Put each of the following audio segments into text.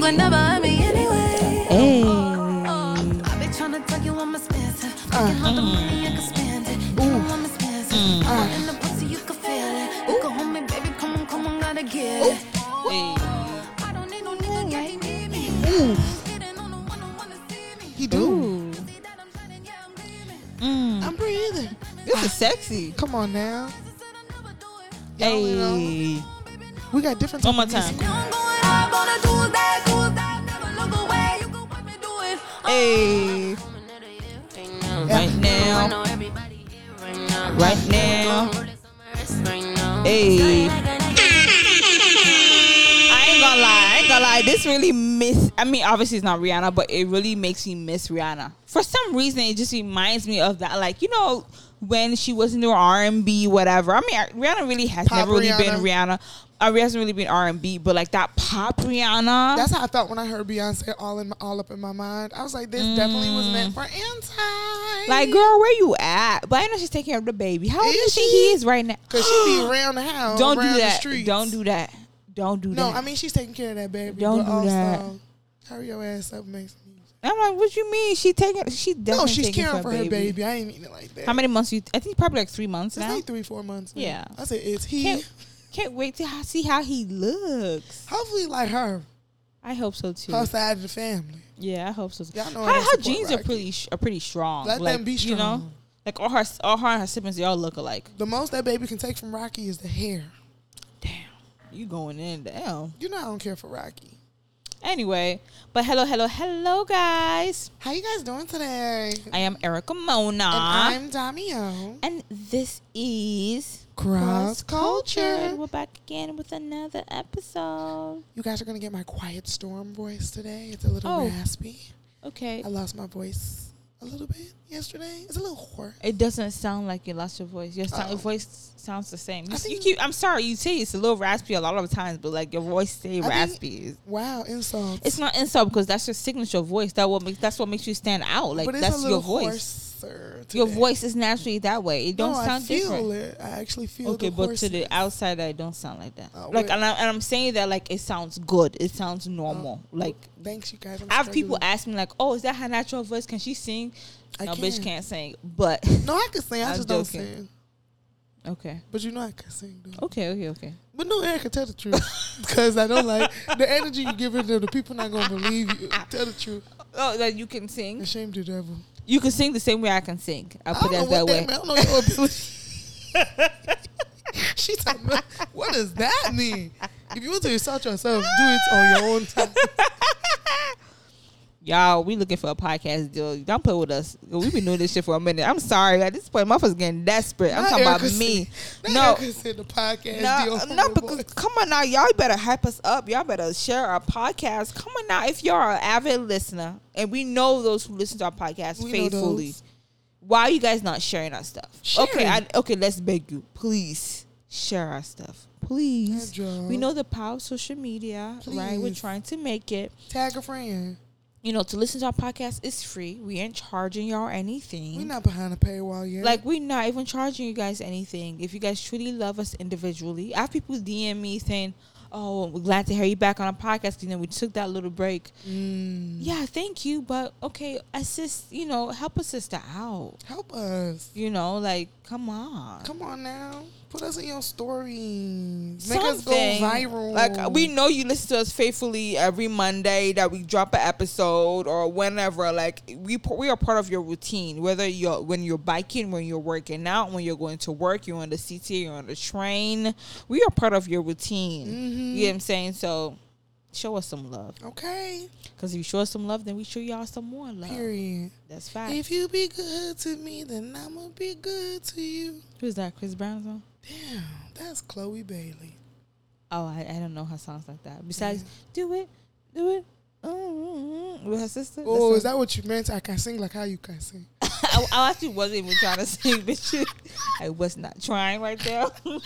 Hey. Cause you can never hurt me anyway. Hey. Oh, I be tryna tell you I'm expensive. Thinking all the money I can spend it. You know I'm expensive. Uh. In the pussy, you can feel it. You can hold me, baby. Come on, come on, gotta get it. Hey. I don't need no nigga, yeah, he need me. Ooh, on the one who wanna see me. he do. Ooh. I'm shining, yeah, I'm dreaming. Mm. I'm breathing. This is sexy. Come on now. Said I never. Y'all know. Hey. We got different. One more time. Hey. Right now. know everybody here right now. Right now. This on my wrist right now. Hey. I ain't gonna lie. I ain't gonna lie. This really miss. I mean, obviously it's not Rihanna, but it really makes me miss Rihanna. For some reason, it just reminds me of that. Like you know, when she was in the R and B, whatever. I mean, Rihanna really has Pop never really been Rihanna. Rihanna. Uh, Rihanna's really been R and B, but like that pop Rihanna. That's how I felt when I heard Beyonce all in my, all up in my mind. I was like, this definitely was meant for Anti. like, girl, where you at? But I know she's taking care of the baby. How old Is she? he is right now? Cause she be around the house, Don't do that. streets. Don't do that. Don't do No, that. No, I mean she's taking care of that baby. Don't but do also, that. Hurry your ass up, and make some music. I'm like, what you mean? She taking? She definitely No, she's caring for her baby. I ain't mean it like that. How many months? You? I think probably like three months It's now. like three, four months. now. Yeah. I said it's he. Can't can't wait to see how he looks. Hopefully, like her, I hope so too. her side of the family. Yeah, I hope so. Too. Y'all know her, her genes are pretty sh- are pretty strong. Let like, them be You know, strong. like all her all her and her siblings, they all look alike. The most that baby can take from Rocky is the hair. Damn, you going in damn. You know I don't care for Rocky. Anyway, but hello, hello, hello, guys. How you guys doing today? I am Erica Mona, and I'm Damio. and this is Cross Culture. And We're back again with another episode. You guys are gonna get my quiet storm voice today. It's a little Oh. raspy. Okay, I lost my voice a little bit yesterday. It's a little hoarse. It doesn't sound like you lost your voice. Your, your voice sounds the same. You, you keep. I'm sorry. You say it's a little raspy a lot of times, but like your voice stay I think- raspy. Wow, insults. It's not insult because that's your signature voice. That what makes that's what makes you stand out. Like but it's that's your voice. hoarser Your today. voice is naturally that way. It don't no, sound I feel different. it. I actually feel Okay, but to the outside, I don't sound like that. Oh, like, and, I, and I'm saying that like it sounds good. It sounds normal. Oh, like Thanks, you guys. I'm I have people struggling. ask me like, "Oh, is that her natural voice? Can she sing?" I no, can. bitch can't sing. But No, I can sing. I just don't sing. okay, But you know I can sing. Though. okay, okay, okay. But no, Eric can tell the truth. Because I don't like the energy you give into the people not gonna believe you. Tell the truth. Oh, that you can sing. Shame the devil. You can sing the same way I can sing. I'll I put it that way. that. I don't know your ability. she talking what does that mean? If you want to insult yourself, do it on your own time. Y'all, we looking for a podcast deal. Don't play with us. We've been doing this shit for a minute. I'm sorry. At this point, motherfuckers getting desperate. I'm Not talking about me. Not No, said the podcast no, deal. no, because come on now, y'all better hype us up. Y'all better share our podcast. Come on now, if you're an avid listener, and we know those who listen to our podcast We faithfully, why are you guys not sharing our stuff? Share Okay. I, okay, let's beg you, please share our stuff, please. We know the power of social media, right? We're trying to make it. Tag a friend. You know, to listen to our podcast is free. We ain't charging y'all anything. We're not behind a paywall yet. Like we're not even charging you guys anything. If you guys truly love us individually, I have people DM me saying, "Oh, we're glad to hear you back on a podcast." You know, we took that little break. Mm, Yeah, thank you, but okay, assist. You know, help a sister out. help us. You know, like come on. Come on now. Put us in your stories. Make us go viral. Like we know you listen to us faithfully every Monday that we drop an episode or whenever. Like we we are part of your routine. Whether you're when you're biking, when you're working out, when you're going to work, you're on the CTA, you're on the train. We are part of your routine. Mhm. You know what I'm saying? So show us some love. Okay. Cause if you show us some love, then we show y'all some more love. Period. That's fact. If you be good to me, then I'ma be good to you. Who's that? Chris Brown song? Damn, that's Chloe Bailey. Oh, I, I don't know her songs like that. Besides, do it, do it. Mm-hmm. With her sister. Oh, is that what you meant? I can sing like how you can sing. I, I actually wasn't even trying to sing, bitch. I was not trying right there.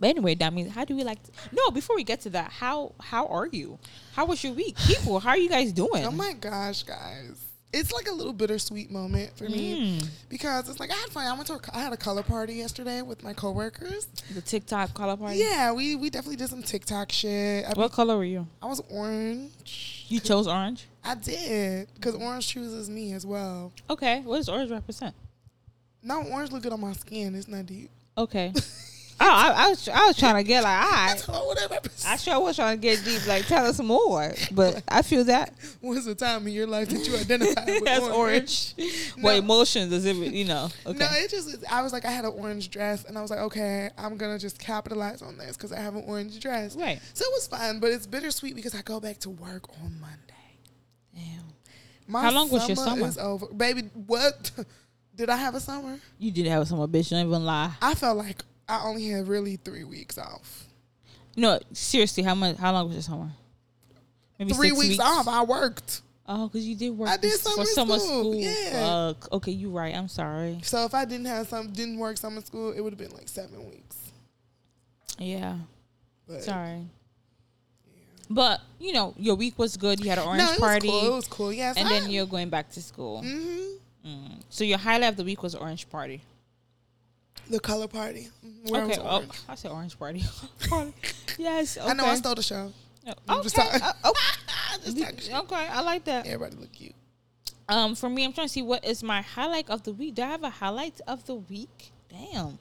But anyway, that means how do we like? To, no, before we get to that, how how are you? How was your week, people? How are you guys doing? Oh my gosh, guys. It's like a little bittersweet moment for me Mm. because it's like I had fun. I went to a, I had a color party yesterday with my coworkers. the TikTok color party. Yeah, we we definitely did some TikTok shit. I, What color were you? I was orange. You chose orange. I did because orange chooses me as well. Okay. What does orange represent? Now orange look good on my skin. It's not deep. Okay. oh, I, I was I was trying to get like, all right. That's all what it represents. I sure was trying to get deep. Like, tell us more. But I feel that When's the time in your life that you identify with that's orange? orange. No. What emotions does it? You know. Okay. No, it just I was like I had an orange dress and I was like okay I'm gonna just capitalize on this because I have an orange dress. Right. So it was fun, but it's bittersweet because I go back to work on Monday. Damn. My How long was your summer? Is over, baby. What? Did I have a summer? You did have a summer, bitch. Don't even lie. I felt like I only had really three weeks off. No, seriously. How much? How long was your summer? Maybe Three six weeks, off. I worked. Oh, because you did work. I did summer for summer school, school. yeah. Fuck. Okay, you're right. I'm sorry. So if I didn't have some, didn't work summer school, it would have been like seven weeks. Yeah. But Sorry. But you know, your week was good. You had an orange no, it party, was cool. It was cool. Yes, and then you're going back to school. hmm Mm. So your highlight of the week was orange party. The color party. Mhm, where I okay. Oh. I said orange party. Yes. Okay. I know I stole the show. Oh, I'm just okay. talking- uh, oh. Just talking okay. I like that. Everybody look cute. Um, for me, I'm trying to see what is my highlight of the week. Do I have a highlight of the week? Damn.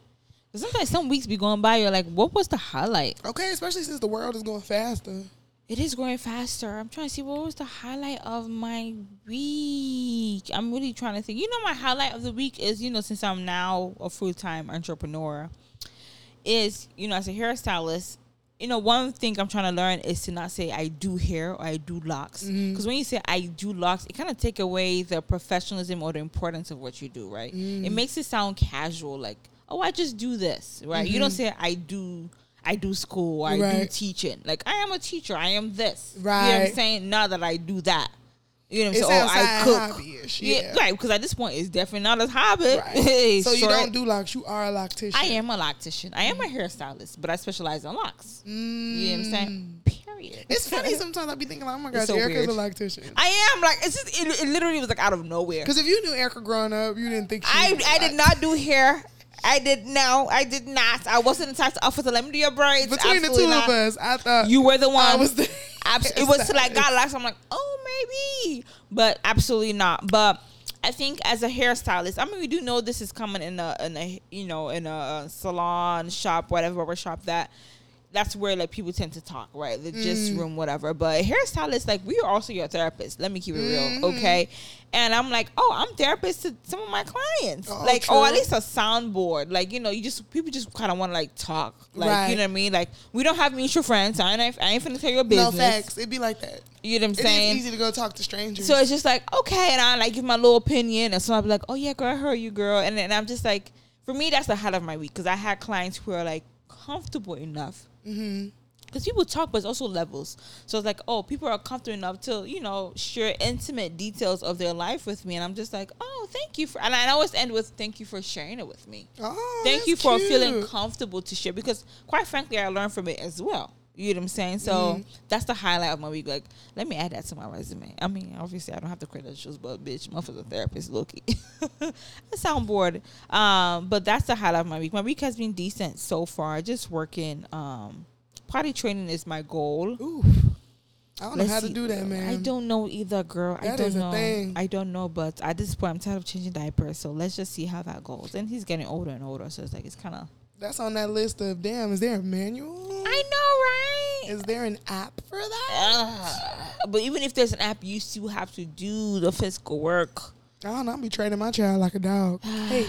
sometimes some weeks be going by, you're like, what was the highlight? Okay, especially since the world is going faster. It is growing faster. I'm trying to see what was the highlight of my week. I'm really trying to think. You know, my highlight of the week is, you know, since I'm now a full time entrepreneur, is, you know, as a hairstylist, you know, one thing I'm trying to learn is to not say I do hair or I do locks. Mm-hmm. Because when you say I do locks, it kind of take away the professionalism or the importance of what you do, right? It mm-hmm. makes it sound casual, like, oh, I just do this, right? You don't mm-hmm. say I do. I do school, I do teaching. Like I am a teacher, I am this. You know what Right. I'm saying? Not that I do that. You know what I'm It saying? sounds Oh, I cook. Yeah, yeah. right. Because at this point, it's definitely not a hobby. Right. so you Short- don't do locks. You are a loctician. I am a loctician. I am a hairstylist, but I specialize in locks. Mm. You know what I'm saying? Period. It's funny sometimes I be thinking, like, oh my gosh, so Erica's weird. a loctician. I am like it's just it, it literally was like out of nowhere. Because if you knew Erica growing up, you didn't think she I I did not do hair. I did no, I did not. I wasn't to offer to let me do your braids. Between the two not. of us, I thought You were the one. I was the Abs- it was I got locks. I'm like, oh, maybe, but absolutely not. But I think as a hairstylist, I mean, we do know this is coming in a, in a, you know, in a salon shop, whatever barber shop that. That's where like people tend to talk, right? The gist Mm. room, whatever. But hairstylists, like we are also your therapist. Let me keep it Mm-hmm. real, okay? And I'm like, oh, I'm therapist to some of my clients, Oh, like, or at least a soundboard. Like, you know, you just people just kind of want to like talk, like, Right. you know what I mean? Like, we don't have mutual friends. I ain't, I ain't finna tell your no business. facts. It'd be like that. You know what I'm saying? It is easy to go talk to strangers. So it's just like, okay, and I like give my little opinion, and so I'll be like, oh yeah, girl, I heard you, girl, and then I'm just like, for me, that's the highlight of my week because I had clients who are like comfortable enough. Mm-hmm. Because people talk, but it's also levels. So it's like, oh, people are comfortable enough to, you know, share intimate details of their life with me. And I'm just like, oh, thank you for, and I always end with, thank you for sharing it with me. oh, thank you for feeling comfortable to share because quite frankly i learned from it as well you know what i'm saying so Mm-hmm. that's the highlight of my week like let me add that to my resume i mean obviously i don't have the credentials but bitch motherfucker's a therapist loki i sound bored um but that's the highlight of my week my week has been decent so far just working um potty training is my goal Ooh, I don't know Let's how to do that, man. I don't know either, girl. I don't is a thing. I don't know, but at this point, I'm tired of changing diapers. So let's just see how that goes. And he's getting older and older, so it's like it's kind of. That's on that list of damn. Is there a manual? I know, right? Is there an app for that? Ugh. but even if there's an app, you still have to do the physical work. I don't know. I'll be training my child like a dog. hey,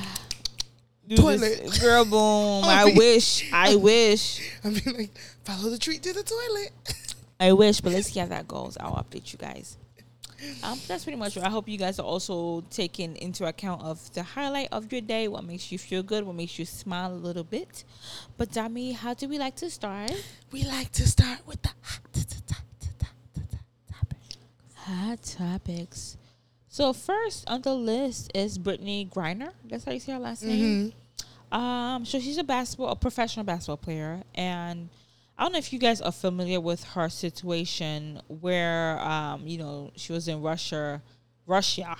Do Toilet. this- girl, boom. I be- wish. I wish. I be like, follow the treat to the toilet. I wish, but let's see how that goes. I'll update you guys. Um, that's pretty much it. I hope you guys are also taking into account of the highlight of your day, what makes you feel good, what makes you smile a little bit. But Dami, how do we like to start? We like to start with the Hot topics. hot topics. So first on the list is Brittney Griner. That's how you say her last name. Um, so she's a basketball, a professional basketball player, and I don't know if you guys are familiar with her situation where, um, you know, she was in Russia, Russia,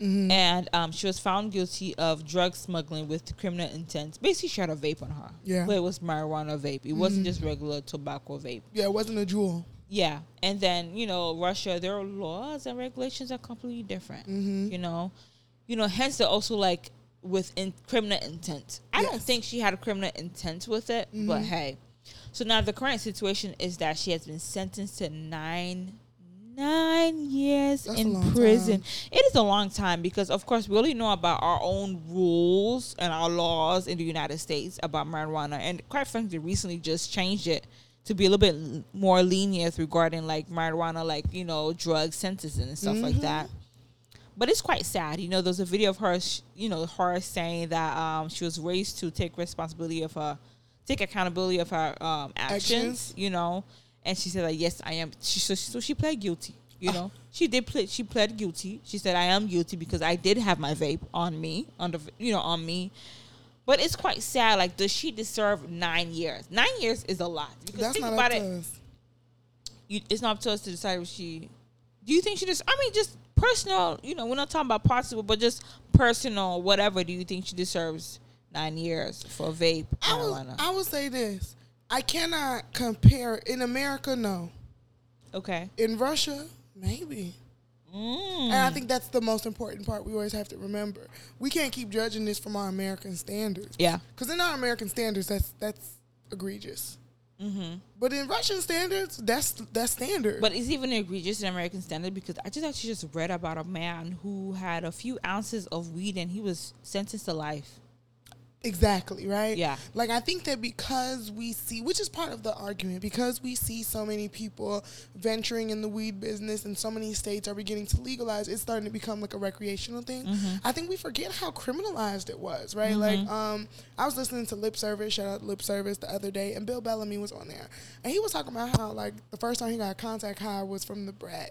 and um, she was found guilty of drug smuggling with criminal intent. Basically, she had a vape on her. Yeah. but it was marijuana vape. It wasn't just regular tobacco vape. Yeah, it wasn't a Juul. Yeah, and then you know Russia, their laws and regulations are completely different. Mm-hmm. You know, you know, hence they're also like with in criminal intent. I don't think she had a criminal intent with it, but Mhm. hey. So now the current situation is that she has been sentenced to nine nine years That's in prison. time. It is a long time because of course we only know about our own rules and our laws in the United States about marijuana and quite frankly recently just changed it to be a little bit more lenient regarding like marijuana like, you know, drug sentencing and stuff like Mhm. that. But it's quite sad. You know, there's a video of her, you know, her saying that um, she was raised to take responsibility of her, take accountability of her um, actions, Actions. you know. And she said, like, yes, I am. She, so, so she pled guilty, you know. She did plead, she pled guilty. She said, I am guilty because I did have my vape on me, on the, you know, on me. But it's quite sad. Like, does she deserve nine years? Nine years is a lot. Because That's think not about it us. you, it's not up to us to decide if she. Do you think she just? I mean, just personal. You know, we're not talking about possible, but just personal. Whatever. Do you think she deserves nine years for vape I will. I will say this. I cannot compare. In America, no. okay. In Russia, maybe. Mm. And I think that's the most important part we always have to remember. We can't keep judging this from our American standards. Yeah. Because in our American standards, that's that's egregious. Mm-hmm. But in Russian standards, that's that's standard. But it's even egregious in American standard because I just actually just read about a man who had a few ounces of weed and he was sentenced to life. Exactly, right? Yeah. Like I think that because we see which is part of the argument, because we see so many people venturing in the weed business and so many states are beginning to legalize, it's starting to become like a recreational thing. Mm-hmm. I think we forget how criminalized it was, right? Like um I was listening to Lip Service, shout out Lip Service the other day, and Bill Bellamy was on there. And he was talking about how like the first time he got contact high was from Da Brat.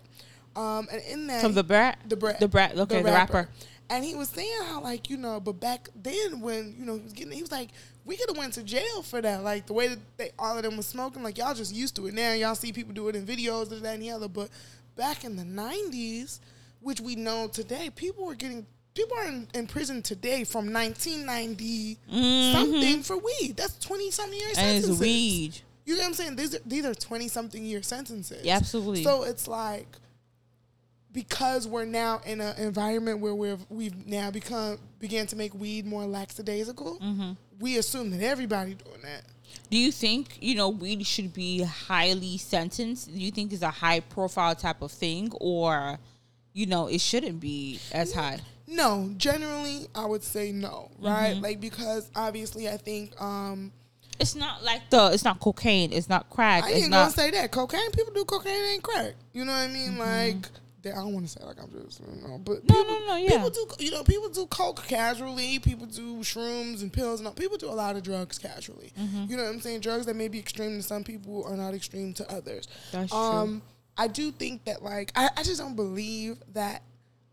Um and in that From Da Brat? Da Brat. Da Brat. Okay, the, rapper. And he was saying how like, you know, but back then when, you know, he was getting he was like, we could have went to jail for that. Like the way that they all of them was smoking, like y'all just used to it now. Y'all see people do it in videos, this, that, and the other. But back in the nineties, which we know today, people were getting people are in, in prison today from nineteen ninety something for weed. That's twenty something years. Mm-hmm. And sentences. it's weed. You know what I'm saying? These are these are twenty something year sentences. Yeah, absolutely. So it's like because we're now in an environment where we've we've now become began to make weed more lackadaisical. Mm-hmm. We assume that everybody doing that. Do you think you know weed should be highly sentenced? Do you think it's a high profile type of thing, or you know it shouldn't be as high? No, generally I would say no, right? Mm-hmm. Like because obviously I think um It's not like the. It's not cocaine. It's not crack. I it's ain't not. gonna say that. Cocaine people do cocaine ain't crack. You know what I mean? Like I don't want to say like I'm just you know, but No, people, no, no, yeah. people do you know people do coke casually. People do shrooms and pills and all. People do a lot of drugs casually. Mm-hmm. You know what I'm saying? Drugs that may be extreme to some people are not extreme to others. That's true. um, I do think that like I, I just don't believe that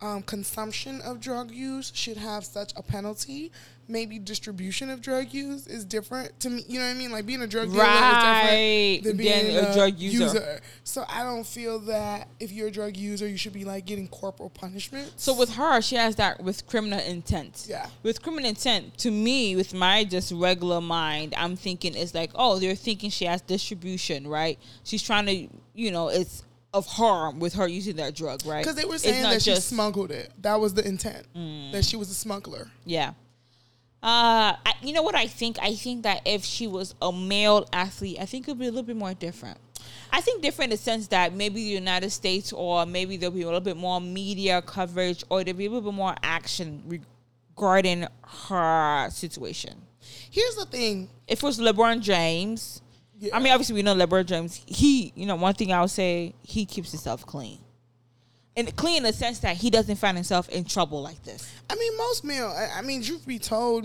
um, consumption of drug use should have such a penalty. Maybe distribution of drug use is different to me. You know what I mean? Like being a drug dealer Right, is different than being a drug user. So I don't feel that if you're a drug user, you should be like getting corporal punishment. So with her, she has that with criminal intent. Yeah. With criminal intent, to me, with my just regular mind, I'm thinking it's like, oh, they're thinking she has distribution, right? She's trying to, you know, it's of harm with her using that drug, right? because they were saying that she just- Mm. smuggled it. That was the intent. That she was a smuggler. Yeah. Uh, I, you know what I think? I think that if she was a male athlete, I think it would be a little bit more different. I think different in the sense that maybe the United States or maybe there'll be a little bit more media coverage or there'll be a little bit more action regarding her situation. Here's the thing. If it was LeBron James, Yeah. I mean, obviously we know LeBron James. He, you know, one thing I'll say, he keeps himself clean, and clean in the sense that he doesn't find himself in trouble like this. I mean, most male. I, I mean, truth be told,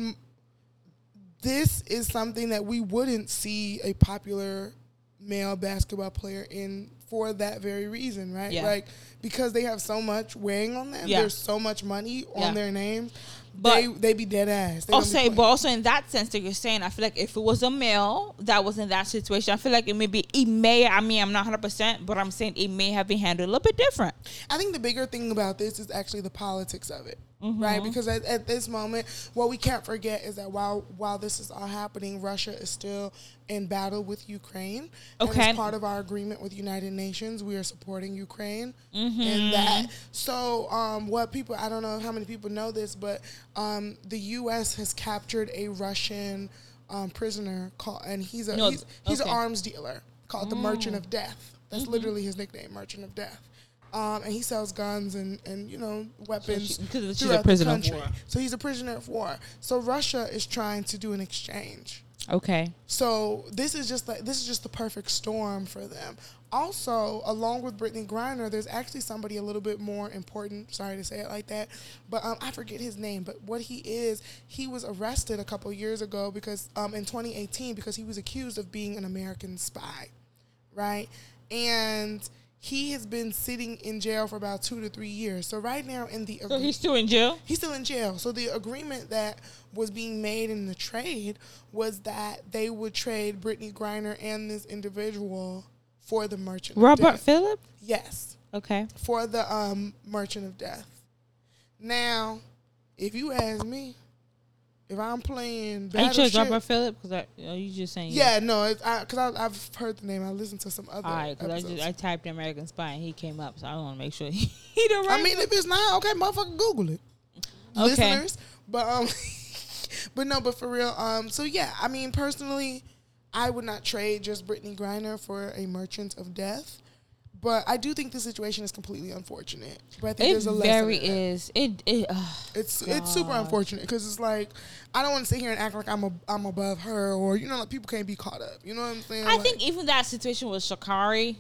this is something that we wouldn't see a popular male basketball player in for that very reason, right? Yeah. Like because they have so much weighing on them. Yeah. There's so much money on Yeah. their names. But they they be dead ass. They oh, be also, but also in that sense that you're saying, I feel like if it was a male that was in that situation, I feel like it may be, it may, I mean, I'm not 100%, but I'm saying it may have been handled a little bit different. I think the bigger thing about this is actually the politics of it, Mm-hmm. right? Because at, at this moment, what we can't forget is that while while this is all happening, Russia is still in battle with Ukraine. And as part of our agreement with United Nations, we are supporting Ukraine Mm-hmm. in that. So, um, what people I don't know how many people know this, but um, the U.S. has captured a Russian um, prisoner called, and he's a No, he's, he's an okay. Mm. arms dealer called the Merchant of Death. That's Mm-hmm. literally his nickname, Merchant of Death. Um, and he sells guns and, and you know weapons she- because she's a prisoner the of war. So he's a prisoner of war. So Russia is trying to do an exchange. Okay. So this is just like this is just the perfect storm for them. Also, along with Brittney Griner, there's actually somebody a little bit more important. Sorry to say it like that, but um, I forget his name. But what he is, he was arrested a couple years ago because um, in 2018 because he was accused of being an American spy, right? And he has been sitting in jail for about two to three years. So right now in the So he's still in jail? He's still in jail. So the agreement that was being made in the trade was that they would trade Brittney Griner and this individual for the Merchant. Robert Death. Phillip? Yes, Okay. for the um, Merchant of Death. Now, if you ask me, if I'm playing Are you sure it's Battleship, Robert Because are you just saying yeah, no, it's because I've heard the name. I listened to some other. All right, because I, just, I typed American Spy and he came up, so I want to make sure he, he the right I mean, if it's not okay, motherfucker, Google it, Okay. listeners. But um, but no, but for real, um, so yeah, I mean, personally, I would not trade just Brittney Griner for a Merchant of Death. But I do think the situation is completely unfortunate. But I think It there's a lesson that. is. It, it uh, It's it's super unfortunate because it's like I don't want to sit here and act like I'm a, I'm above her or you know like people can't be caught up. You know what I'm saying? I Like, think even that situation with Sha'Carri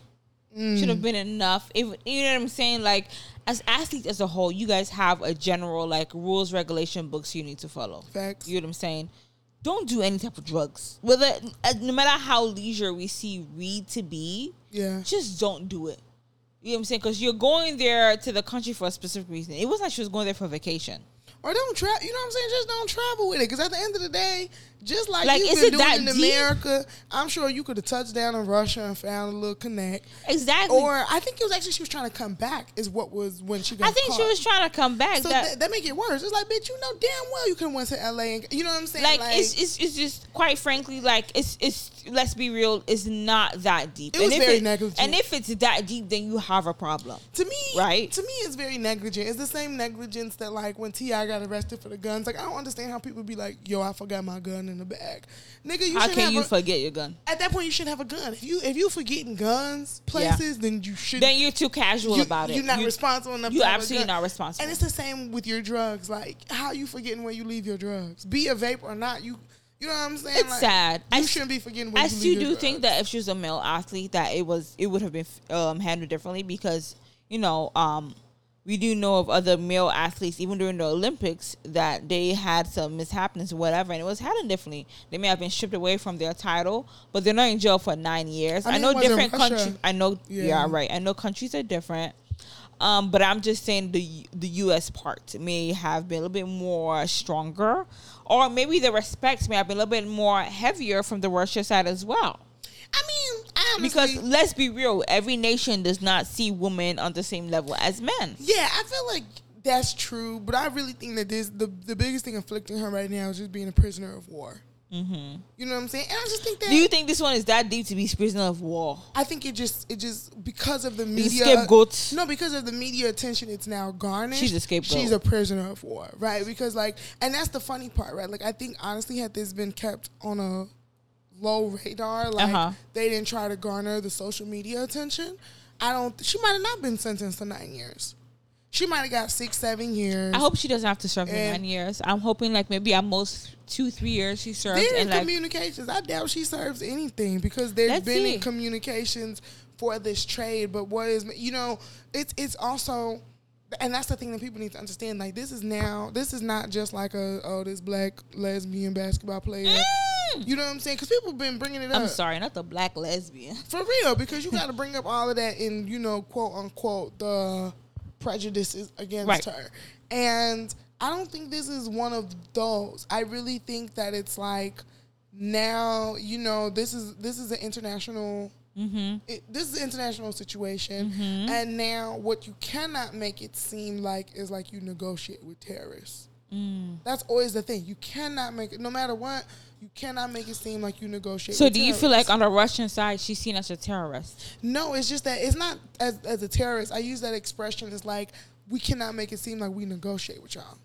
Mm. should have been enough. If you know what I'm saying, like as athletes as a whole, you guys have a general like rules, regulation books you need to follow. Facts. You know what I'm saying? Don't do any type of drugs. Whether uh, no matter how leisure we see weed to be, yeah. just don't do it. You know what I'm saying? Because you're going there to the country for a specific reason. It wasn't like she was going there for vacation. Or don't travel. You know what I'm saying? Just don't travel with it. Because at the end of the day, just like, Like, you've been doing in deep? America, I'm sure you could have touched down in Russia and found a little connect. Exactly. Or I think it was actually she was trying to come back. Is what was when she got. I think she was trying to come back. So that, that, that make it worse. It's like, bitch, you know damn well you can went to LA and you know what I'm saying? like, it's, it's it's just quite frankly like it's it's let's be real it's not that deep It was and if very it- negligent. and if it's that deep then you have a problem to me, Right. To me, it's very negligent. It's the same negligence that like when T.I. got arrested for the guns. Like I don't understand how people be like, "Yo, I forgot my gun in the bag." Nigga, you how should can you a, forget your gun at that point you shouldn't have a gun. If you if you forgetting guns places, then you should. then you're too casual you, about it You're not you, responsible enough. you to have a absolutely not responsible And it's the same with your drugs. Like how you forgetting where you leave your drugs? Be a vape or not, you. You know what I'm saying? It's Like, sad. You As- shouldn't be forgetting where you leave do think that if she was a male athlete that it was it would have been um, handled differently because you know um we do know of other male athletes even during the olympics that they had some mishappenings or whatever and it was handled differently they may have been stripped away from their title but they're not in jail for nine years I i, know different countries i know yeah. Yeah. right i know countries are different um, but I'm just saying the the U.S. part may have been a little bit more stronger, or maybe the respects may have been a little bit more heavier from the Russia side as well. I mean, honestly, Because let's be real, every nation does not see women on the same level as men. Yeah, I feel like that's true, but I really think that this the the biggest thing afflicting her right now is just being a prisoner of war. Mm-hmm. You know what I'm saying? And I just think that Do you think this one is that deep to be prisoner of war? I think it just it just because of the media scapegoat? No, because of the media attention, it's now garnished. She's a scapegoat. She's a prisoner of war, right? Because like, and that's the funny part, right? Like, I think honestly, had this been kept on a low radar, like Uh-huh. they didn't try to garner the social media attention, I don't. She might have not been sentenced to nine years. She might have got six, seven years. I hope she doesn't have to serve And- nine years. I'm hoping like maybe at most two, three years she serves They're in like communications. I doubt she serves anything because there's been see. in communications for this trade. But what is you know, it's it's also and that's the thing that people need to understand. Like this is now this is not just like a oh this black lesbian basketball player. Mm. You know what I'm saying? Because people have been bringing it up. I'm sorry, not the black lesbian. For real, because you got to bring up all of that in, you know, quote unquote, the prejudices against Right. her. And I don't think this is one of those. I really think that it's like now, you know, this is this is an international Mm-hmm. it, this is an international situation, and now what you cannot make it seem like is like you negotiate with terrorists. Mm. That's always the thing. You cannot make it, no matter what, you cannot make it seem like you negotiate. So do you feel like on the Russian side she's seen as a terrorist? No, it's just that it's not as as a terrorist. I use that expression It's like we cannot make it seem like we negotiate with y'all.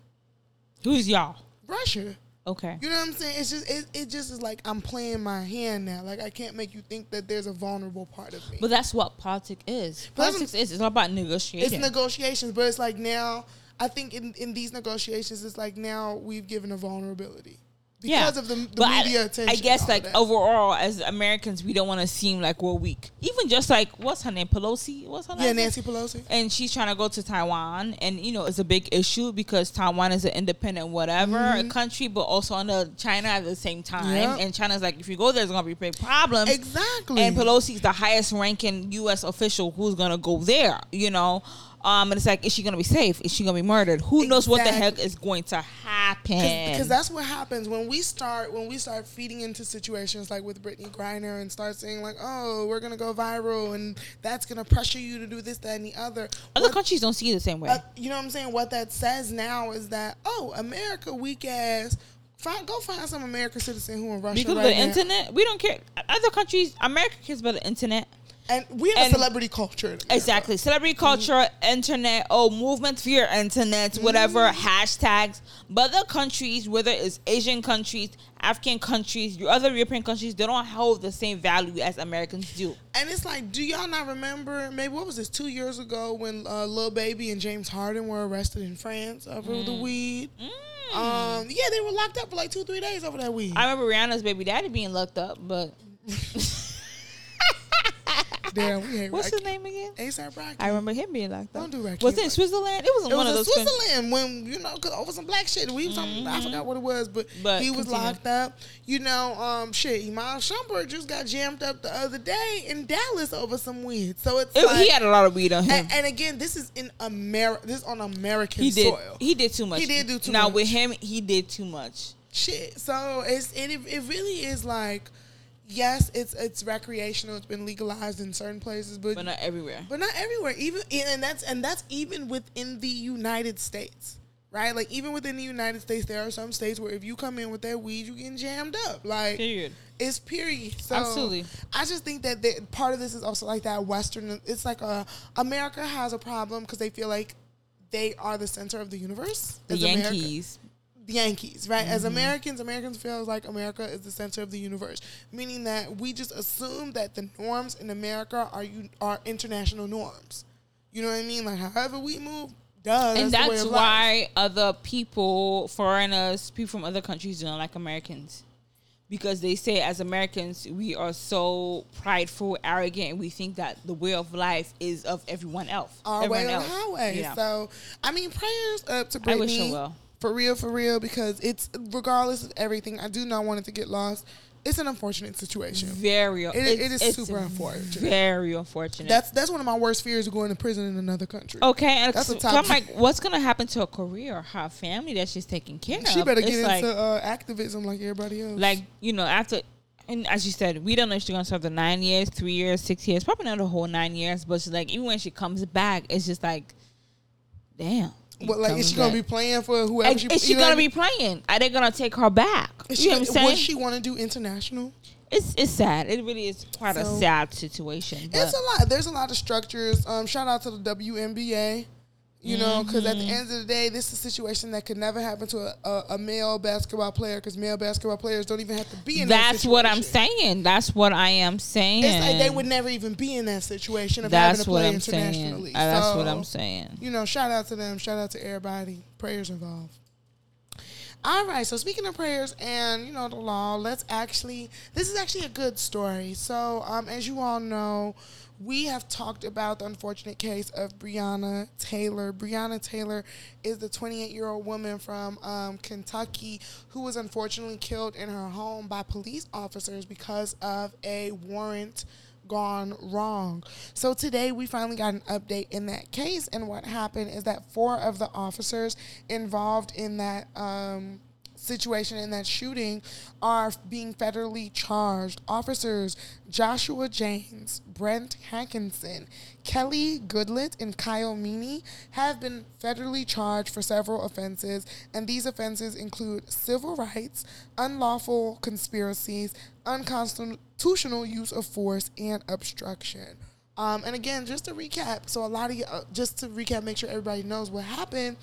Who's y'all? Russia. Okay. You know what I'm saying? It's just it, it just is like I'm playing my hand now. Like I can't make you think that there's a vulnerable part of me. But that's what politics is. Politics is it's all about negotiating. it's negotiations, but it's like now I think in, in these negotiations it's like now we've given a vulnerability. Because of the, the But I- media attention. I guess like that. overall as Americans we don't want to seem like we're weak. Even just like what's her name Pelosi? What's her name? Yeah, Nancy Pelosi. and she's trying to go to Taiwan, and you know it's a big issue because Taiwan is an independent whatever country, but also under China at the same time. Mm-hmm. Yep. And China's like, if you go there, there's gonna be big problems. Exactly. And Pelosi's the highest ranking U.S. official who's gonna go there. You know, um, and it's like, is she gonna be safe? Is she gonna be murdered? Who knows what the heck is going to happen? because that's what happens when we start when we start feeding into situations like with Brittney Griner and start saying like, oh, we're gonna go viral and that's gonna pressure you to do this, that, and the other. Other What- countries don't see it the same way. uh, you know what I'm saying? What that says now is that oh, America weak ass. Find, go find some American citizen who in Russia because right the now. internet, we don't care. Other countries, America cares about the internet. And we have and- a celebrity culture. Exactly. Celebrity culture, internet, oh, movement for your internet, whatever, hashtags. But other countries, whether it's Asian countries, African countries, your other European countries, they don't hold the same value as Americans do. And it's like, do y'all not remember? Maybe what was this? Two years ago when uh, Lil Baby and James Harden were arrested in France over Mm. the weed. Um, yeah, they were locked up for like two, three days over that weed. I remember Rihanna's baby daddy being locked up, but Damn, we hate what's his name again? ASAP Rocky. I remember him being locked Don't do Rakim Was it in Switzerland? It wasn't It one was of in those. countries. Switzerland when you know cause over some black shit. We was talking, I forgot what it was, but, Mm-hmm. But he was continue. locked up. You know, um, shit. Iman Shumpert just got jammed up the other day in Dallas over some weed. So it's It- like, he had a lot of weed on him. and, and again, this is in America. This is on American he did. soil. He did too much. He did do too now much. Now with him, he did too much. shit. So it's it, it really is like, yes, it's it's recreational. It's been legalized in certain places, but But not everywhere. but not everywhere. Even and that's and that's even within the United States, right? Like even within the United States, there are some states where if you come in with that weed, you getting jammed up. Like Period. it's period. So Absolutely. I just think that the, part of this is also like that Western. It's like a America has a problem because they feel like they are the center of the universe. The as America Yankees. The Yankees, right? As Mm-hmm. Americans, Americans feel like America is the center of the universe, meaning that we just assume that the norms in America are you are international norms. You know what I mean? Like however we move, does and way that's life. why other people, foreigners, people from other countries don't like Americans. Because they say as Americans we are so prideful, arrogant, and we think that the way of life is of everyone else. our way everyone or the else. highway. Yeah. So, I mean, prayers up to I wish Brittney. her well. For real, for real, because it's regardless of everything. I do not want it to get lost. It's an unfortunate situation. very it it's- it's super unfortunate. Very unfortunate. That's that's one of my worst fears of going to prison in another country. okay. And That's so, a top- I'm like, what's gonna happen to her career, her family that she's taking care she of? She better It's get like, into uh, activism like everybody else. like you know after and as you said we don't know if she's gonna serve the nine years three years six years probably not the whole nine years but she's like even when she comes back it's just like damn Like is she gonna be playing for whoever and she? is she gonna be playing are they gonna take her back? Is you she, know what i'm saying would she want to do international? it's it's sad it really is quite a sad situation It's a lot. There's a lot of structures. Um, shout out to the WNBA. You know, because at the Mm-hmm. end of the day, this is a situation that could never happen to a, a, a male basketball player because male basketball players don't even have to be in. that that's what i'm saying that's what i am saying It's like they would never even be in that situation of that's having to what play i'm saying internationally. Uh, that's what i'm saying you know, shout out to them. Shout out to everybody. Prayers involved. All right. So speaking of prayers and you know the law, let's actually. This is actually a good story. So um, as you all know, we have talked about the unfortunate case of Breonna Taylor. Breonna Taylor is the 28 year old woman from um, Kentucky who was unfortunately killed in her home by police officers because of a warrant gone wrong. So today we finally got an update in that case, and what happened is that four of the officers involved in that um, situation in that shooting are being federally charged. Officers Joshua Jaynes, Brett Hankison, Kelly Goodlett, and Kyle Meany have been federally charged for several offenses, and these offenses include civil rights, unlawful conspiracies, unconstitutional use of force, and obstruction. Um, and again, just to recap, so a lot of you, uh, just to recap, make sure everybody knows what happened.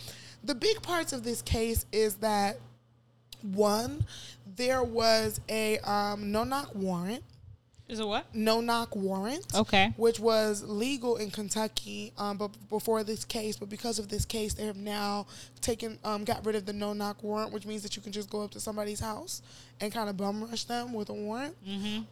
The big parts of this case is that one, there was a um, no knock warrant. Is it what? No knock warrant. Okay. Which was legal in Kentucky, um, but before this case, but because of this case, they have now taken, um, got rid of the no knock warrant, which means that you can just go up to somebody's house and kind of bum rush them with a warrant.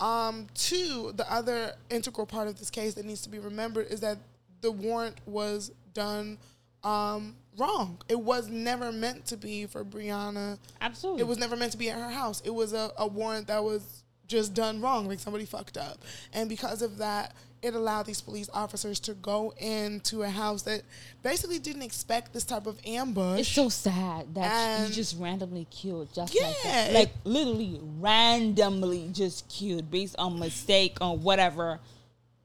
Um, two, the other integral part of this case that needs to be remembered is that the warrant was done um, wrong. It was never meant to be for Breonna. Absolutely. It was never meant to be at her house. It was a, a warrant that was just done wrong, like somebody fucked up. And because of that, it allowed these police officers to go into a house that basically didn't expect this type of ambush. It's so sad that you just randomly killed just Yeah, like that. it- Like literally randomly just killed based on mistake or whatever.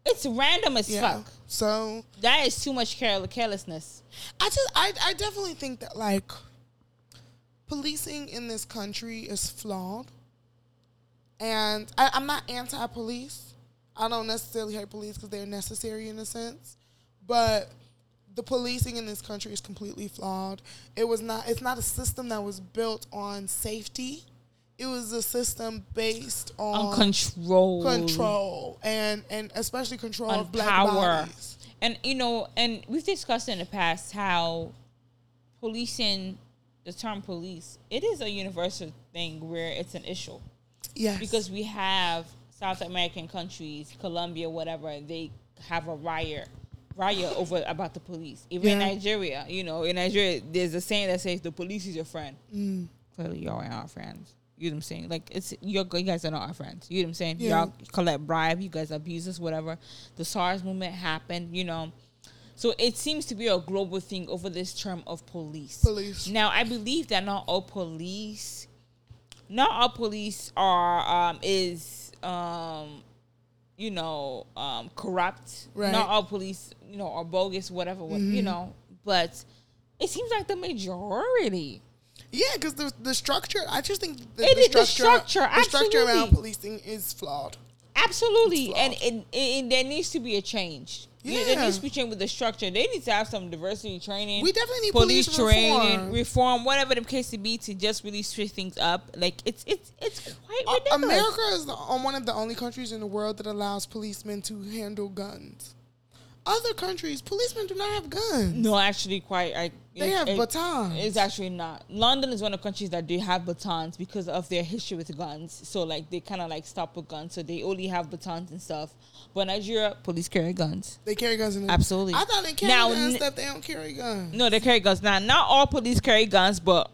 It's random as yeah. fuck. So That is too much care- carelessness. I just I, I definitely think that like policing in this country is flawed. And I, I'm not anti police. I don't necessarily hate police because they're necessary in a sense. But the policing in this country is completely flawed. It was not it's not a system that was built on safety. It was a system based on, On control. control and and especially control on of black power. bodies. And you know, and we've discussed in the past how policing the term police, it is a universal thing where it's an issue. Yes. Because we have South American countries, Colombia, whatever, they have a riot riot over about the police. Even in Nigeria, you know, in Nigeria there's a saying that says the police is your friend. Mm. Clearly y'all our friends. You know what I'm saying? Like it's you're, you guys are not our friends. You know what I'm saying? Yeah. Y'all collect bribe. You guys abuse us. Whatever. The SARS movement happened. You know, so it seems to be a global thing over this term of police. Police. Now I believe that not all police, not all police are um, is um, you know um, corrupt. Right. Not all police you know are bogus. Whatever. what You know, but it seems like the majority. Yeah, because the the structure, I just think the, It the is the structure, structure, the structure around policing is flawed. Absolutely, and, flawed. and, there needs to be a change. Yeah. There Yeah. needs to be change with the structure. They need to have some diversity training. We definitely need police, police training, reform. reform, whatever the case to be, to just really switch things up. Like it's it's it's quite ridiculous. America is the, on one of the only countries in the world that allows policemen to handle guns. Other countries, policemen do not have guns. No, actually, quite. I, They it- have it- batons. It's actually not. London is one of the countries that do have batons because of their history with guns. So like they kind of like stop with guns, so they only have batons and stuff. But Nigeria, police carry guns. They carry guns in the Absolutely. I thought they carry Now, guns n- stuff. They don't carry guns. No, they carry guns. Now, not all police carry guns, but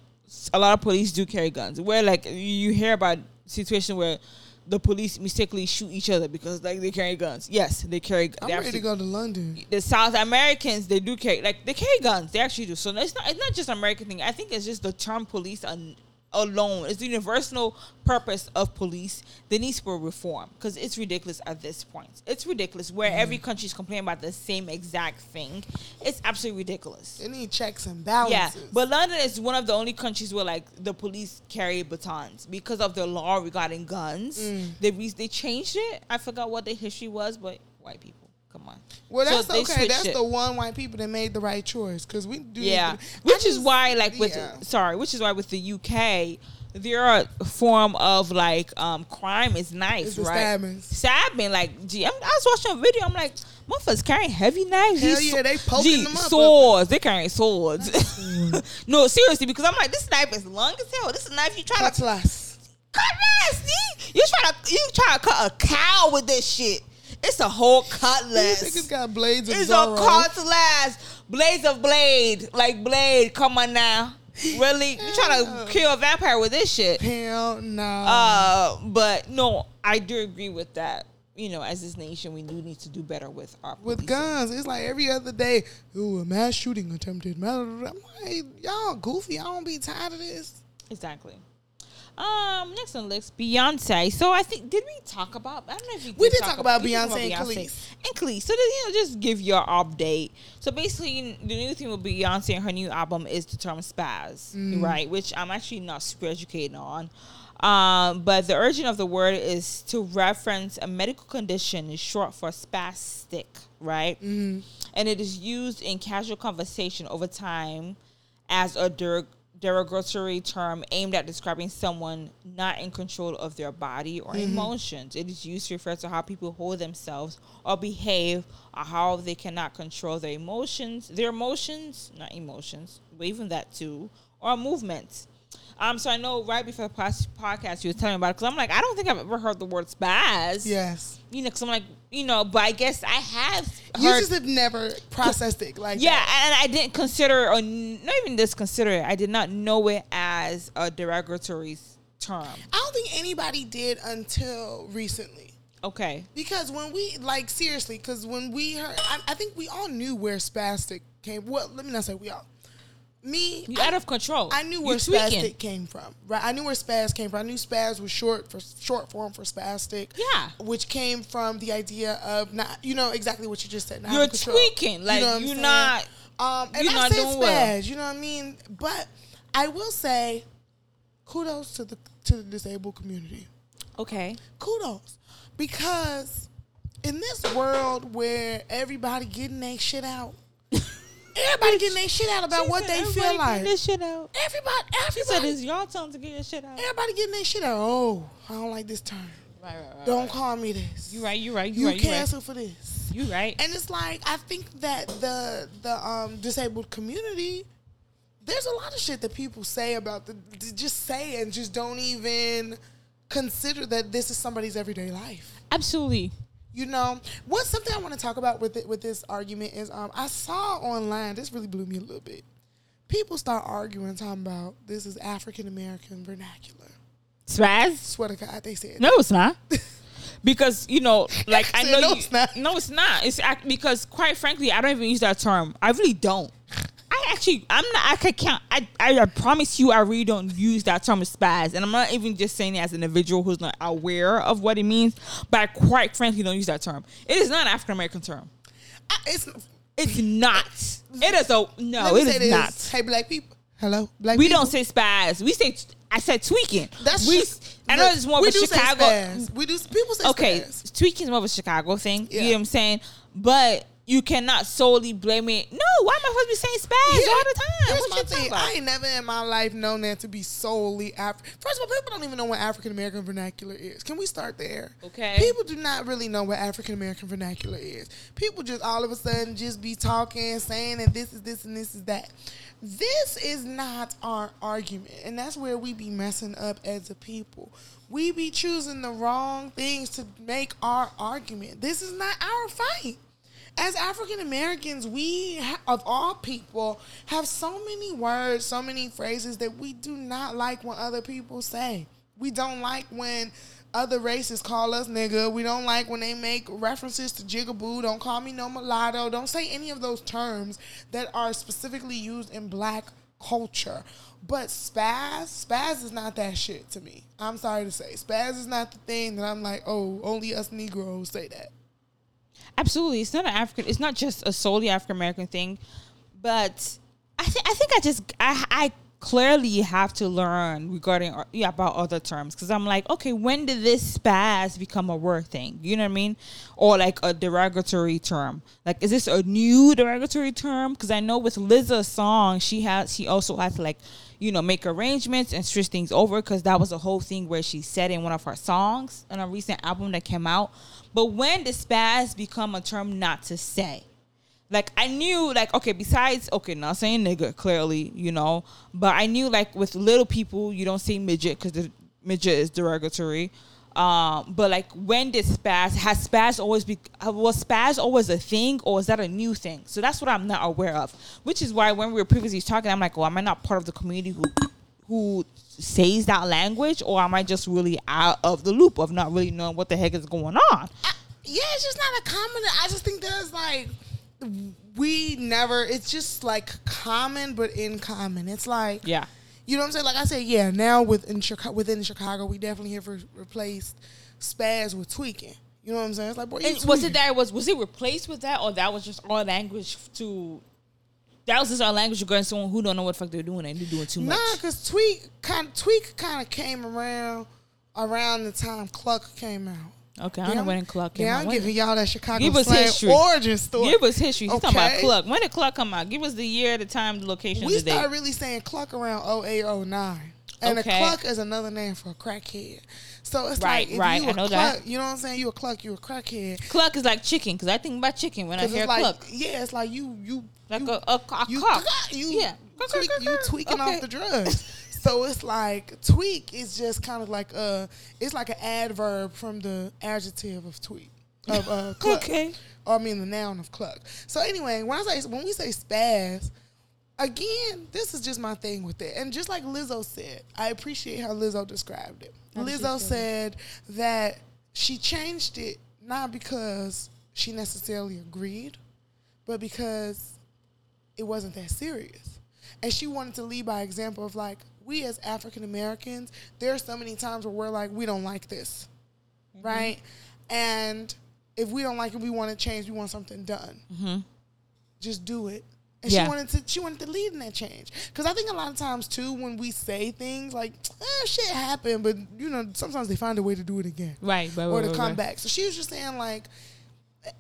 a lot of police do carry guns. Where like you hear about situation where the police mistakenly shoot each other because like they carry guns. Yes, they carry. I'm they ready to actually- go to London. the South Americans they do carry like they carry guns. They actually do. So it's not it's not just American thing. I think it's just the term police un, alone. It's the universal purpose of police. They need to reform because it's ridiculous at this point. It's ridiculous where every country is complaining about the same exact thing. It's absolutely ridiculous. They need checks and balances Yeah, but London is one of the only countries where like the police carry batons because of the law regarding guns. Mm. They re- they changed it. I forgot what the history was, but white people, come on. well, So that's they okay. That's it. the one white people that made the right choice because we do. Yeah, which is why like with yeah. sorry, which is why with the UK. Their form of like um crime is nice, It's right? stabbings. Stabbing, like, gee, I'm, I was watching a video. I'm like, motherfuckers carrying heavy knives. Hell yeah, they poking gee, them up. Swords, they carrying swords. no, seriously, because I'm like, this knife is long as hell. This is a knife you try to Cutlass. cutlass. You try to you try to cut a cow with this shit. It's a whole cutlass. These niggas got blades of It's a cutlass. Blades of blade, like blade. Come on now, really? You trying to kill a vampire with this shit? Hell no. Uh, but no, I do agree with that. you know, as this nation, we do need to do better with our with policing. guns. It's like every other day, ooh, a mass shooting attempted. I'm like, y'all goofy. I don't be tired of this. Exactly. Um, next on the list, Beyonce. So I think did we talk about? I don't know if we did, We did talk about we did Beyonce and Kelis. And Kelis. So you know, just give your update. So basically, the new thing with Beyonce and her new album is the term spaz, Mm. right? Which I'm actually not super educated on. Um, but the origin of the word is to reference a medical condition, is short for spastic, right? Mm-hmm. And it is used in casual conversation over time as a der- derogatory term aimed at describing someone not in control of their body or emotions. It is used to refer to how people hold themselves or behave or how they cannot control their emotions, their emotions, not emotions, but even that too, or movements. Um, so I know right before the past podcast you were telling me about it because I'm like I don't think I've ever heard the word spaz. Yes. you know, because I'm like you know, but I guess I have You just have never processed it like yeah, that. and I didn't consider, or not even just consider it. I did not know it as a derogatory term. I don't think anybody did until recently. Okay, Because when we like seriously, because when we heard, I, I think we all knew where spastic came. Well, let me not say we all. Me, you out of control. I knew You where tweaking. spastic came from. Right, I knew where spaz came from. I knew spaz was short for short form for spastic. Yeah. which came from the idea of not, you know, exactly what you just said. You're tweaking, like, what I'm you're not- Um, and you're I not said doing spaz. well. You know what I mean? But I will say, kudos to the to the disabled community Okay, kudos because in this world where everybody getting their shit out, everybody getting their shit out about what they feel like. this shit out. Everybody, She said everybody, it's your turn to get your shit out. everybody getting their shit out. Oh, I don't like this term. Right, right, right. Don't call me this. You right. You right. You, You right. You right. cancel for this. You right. And it's like I think that the the um disabled community, there's a lot of shit that people say about the just say and just don't even consider that this is somebody's everyday life. Absolutely. You know, what's something I want to talk about with it, with this argument is um I saw online this really blew me a little bit. People start arguing talking about this is African American vernacular. Spaz. Swear to God, they said No, it's not. Because you know, like I Say, know "No, you, it's not." No, it's not. It's because quite frankly, I don't even use that term. I really don't. I actually, I'm not. I could count. I, I, I promise you, I really don't use that term spaz, and I'm not even just saying it as an individual who's not aware of what it means. But I quite frankly don't use that term. It is not an African American term. I, it's It's not. It is a no. It is not. Hey, black people. Hello, black We people. don't say spaz. We say. I said tweaking. That's we. just- I know it's more of a Chicago. We do. People say okay, spaz. tweaking is more of a Chicago thing. Yeah. You know what I'm saying? But you cannot solely blame it. No, why am I supposed to be saying spaz Here- all the time? Here's What my you thing. I ain't never in my life known that to be solely African. First of all, people don't even know what African American vernacular is. Can we start there? Okay. People do not really know what African American vernacular is. People just all of a sudden just be talking, saying that this is this and this is that. This is not our argument, and that's where we be messing up as a people. We be choosing the wrong things to make our argument. This is not our fight as African Americans, we of all people have so many words, so many phrases that we do not like when other people say. We don't like when other races call us nigga. We don't like when they make references to jigaboo. Don't call me no mulatto. Don't say any of those terms that are specifically used in black culture. But spaz, spaz is not that shit to me. I'm sorry to say. Spaz is not the thing that I'm like, oh, only us Negroes say that. Absolutely, it's not an African. It's not just a solely African American thing, but I think I think I just I I clearly have to learn regarding uh, yeah, about other terms because I'm like, okay, when did this spaz become a word thing? You know what I mean? Or like a derogatory term? Like, is this a new derogatory term? Because I know with Lizzo's song, she has she also has to like you know make arrangements and switch things over because that was a whole thing where she said in one of her songs in a recent album that came out. But when did spaz become a term not to say? Like I knew, like okay, besides okay, not saying nigga clearly, you know, but I knew like with little people, you don't say midget because the midget is derogatory. Um, but like when did spaz has spaz always be uh, was spaz always a thing or is that a new thing? So that's what I'm not aware of. Which is why when we were previously talking, I'm like, well, am I not part of the community who who says that language, or am I just really out of the loop of not really knowing what the heck is going on? yeah, it's just not a common. I just think there's like we never. It's just like common, but in common. It's like Yeah. You know what I'm saying? Like I said, yeah. Now within Chicago, within Chicago, we definitely have re- replaced spaz with tweaking. You know what I'm saying? It's like, boy, you was it that was was it replaced with that or that was just our language to that was just our language regarding someone who don't know what the fuck they're doing and they're doing too much. Nah, cause tweak kind tweak kind of came around around the time Cluck came out. Okay, I don't know when Cluck came yeah, out. Yeah, I'm giving y'all that Chicago Give us slang history. origin story. Give us history. He's talking about Cluck. When did Cluck come out? Give us the year, the time, the location, we the date. started really saying cluck around 0809. And Okay. a cluck is another name for a crackhead. So it's Right, like if right, you I a know cluck, that. you know what I'm saying? You a cluck, you a crackhead. Cluck is like chicken because I think about chicken when I hear like Cluck. yeah, it's like you you Like you, a, a, a you, cock. you yeah. tweak, you tweaking Okay. off the drugs. So it's like tweak is just kind of like a it's like an adverb from the adjective of tweak of uh cluck. Okay. Or I mean the noun of cluck. So anyway, when I say when we say spaz, again, this is just my thing with it. And just like Lizzo said, I appreciate how Lizzo described it. Lizzo said that she changed it not because she necessarily agreed, but because it wasn't that serious. And she wanted to lead by example of like, we as African Americans, there are so many times where we're like, we don't like this. Right? And if we don't like it, we want to change, we want something done. Just do it. And Yeah. she wanted to she wanted to lead in that change. Because I think a lot of times too, when we say things like, eh, shit happened, but you know, sometimes they find a way to do it again Right, right, or to right, come right. back. So she was just saying like,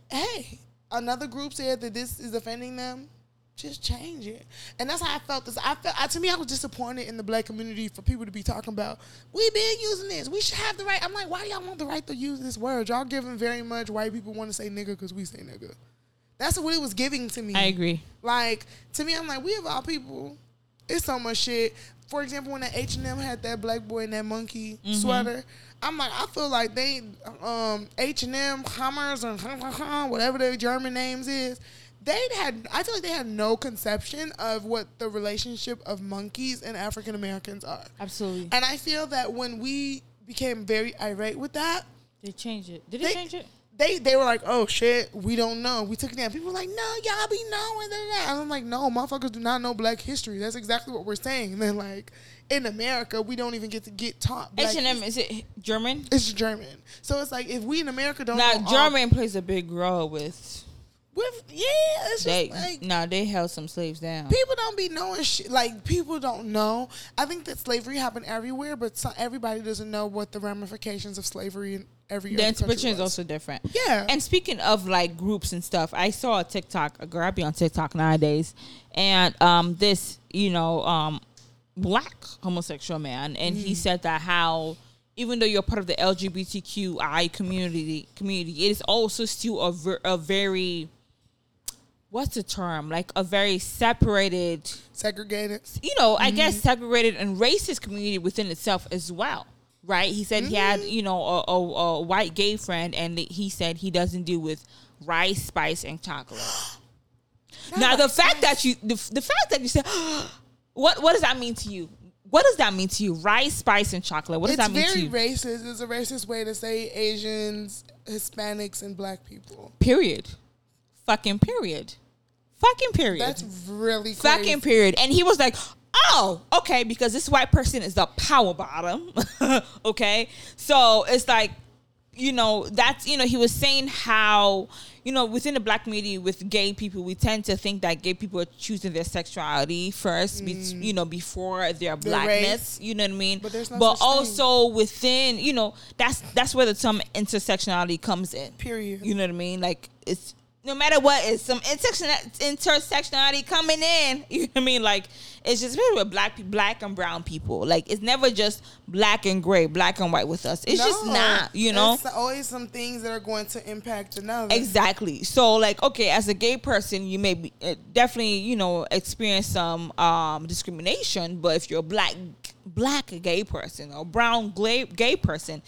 hey, another group said that this is offending them. Just change it, and that's how I felt. This I felt I, to me, I was disappointed in the black community for people to be talking about we been using this. We should have the right. I'm like, why do y'all want the right to use this word? Y'all giving very much white people want to say nigga because we say nigga. That's what it was giving to me. I agree. Like to me, I'm like, we of all people, it's so much shit. For example, when the H and M had that black boy in that monkey Mm-hmm. sweater, I'm like, I feel like they um H and M, Hammers, or whatever their German names is. They had, I feel like they had no conception of what the relationship of monkeys and African Americans are. Absolutely. And I feel that when we became very irate with that, They changed it. Did they, they, change it? They they were like, oh shit, we don't know. We took it down. People were like, no, y'all be knowing that. And I'm like, no, motherfuckers do not know black history. That's exactly what we're saying. And then like in America, we don't even get to get taught. black H and M is it German? It's German. So it's like if we in America don't Now know all- German plays a big role with with yeah, it's just they. like nah, they held some slaves down. people don't be knowing shit. Like people don't know. I think that slavery happened everywhere, but so, everybody doesn't know what the ramifications of slavery every the other interpretation is also different. Yeah. And speaking of like groups and stuff, I saw a TikTok, a girl I be on TikTok nowadays, and um this, you know, um black homosexual man, and Mm. he said that how even though you're part of the LGBTQI community community, it is also still a, ver- a very what's the term? Like a very separated segregated. you know, I Mm-hmm. guess segregated and racist community within itself as well. Right? He said he had, Mm-hmm. you know, a, a, a white gay friend, and he said he doesn't deal with rice, spice, and chocolate. now, the fact that you, the, the fact that you said, what, what does that mean to you? What does that mean to you? Rice, spice, and chocolate. What does it's that mean to very you? racist. It's a racist way to say Asians, Hispanics, and black people. period. Fucking period. Fucking period. That's really crazy. fucking period. And he was like, oh, okay, because this white person is the power bottom. okay. So it's like, you know, that's, you know, he was saying how, you know, within the black community with gay people, we tend to think that gay people are choosing their sexuality first, be, mm. you know, before their blackness. You know what I mean? But there's no But such thing. also within, you know, that's that's where the term intersectionality comes in. Period. You know what I mean? Like it's no matter what, it's some intersection intersectionality coming in. You know what I mean? Like it's just really with black black and brown people. Like it's never just black and gray, black and white with us. It's just not. You know. It's always some things that are going to impact another. Exactly. So, like, okay, as a gay person, you may be uh, definitely, you know, experience some um, discrimination. But if you're a black black gay person or brown gay, gay person,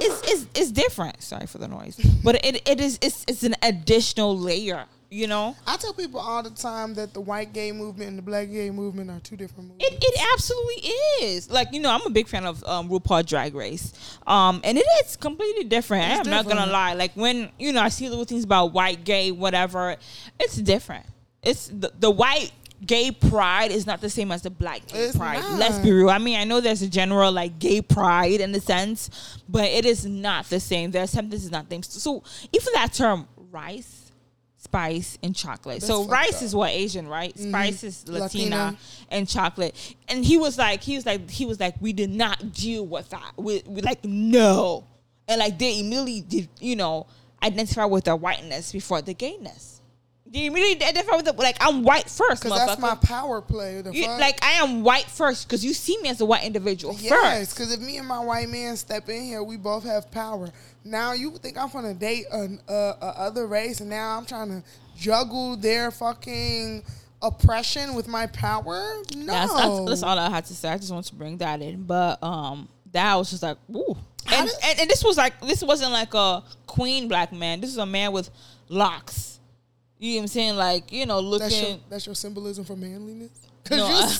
it's, it's it's different. Sorry for the noise, but it, it is it's it's an additional layer You know, I tell people all the time that the white gay movement and the black gay movement are two different movements. it, it absolutely is. Like you know, I'm a big fan of um, RuPaul Drag Race, um, and it is completely different. It's I'm not gonna lie. Like when you know, I see little things about white, gay, whatever. It's different. It's the, the white gay pride is not the same as the black pride. not. Let's be real. I mean, I know there's a general like gay pride in the sense, but it is not the same. There's something is not the same. So even that term rice. Spice and chocolate. so rice up. is what Asian, right? Mm-hmm. Spice is Latina, Latina. and chocolate. And he was like, he was like, he was like, we did not deal with that. We, we like no, and like they immediately did, you know, identify with their whiteness before the gayness. They immediately identify with the like I'm white first, Because that's my power play. The You- like I am white first because you see me as a white individual Yes, first. because if me and my white man step in here, we both have power. Now you think I'm gonna date an uh, a other race, and now I'm trying to juggle their fucking oppression with my power? No, That's, that's, that's all I had to say. I just want to bring that in, but um, that was just like, ooh, and, did- and and this was like this wasn't like a queen black man. This is a man with locks. You know what I'm saying? Like you know, That's your, looking. that's your symbolism for manliness. No, you, I-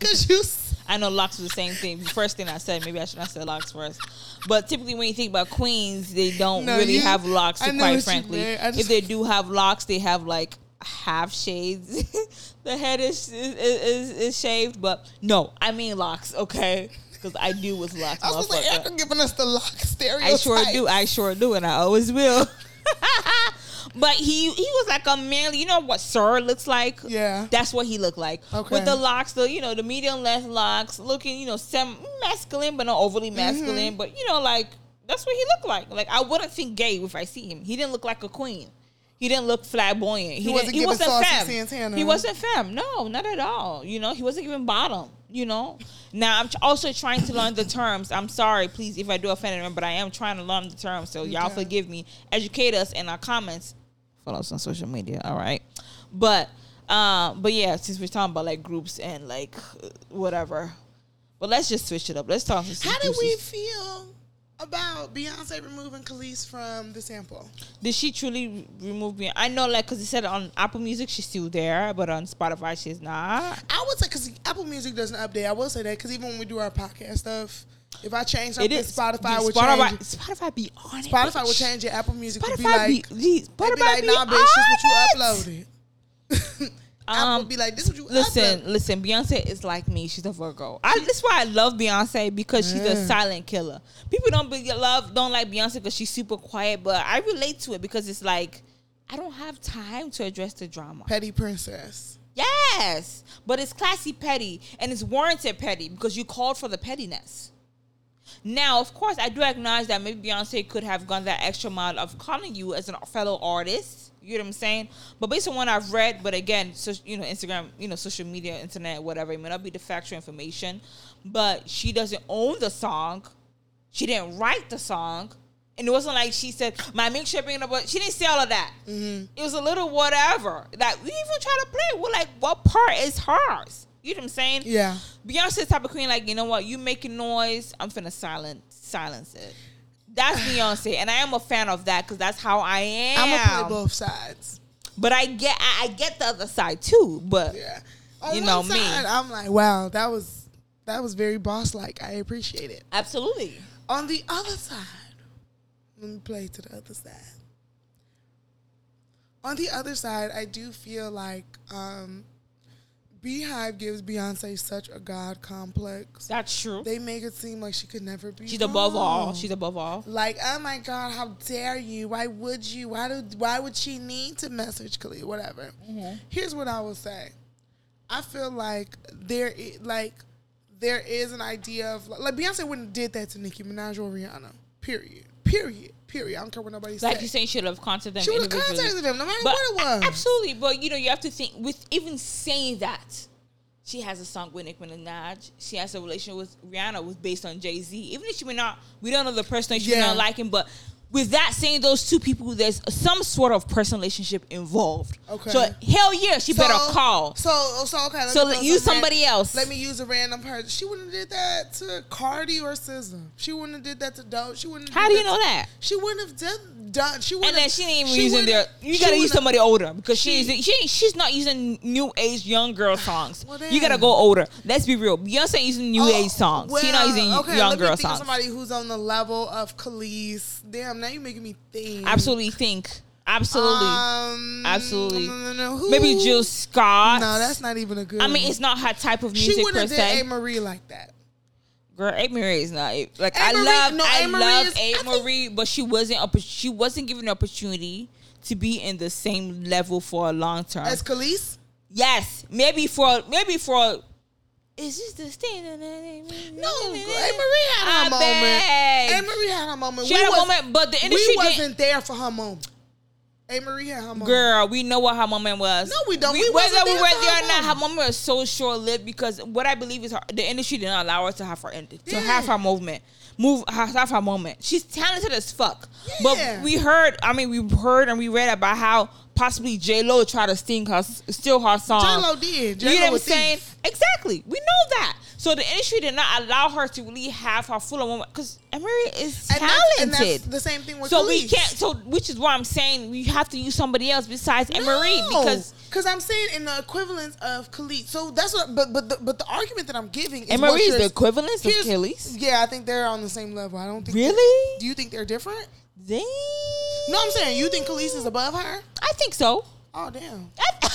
cause you, I know locks was the same thing. The first thing I said, maybe I should not say locks first. But typically, when you think about queens, they don't No, really you- have locks. To quite frankly. I if they do have locks, they have like half shades. the head is is, is is shaved, but no, I mean locks. Okay, because I do with locks. I was like. Erica giving us the lock stereotype. I sure do. I sure do, and I always will. But he he was like a manly. You know what Sir looks like? Yeah. that's what he looked like. Okay. with the locks, the you know the medium length locks, looking you know sem masculine, but not overly masculine. Mm-hmm. But you know like that's what he looked like. Like I wouldn't think gay if I see him. He didn't look like a queen. He didn't look flamboyant. He, wasn't he wasn't femme. Santana. He wasn't femme. No, not at all. You know, he wasn't even bottom. You know. Now I'm also trying to learn the terms. I'm sorry, please, if I do offend anyone, but I am trying to learn the terms. So y'all forgive me. Educate us in our comments. Follow us on social media. All right. But um, but yeah, since we're talking about like groups and like whatever. But let's just switch it up. Let's talk. How do we feel about Beyonce removing Kelis from the sample? Did she truly remove me? I know, like, cause it said on Apple Music she's still there, but on Spotify she's not. I would say because Apple Music doesn't update. I will say that because even when we do our podcast stuff, if I change something, Spotify dude, would Spotify, change. it. Spotify be on it. Spotify would change it. Apple Music would be like, be, Spotify be like, nah, bitch, this what you it." uploaded. Um, Apple would be like, this is what you Listen, uploaded. listen. Beyonce is like me. She's a Virgo. I, that's why I love Beyonce because she's a silent killer. People don't be, love don't like Beyonce because she's super quiet, but I relate to it because it's like I don't have time to address the drama. Petty princess. Yes, but it's classy petty and it's warranted petty because you called for the pettiness. Now, of course, I do acknowledge that maybe Beyonce could have gone that extra mile of calling you as a fellow artist. You know what I'm saying? But based on what I've read, but again, so, you know, Instagram, you know, social media, internet, whatever, it may not be the factual information, but she doesn't own the song. She didn't write the song. And it wasn't like she said, my mixture bringing up, she didn't say all of that. Mm-hmm. It was a little whatever. Like, we even try to play. We're like, what part is hers? You know what I'm saying? Yeah. Beyonce the type of queen, like, you know what, you making noise, I'm finna silent silence it. That's Beyonce, and I am a fan of that because that's how I am. I'm gonna play both sides. But I get, I, I get the other side too. But Yeah. On You know me. side, I'm like, wow, that was that was very boss like. I appreciate it. absolutely, On the other side, let me play to the other side. On the other side, I do feel like um, BeyHive gives Beyonce such a god complex. that's true. They make it seem like she could never be. She's above all. She's above all. like, oh my god, how dare you? Why would you? Why do? Why would she need to message Khalid? Whatever. Mm-hmm. Here's what I will say. I feel like there, like, there is an idea of like Beyonce wouldn't did that to Nicki Minaj or Rihanna. Period. Period. Period. I don't care what nobody Like says. you saying, she should have contacted them She would have contacted them no matter But what it was. absolutely, but you know, you have to think with even saying that. She has a song with Nicki Minaj. She has a relation with Rihanna, was based on Jay Z. Even if she may not, we don't know the person. She may not like him, but with that saying those two people, there's some sort of personal relationship involved. Okay. So hell yeah, she better call. So, so okay. let So let- use some ran- somebody else. Let me use a random person. She wouldn't have did that to Cardi or SZA. She wouldn't have did that to Doe. She wouldn't. How do you know that? She wouldn't have done. done she wouldn't. And then have- she ain't even using their. You gotta use somebody older because she- she, she she's not using new age young girl songs. Well, you gotta go older. Let's be real. Beyonce ain't using new Oh, age songs. She's not using okay, young girl songs. somebody who's on the level of Kelis. Damn, now you're making me think. Absolutely think. Absolutely. Um, Absolutely. No, no, no, who? Maybe Jill Scott. No, that's not even a good. I mean, one. it's not her type of music. She wouldn't per have did. Amerie like that. Girl, Amerie is not like A. I love no, I A. Love A think- Marie, but she wasn't oppo- she wasn't given the opportunity to be in the same level for a long term. As Kelis. yes, maybe for maybe for. Is this the thing? No, Amerie had her moment. Amerie had her moment. She we had a moment, but the industry we wasn't there for her moment. Amerie had her moment. Girl, we know what her moment was. No, we don't. We whether wasn't we were there or not, her moment. was so short lived because what I believe is her, the industry didn't allow her to have her to Yeah. have her movement, move, have her moment. She's talented as fuck, Yeah. but we heard, I mean, we heard and we read about how possibly J Lo tried to sting her, steal her song. J-Lo did. you J-Lo know what I'm a thief. saying? Exactly. We know that. So the industry did not allow her to really have her full moment because Amerie is And that's, and talented. that's the same thing with So we can't. So which is why I'm saying we have to use somebody else besides Amerie No, because because I'm saying in the equivalence of Khalid. So that's what. But but the, but the argument that I'm giving is Amerie is the equivalence of Kelis. Yeah, I think they're on the same level. I don't think. Really? Do you think they're different? Damn. No, I'm saying you think Kelis is above her. I think so. Oh damn. I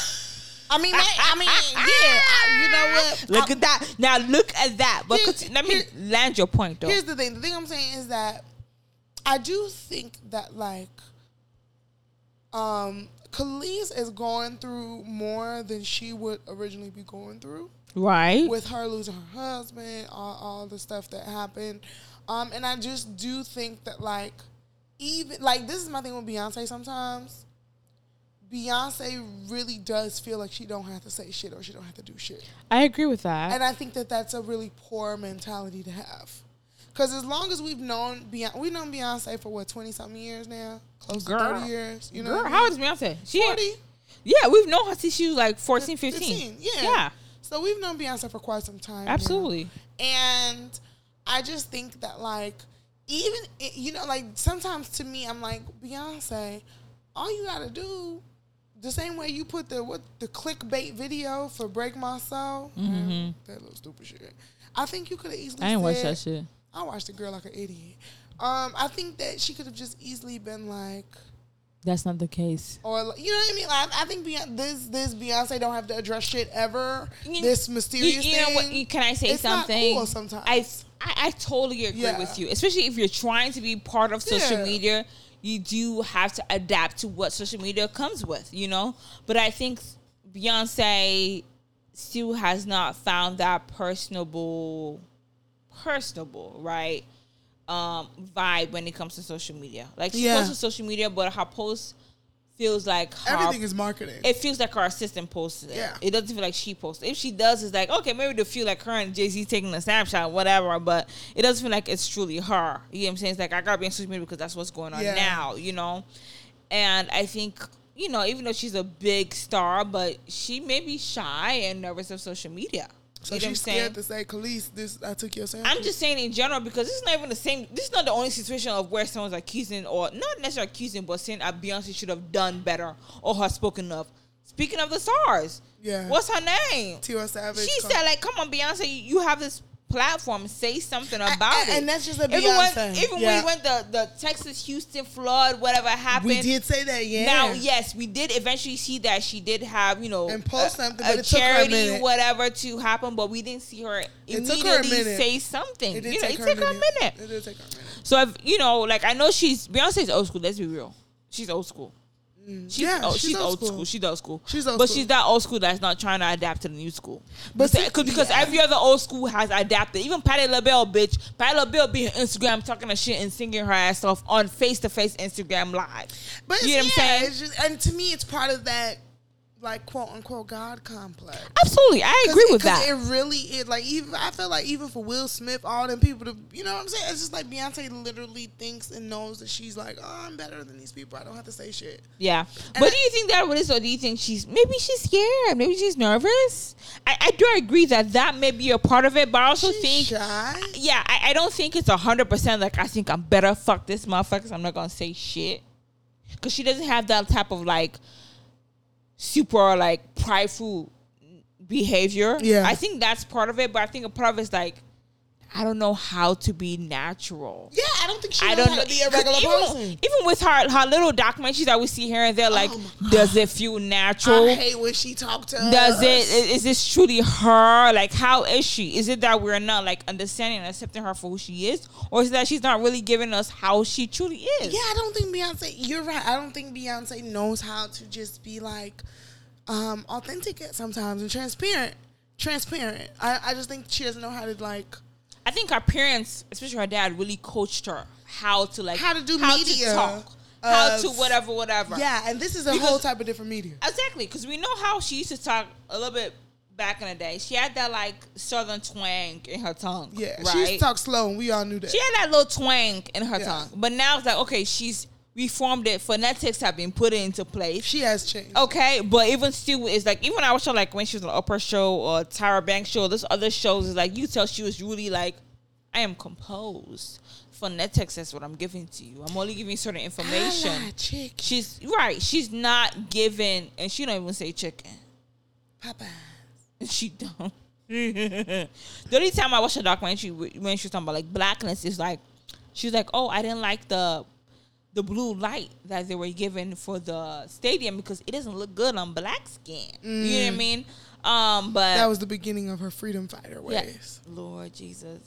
mean, I, I mean, yeah. I, you know what? Look I- at that. Now look at that. But continue- let me here- land your point though. Here's the thing. The thing I'm saying is that I do think that like um Kelis is going through more than she would originally be going through Right. with her losing her husband, all, all the stuff that happened. Um, and I just do think that like even like this is my thing with Beyonce sometimes. Beyonce really does feel like she don't have to say shit or she don't have to do shit. I agree with that. And I think that that's a really poor mentality to have. Because as long as we've known Beyonce, we've known Beyonce for what twenty something years now, close Girl. to thirty years. You know, Girl, I how old is Beyonce? She forty? Yeah, we've known her since she was like 14, 15. 15, yeah. Yeah. So we've known Beyonce for quite some time. now. Absolutely. And I just think that like even eh, you know like sometimes to me I'm like Beyonce, all you gotta do. The same way you put the what the clickbait video for "Break My Soul," Mm, that little stupid shit. I think you could have easily. Mm-hmm. I ain't watch that shit. I watched the girl like an idiot. Um, I think that she could have just easily been like, That's not the case. or like- you know what I mean. Like, I think Beyonce, this this Beyonce don't have to address shit ever. You- this mysterious you know thing. what? Can I say It's not something? cool sometimes. I, I I totally agree Yeah. with you, especially if you're trying to be part of social Yeah. media. You do have to adapt to what social media comes with, you know. But I think Beyonce still has not found that personable, personable, right? Um, vibe when it comes to social media. Like she Yeah. posts on social media, but her post feels like her Everything is marketing. it feels like her assistant posted it. Yeah. It doesn't feel like she posted. If she does, it's like okay, maybe to feel like her and Jay Z taking a snapshot, whatever. But it doesn't feel like it's truly her. You know what I'm saying? It's like I gotta be on social media because that's what's going on Yeah. now. You know, and I think you know even though she's a big star, but she may be shy and nervous of social media. So you know she's scared to say, "Kelis, this I took your sample." I'm just saying in general because this is not even the same. This is not the only situation of where someone's accusing or not necessarily accusing, but saying that Beyonce should have done better or her spoken of. Speaking of the stars, Yeah. what's her name? Tiwa Savage. She said, like, come on, Beyonce, you have this platform, say something about and- it. and that's just a even Beyonce. When, even Yeah. when, when the the Texas Houston flood, whatever happened, we did say that, yeah. now, yes, we did eventually see that she did have, you know, And post a, something, a but it took her a charity, minute. whatever, to happen, but we didn't see her took her immediately say something. It did you know, take it her a took her a minute. minute. It did take her a minute. So, if you know, like I know she's Beyonce's old school. Let's be real, she's old school. Mm. She's, Yeah, oh, she's she's, old old school. school. She's old school. She's old but school. she's that old school that's not trying to adapt to the new school. But Because, see- cause, because yeah. every other old school has adapted. Even Patti LaBelle, bitch. Patti LaBelle be on Instagram talking her shit and singing her ass off on face to face Instagram live. But you know what I'm saying? It's just, and to me, it's part of that like quote unquote God complex. Absolutely, I agree with that. It really is like even I feel like even for Will Smith, all them people to you know what I'm saying. It's just like Beyonce literally thinks and knows that she's like, oh, I'm better than these people. I don't have to say shit. Yeah. And But I- do you think that what it is, or do you think she's maybe she's scared? Maybe she's nervous? I, I do agree that that may be a part of it, but I also think, shy. yeah, I, I don't think it's a hundred percent. Like I think I'm better. Fuck this motherfucker. I'm not gonna say shit because she doesn't have that type of like super like prideful behavior. Yeah. I think that's part of it, but I think a part of it is like I don't know how to be natural. Yeah, I don't think she I knows don't how know. to be a regular even, person. even with her her little documentaries that we see here and there, like, Oh does it feel natural? I hate when she talks to Does us. it is this truly her? Like, how is she? Is it that we're not like understanding and accepting her for who she is, or is it that she's not really giving us how she truly is? Yeah, I don't think Beyonce. You're right. I don't think Beyonce knows how to just be like um, authentic sometimes and transparent. Transparent. I, I just think she doesn't know how to like I think her parents, especially her dad, really coached her how to like How to do how media to talk, how to whatever, whatever. Yeah, and this is a Because- whole type of different media. Exactly, because we know how she used to talk a little bit back in the day. She had that like southern twang in her tongue. Yeah, right? she used to talk slow, and we all knew that. She had that little twang in her Yeah. tongue, but now it's like okay, she's reformed it. Phonetics have been put into place. She has changed. Okay, but even still, it's like even I watched her like when she was on the Oprah show or Tyra Banks show. This other shows is like you tell she was really like, I am composed. Phonetics is what I'm giving to you. I'm only giving certain information. Like chick. She's right. She's not giving, and she don't even say chicken. Papa. She don't. the only time I watched a documentary wh- when she was talking about like blackness is like she was like, "Oh, I didn't like the the blue light that they were given for the stadium because it doesn't look good on black skin." You know what I mean? Um, but That was the beginning of her freedom fighter yeah. ways. Lord Jesus.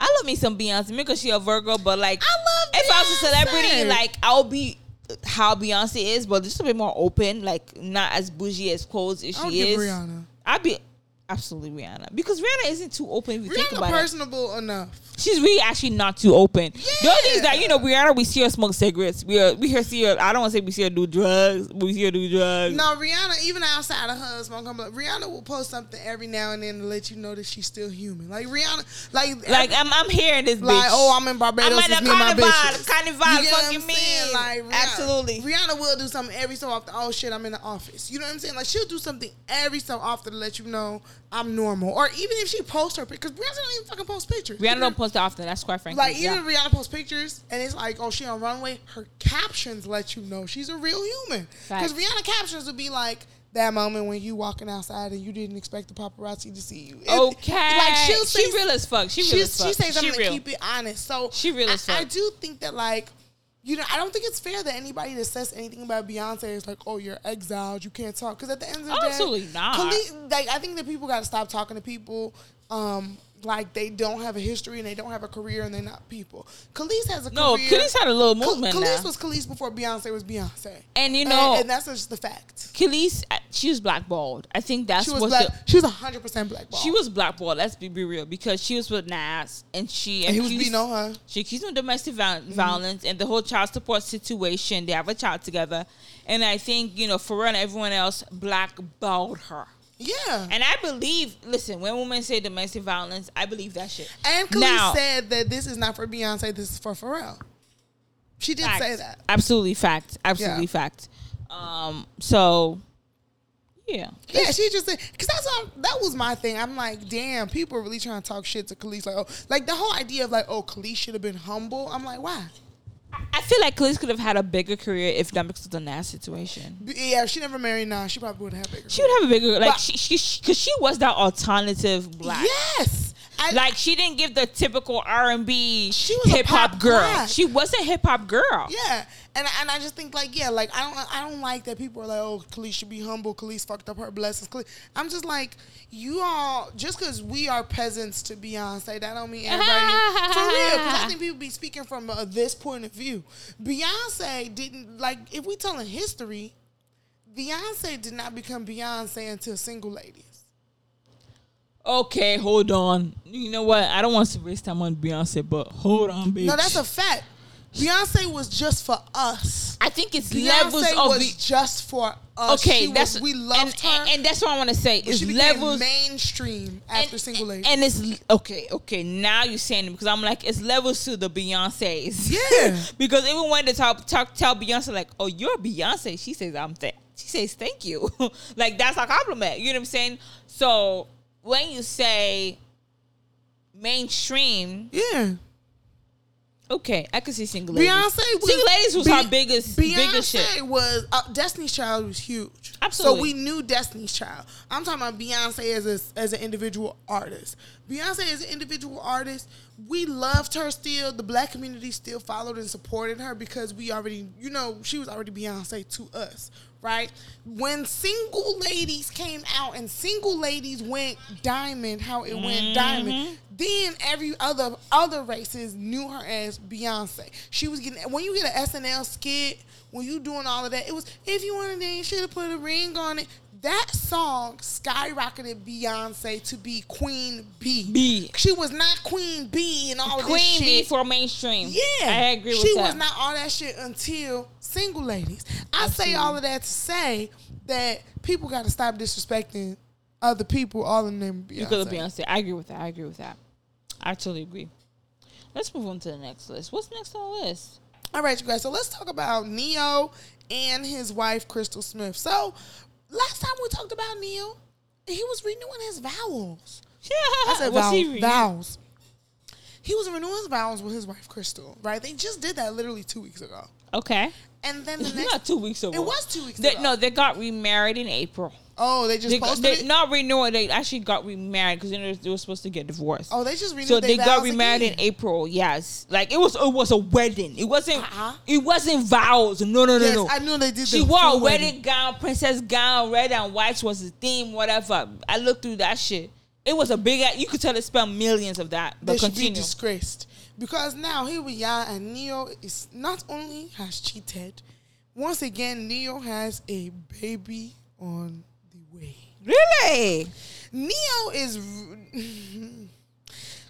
I love me some Beyonce because she a Virgo, but like I love if I was a celebrity, like I'll be how Beyonce is, but just a bit more open, like not as bougie as clothes as I'll she is. Rihanna. I'd be absolutely Rihanna because Rihanna isn't too open if you think Rihanna about it. personable enough. She's really actually not too open. The only thing is that you know Rihanna, we see her smoke cigarettes. We are, we hear see her. I don't want to say we see her do drugs. But we see her do drugs. No, Rihanna, even outside of her but Rihanna will post something every now and then to let you know that she's still human. Like Rihanna, like Like I'm, I'm hearing this like bitch. oh, I'm in Barbados I'm at the me carnival. Carnival, You get fuck what I'm saying? Like Rihanna, Absolutely. Rihanna will do something every so often. Oh shit, I'm in the office. You know what I'm saying? Like she'll do something every so often to let you know I'm normal. Or even if she posts her because Rihanna don't even fucking post pictures. Rihanna Even- don't post that often. That's quite frankly. Like yeah. even Rihanna posts pictures and it's like, oh, she on runway. Her captions let you know she's a real human. Because Rihanna captions would be like that moment when you walking outside and you didn't expect the paparazzi to see you. It- Okay. like she'll say, she real as fuck. She real she, as fuck. she say something she real. keep it honest. So She real I, as fuck. I do think that like. You know, I don't think it's fair that anybody that says anything about Beyonce is like, "Oh, you're exiled. You can't talk." Because at the end of the day, Absolutely not. Kelis- like, I think that people got to stop talking to people um, like they don't have a history and they don't have a career and they're not people. Kelis has a No, career. Kelis had a little movement Kelis now. was Kelis before Beyonce was Beyonce. And you know- and, that's just the fact. Kelis, uh, she was blackballed. I think that's what She was what black. the, she was hundred percent blackball. She was blackballed. Let's be, be real, because she was with Nas, and she And he was beating on her. She accused him of domestic Mm-hmm. violence and the whole child support situation. They have a child together, and I think you know Pharrell and everyone else blackballed her. Yeah. And I believe, listen, when women say domestic violence, I believe that shit. And Kelis said that this is not for Beyonce. This is for Pharrell. She did Fact. say that. Absolutely fact. Absolutely Yeah. fact. Um. So, yeah. Yeah, she just said because that's all, that was my thing. I'm like, damn, people are really trying to talk shit to Kelis. Like, oh, like the whole idea of like, oh, Kelis should have been humble. I'm like, why? I feel like Kelis could have had a bigger career if not was the Nas situation. Yeah, if she never married Nas, she probably would have had bigger. She would have a bigger like But- she she because she was that alternative black. Yes, I, Like she didn't give the typical R and B She was a hip hop girl. black. She was a hip hop girl. Yeah, and and I just think like yeah, like I don't I don't like that people are like oh Kelis should be humble. Kelis fucked up her blessings. Kelis. I'm just like you all just because we are peasants to Beyonce, that don't mean everybody for real. Because I think people be speaking from uh, this point of view. Beyonce didn't like if we telling history. Beyonce did not become Beyonce until single ladies. Okay, hold on. You know what? I don't want to waste time on Beyonce, but hold on, bitch. No, that's a fact. Beyonce was just for us. I think it's Beyonce levels of was the just for us. okay, She was- that's we and, loved her. and, and that's what I want to say. It's levels mainstream after and, single lady. and it's okay, okay. Now you're saying it because I'm like it's levels to the Beyonces. Yeah. because even when they talk, talk tell Beyonce like, "Oh, you're Beyonce," she says, "I'm th- She says, "Thank you." like that's a compliment. You know what I'm saying? So when you say mainstream, yeah. Okay, I could see single ladies. Beyonce was single ladies was Be- our biggest biggest Beyonce shit. was uh, Destiny's Child was huge. Absolutely. So we knew Destiny's Child. I'm talking about Beyonce as a, as an individual artist. Beyonce as an individual artist, we loved her still. The black community still followed and supported her because we already, you know, she was already Beyonce to us, right? When single ladies came out and single ladies went diamond, how it went mm-hmm. diamond, then every other other races knew her as Beyonce. She was getting when you get an SNL skit, when you doing all of that, it was if you wanted to, you should have put a ring on it. That song skyrocketed Beyonce to be Queen B. B. She was not Queen B and all of this Queen shit. bee for mainstream. Yeah, I agree with she that. was not all that shit until single ladies. I say all of that to say that people got to stop disrespecting other people all in the name of Beyonce. because of Beyonce. I agree with that. I agree with that. I totally agree. Let's move on to the next list. What's next on the list? All right, you guys. So let's talk about Ne-Yo and his wife Crystal Smith. So last time we talked about Neil, he was renewing his vows. I said What's vows. he re- vows. He was renewing his vows with his wife Crystal. Right? They just did that literally two weeks ago. Okay. And then the next not two weeks ago. It was two weeks They, ago. no, they got remarried in April. Oh, they just They, posted they it. not renewed. They actually got remarried because they, they were supposed to get divorced. Oh, they just renewed. so they got remarried again. in April. Yes, like it was. It was a wedding. It wasn't. Uh-huh. It wasn't vows. No, no, no, Yes, no. I knew they did. She wore a full wedding gown, princess gown, red and white was the theme, whatever. I looked through that shit. It was a big. You could tell they spent millions of that. They But should be disgraced because now here we are, and Ne-Yo is not only has cheated. Once again, Ne-Yo has a baby on. Really? Ne-Yo is.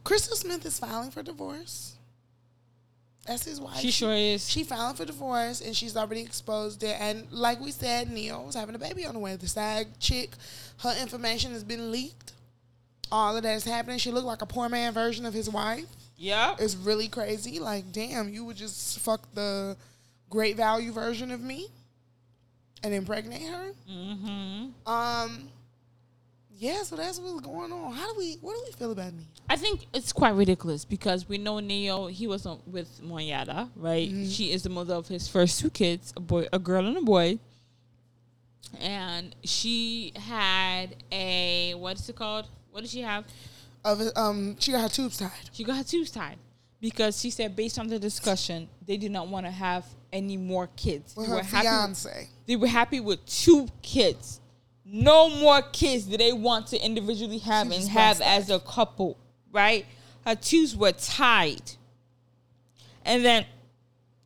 Crystal Smith is filing for divorce. That's his wife. She sure is. She filing for divorce and she's already exposed it. And like we said, Ne-Yo was having a baby on the way. The side chick, her information has been leaked. All of that is happening. She looked like a poor man version of his wife. Yeah. It's really crazy. Like, damn, you would just fuck the great value version of me and impregnate her. Mm-hmm. Um, yeah. So that's what's going on. How do we? What do we feel about Ne-Yo? I think it's quite ridiculous because we know Ne-Yo. He was on- with Monyetta, right? Mm-hmm. She is the mother of his first two kids, a boy, a girl, and a boy. And she had a what is it called? What did she have? Of um, she got her tubes tied. She got her tubes tied because she said, based on the discussion, they did not want to have any more kids. With They her were happy. fiance. They were happy with two kids. No more kids do they want to individually have and have as a couple, right? Her tubes were tied. And then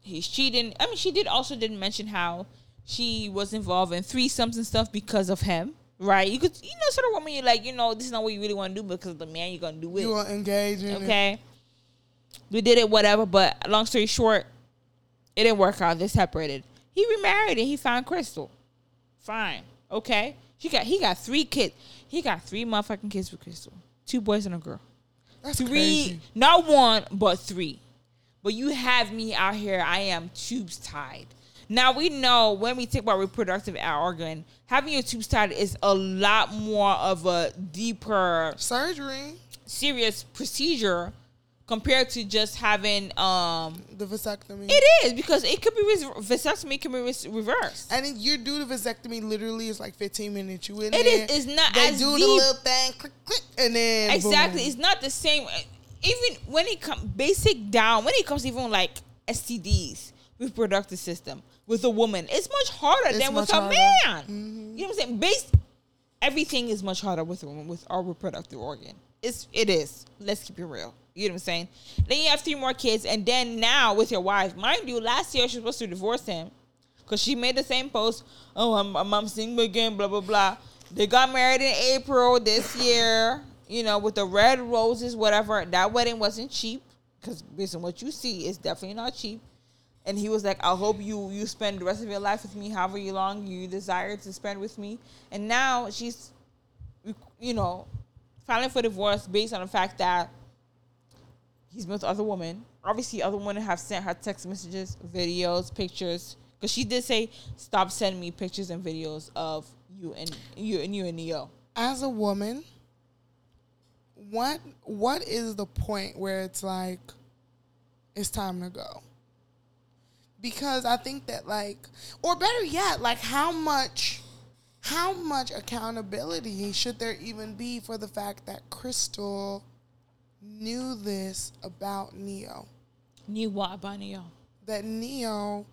he's cheating. I mean, she did also didn't mention how she was involved in threesomes and stuff because of him, right? You could, you know, sort of woman you're like, you know, this is not what you really want to do because of the man you're gonna do it. You want to engage it. Okay. We did it, whatever. But long story short, it didn't work out. They separated. He remarried and he found Crystal. Fine. Okay. She got he got three kids. He got three motherfucking kids with Crystal. Two boys and a girl. That's Three, crazy. not one, but three. But you have me out here. I am tubes tied. Now we know when we think about reproductive organ, having your tubes tied is a lot more of a deeper Surgery, serious procedure compared to just having um the vasectomy. it is because it could be res- vasectomy can be res- reversed And you do the vasectomy literally is like 15 minutes. You in It there. is- it's not They as do the little thing, click, click, and then exactly boom. it's not the same even when it comes basic down when it comes even like stds reproductive system with a woman it's much harder It's than with much a harder. man Mhm. you know what i'm saying based everything is much harder with a woman with our reproductive organ it's it is let's keep it real you know what i'm saying? Then you have three more kids and then now with your wife. Mind you last year she was supposed to divorce him because she made the same post oh I'm, I'm, I'm single again blah blah blah. They got married in april this year you know with the red roses whatever. That wedding wasn't cheap because based on what you see it's definitely not cheap. And he was like, "I hope you you spend the rest of your life with me, however long you desire to spend with me." And now she's, you know, filing for divorce based on the fact that he's with other women. Obviously, other women have sent her text messages, videos, pictures. Because she did say, "Stop sending me pictures and videos of you and you and you and Ne-Yo." As a woman, what what is the point where it's like it's time to go? Because I think that like or better yet, like how much how much accountability should there even be for the fact that Crystal knew this about Ne-Yo? Knew what about Ne-Yo? That Ne-Yo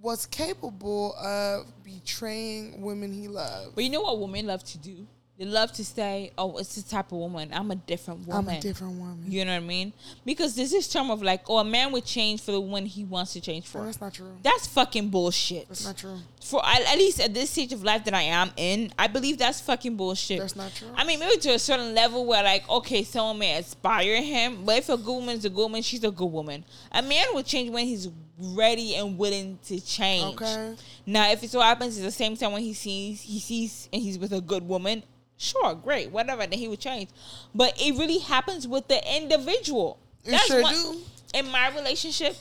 was capable of betraying women he loved. But you know what women love to do? They love to say, "Oh, it's the type of woman. I'm a different woman. I'm a different woman. You know what I mean? Because there's this term of like, oh, a man would change for the woman he wants to change No, for. that's not true. That's fucking bullshit. That's not true. For at, at least at this stage of life that I am in, I believe that's fucking bullshit. That's not true. I mean, maybe to a certain level where like, okay, someone may inspire him, but if a good woman's a good woman, she's a good woman. A man will change when he's ready and willing to change. Okay. Now, if it so happens at the same time when he sees he sees and he's with a good woman, sure, great, whatever, then he would change. But it really happens with the individual. It sure one- do. In my relationship,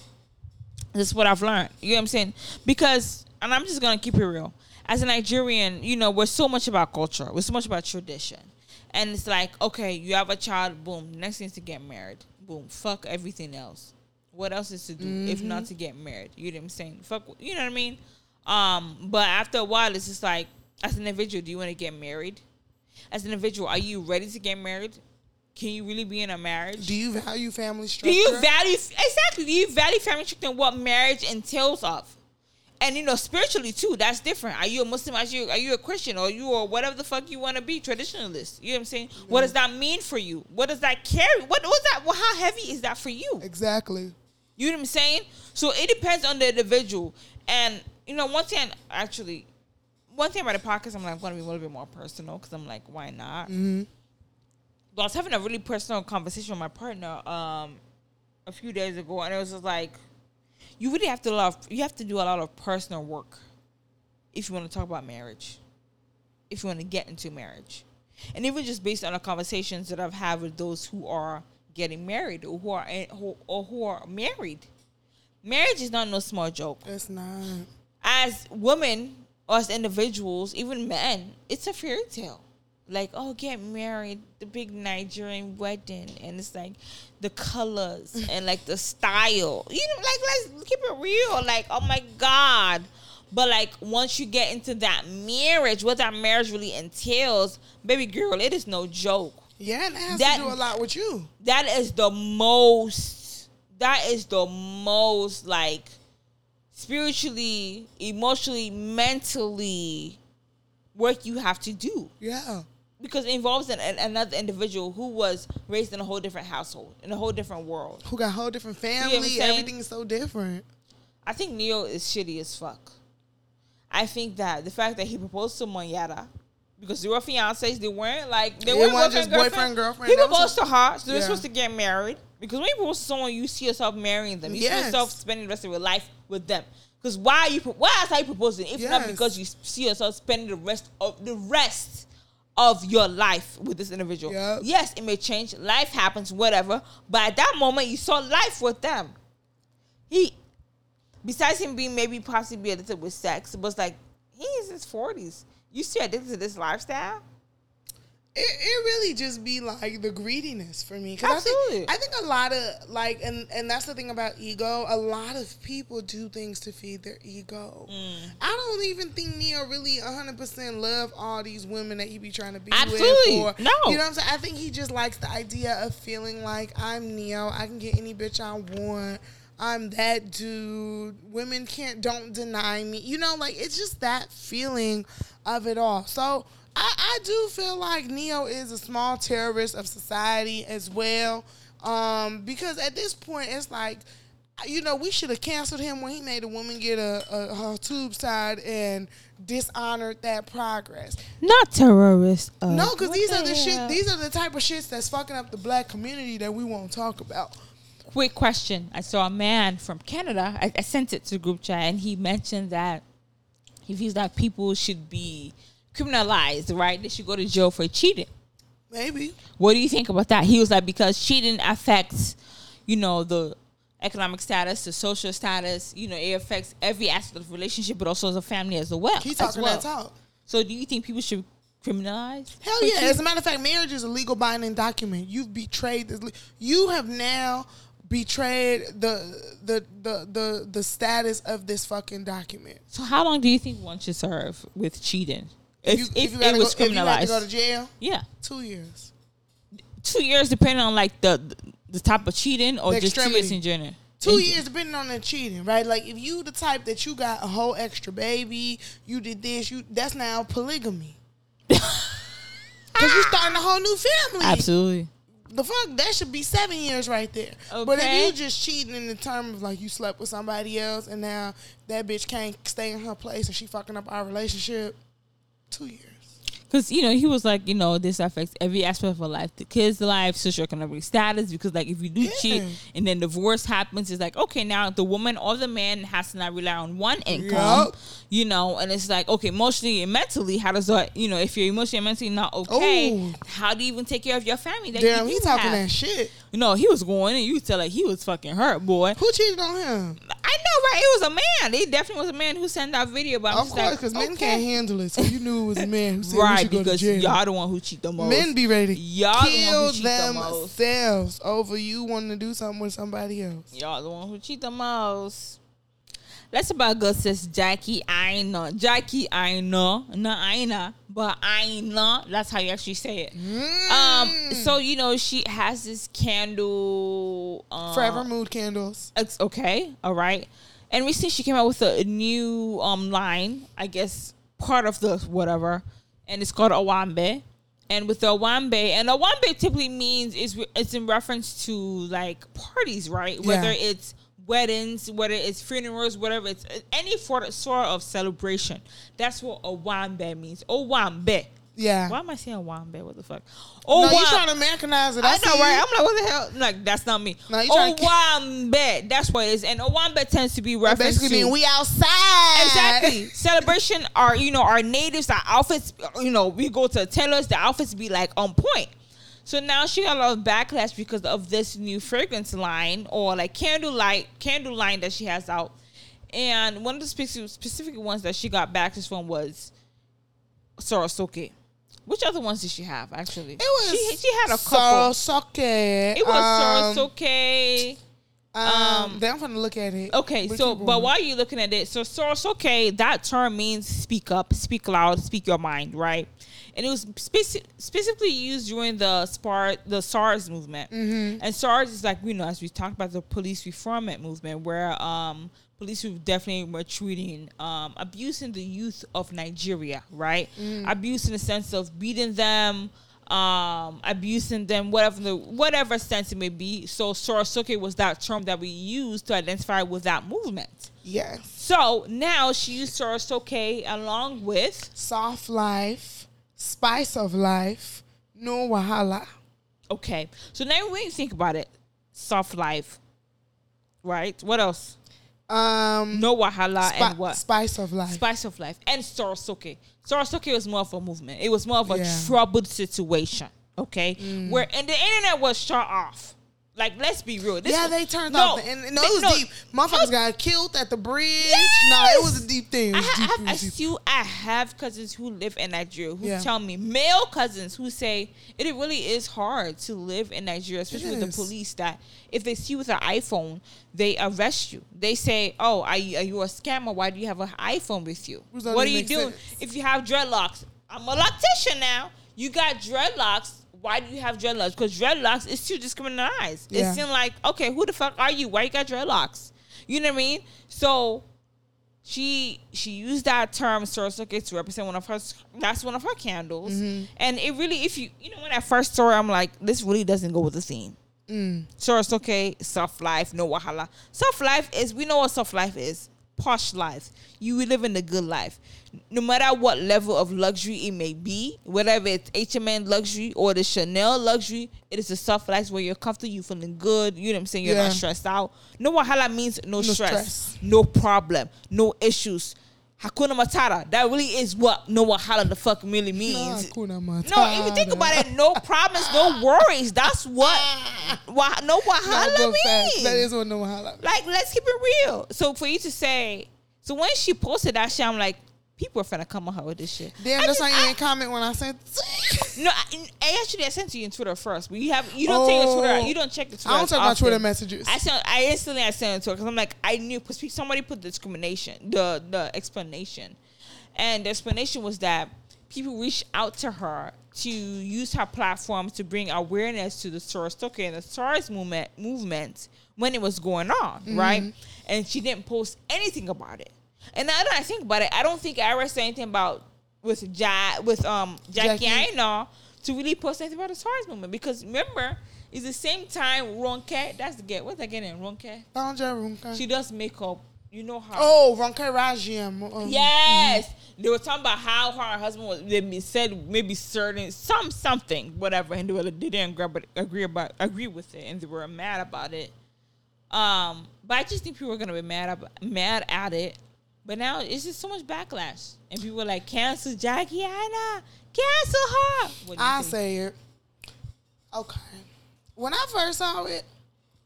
this is what I've learned. You know what I'm saying? Because, and I'm just gonna keep it real. As a Nigerian, you know, we're so much about culture. We're so much about tradition. And it's like, okay, you have a child, boom. Next thing is to get married. Boom. Fuck everything else. What else is to do if not to get married? You know what I'm saying? Fuck you know what I mean? Um, but after a while it's just like, as an individual, do you want to get married? As an individual, are you ready to get married? Can you really be in a marriage? Do you value family structure? Do you value exactly? Do you value family structure and what marriage entails of? And you know, spiritually too, that's different. Are you a Muslim? Are you are you a Christian? Or you or whatever the fuck you want to be, traditionalist? You know what I'm saying? What mm-hmm. does that mean for you? What does that carry? What was that? Well, how heavy is that for you? exactly. You know what I'm saying? So it depends on the individual. And you know, one thing actually, one thing about the podcast, I'm like I'm going to be a little bit more personal because I'm like, why not? But I was having a really personal conversation with my partner um, a few days ago, and it was just like, you really have to love. You have to do a lot of personal work if you want to talk about marriage, if you want to get into marriage, and even just based on the conversations that I've had with those who are getting married or who are who, or who are married. Marriage is not no small joke. It's not. As women as individuals, even men, it's a fairy tale. Like, oh, get married, the big Nigerian wedding, and it's like the colors and like the style. You know, like let's keep it real. Like, oh my God. But like once you get into that marriage, what that marriage really entails, baby girl, it is no joke Yeah, and it has That- to do a lot with you. that is the most that is the most like spiritually emotionally mentally work you have to do Yeah. because it involves an, an- another individual who was raised in a whole different household in a whole different world Who got a whole different family. saying? Everything is so different. i think Ne-Yo is shitty as fuck i think that the fact that he proposed to Monyetta because they were fiancés, they weren't like they weren't boyfriend, just boyfriend, girlfriend, He that was proposed to her, so they're Yeah. supposed to get married. Because when you propose to someone, you see yourself marrying them. You Yes. see yourself spending the rest of your life with them. Because why are you? Why else are you proposing? If not because you see yourself spending the rest of the rest of your life with this individual. Yep. Yes, it may change. Life happens, whatever. But at that moment, you saw life with them. He, besides him being maybe possibly addicted with sex, was like he's in his forties. You still addicted to this lifestyle? It, it really just be like the greediness for me. 'Cause I Absolutely. think, I think a lot of like, and and that's the thing about ego. A lot of people do things to feed their ego. Mm. I don't even think Ne-Yo really hundred percent love all these women that he be trying to be Absolutely. with. Or, No. you know what I'm saying. I think he just likes the idea of feeling like I'm Ne-Yo. I can get any bitch I want. I'm that dude. Women can't don't deny me. You know, like it's just that feeling of it all. So I, I do feel like Ne-Yo is a small terrorist of society as well. Um, because at this point it's like you know, we should have canceled him when he made a woman get a, a her tubes tied and dishonored that progress. Not terrorist. No, because these are the shit. These are the type of shits that's fucking up the black community that we won't talk about. quick question. I saw a man from Canada. I, I sent it to the group chat, and he mentioned that he feels that people should be criminalized, right? They should go to jail for cheating. Maybe. What do you think about that? He was like, because cheating affects, you know, the economic status, the social status. You know, it affects every aspect of the relationship, but also the family as well. He talking well. that talk. So, do you think people should criminalize? Hell yeah! cheating? As a matter of fact, marriage is a legal binding document. You've betrayed this. le- You have now betrayed the the the the the status of this fucking document. So, how long do you think one should serve with cheating? If, you, if, you it was go, if you criminalized, to go to jail, yeah, two years. two years depending on like the the type of cheating, or The just two years in general. Two In- years depending on the cheating, right? Like if you the type that you got a whole extra baby, you did this, you that's now polygamy. Cause you're starting a whole new family. Absolutely. The fuck that should be seven years right there. Okay. But if you just cheating in the term of like you slept with somebody else and now that bitch can't stay in her place and she fucking up our relationship, two years. Because you know he was like, you know, this affects every aspect of our life, the kids' life, socioeconomic status. Because like if you do Yeah. cheat and then divorce happens, it's like okay, now the woman or the man has to not rely on one income, Yup. you know, and it's like okay, emotionally and mentally, how does that, you know, if you're emotionally and mentally not okay, Ooh. how do you even take care of your family? That Damn, you he talking have? that shit. You know, he was going and you tell like he was fucking hurt, boy. Who cheated on him? I know, right? It was a man. It definitely was a man who sent that video. But I'm Of course, like, because men okay. can't handle it. So you knew it was a man who said right should go to because y'all the one who cheat the most. Men be ready Y'all the one who kill cheat the most. themselves over you wanting to do something with somebody else. Y'all the one who cheat the most. Let's about good says Jackie Aina. Jackie Aina. Not Aina, but Aina. That's how you actually say it. Um, Mm. so you know, she has this candle uh, Forever mood candles. It's okay, all right. And recently she came out with a new um line, I guess part of the whatever, and it's called Awambe. And with the Awambe, and Awambe typically means is it's in reference to like parties, right? Whether it's weddings, whether it's funerals, whatever it's uh, any sort sort of celebration. That's what a wambe means. Owambe. Yeah. Why am I saying wambe? What the fuck? no, you trying to Americanize it. I see know, you. right? I'm like, what the hell? Like, that's not me. No, to- That's what it is. And Owambe tends to be referenced reference basically to mean we outside. exactly celebration. Our you know our natives, our outfits. You know, we go to tailors, the outfits be like on point. So now she got a lot of backlash because of this new fragrance line or like candle light candle line that she has out. And one of the specific, specific ones that she got backlash from was Sorosoke. Which other ones did she have actually? It was she, she had a couple. Sorosoke. It was um, Sorosoke. Um, um, then I'm gonna look at it. Okay, so but going. while you're looking at it, so source okay, that term means speak up, speak loud, speak your mind, right? And it was speci- specifically used during the SPAR, the SARS movement. Mm-hmm. And SARS is like you know, as we talked about the police reformment movement, where um police who definitely were treating um abusing the youth of Nigeria, right? Mm. Abuse in the sense of beating them. Um, abusing them, whatever the whatever sense it may be. So Sorosoke was that term that we used to identify with that movement. Yes. So now she used Sorosoke along with Soft life, spice of life, no wahala. okay. So now when you think about it, soft life, right? What else? Um, No wahala spi- and what? Spice of life. Spice of life and Sorosoke. Sorosoke was more of a movement. It was more of a Yeah. Mm. troubled situation. Okay, where and the internet was shut off. Like, let's be real. This yeah, was- they turned no, off. The, and no, it was no, deep. Motherfuckers no. got killed at the bridge. Yes! No, it was a deep thing. I, ha- deep. I, have, I still I have cousins who live in Nigeria who Yeah. tell me male cousins who say it really is hard to live in Nigeria, especially with the police. That if they see you with an iPhone, they arrest you. They say, "Oh, are you, are you a scammer? Why do you have an iPhone with you? What are you doing? sense. If you have dreadlocks, I'm a loctician now. You got dreadlocks." Why do you have dreadlocks? Because dreadlocks is too discriminalized. Yeah. It seems like, okay, who the fuck are you? Why you got dreadlocks? You know what I mean? So she she used that term Sorosoke to represent one of her that's one of her candles Mm-hmm. and it really if you you know when I first saw it I'm like this really doesn't go with the theme Mm. Sorosoke soft life no wahala soft life is we know what soft life is posh life. You live in the good life. No matter what level of luxury it may be, whether it's H&M luxury or the Chanel luxury, it is a soft life where you're comfortable, you're feeling good. You know what I'm saying? You're Yeah. not stressed out. No wahala means no, stress, stress. no problem, no issues. Hakuna Matata. That really is what no wahala the fuck really means. No, if you think about it, no problems, no worries. That's what wha- no wahala facts. means. That is what no wahala. like, let's keep it real. So for you to say, so when she posted that shit, I'm like, people are finna come on her with this shit. Damn, I that's just- why you didn't comment when I sent. No, I, I actually I sent to you in Twitter first, but you have you don't take your Twitter. Oh. You don't check the Twitter. I don't check my. Twitter messages. I sent. I instantly I sent it to her because I'm like I knew because somebody put the discrimination, the the explanation, and the explanation was that people reached out to her to use her platform to bring awareness to the Sorosoke and the Soros movement movement when it was going on, Mm-hmm. right? And she didn't post anything about it. And now that I think about it, I don't think I ever said anything about with ja, with um Jackie, Jackie. Aina to really post anything about the Soros movement because remember. It's the same time Ronke, that's the get what's that getting Ronke? Sandra Runka. She does makeup. You know how Oh, Ronke Rajiam. Um, Yes, they were talking about how her husband was. They said maybe certain some something whatever, and they, were, they didn't agree, but agree about agree with it, and they were mad about it. Um, but I just think people are gonna be mad about, mad at it. But now it's just so much backlash, and people are like, cancel Jackie Aina, cancel her. What do you I say it. Okay. When I first saw it,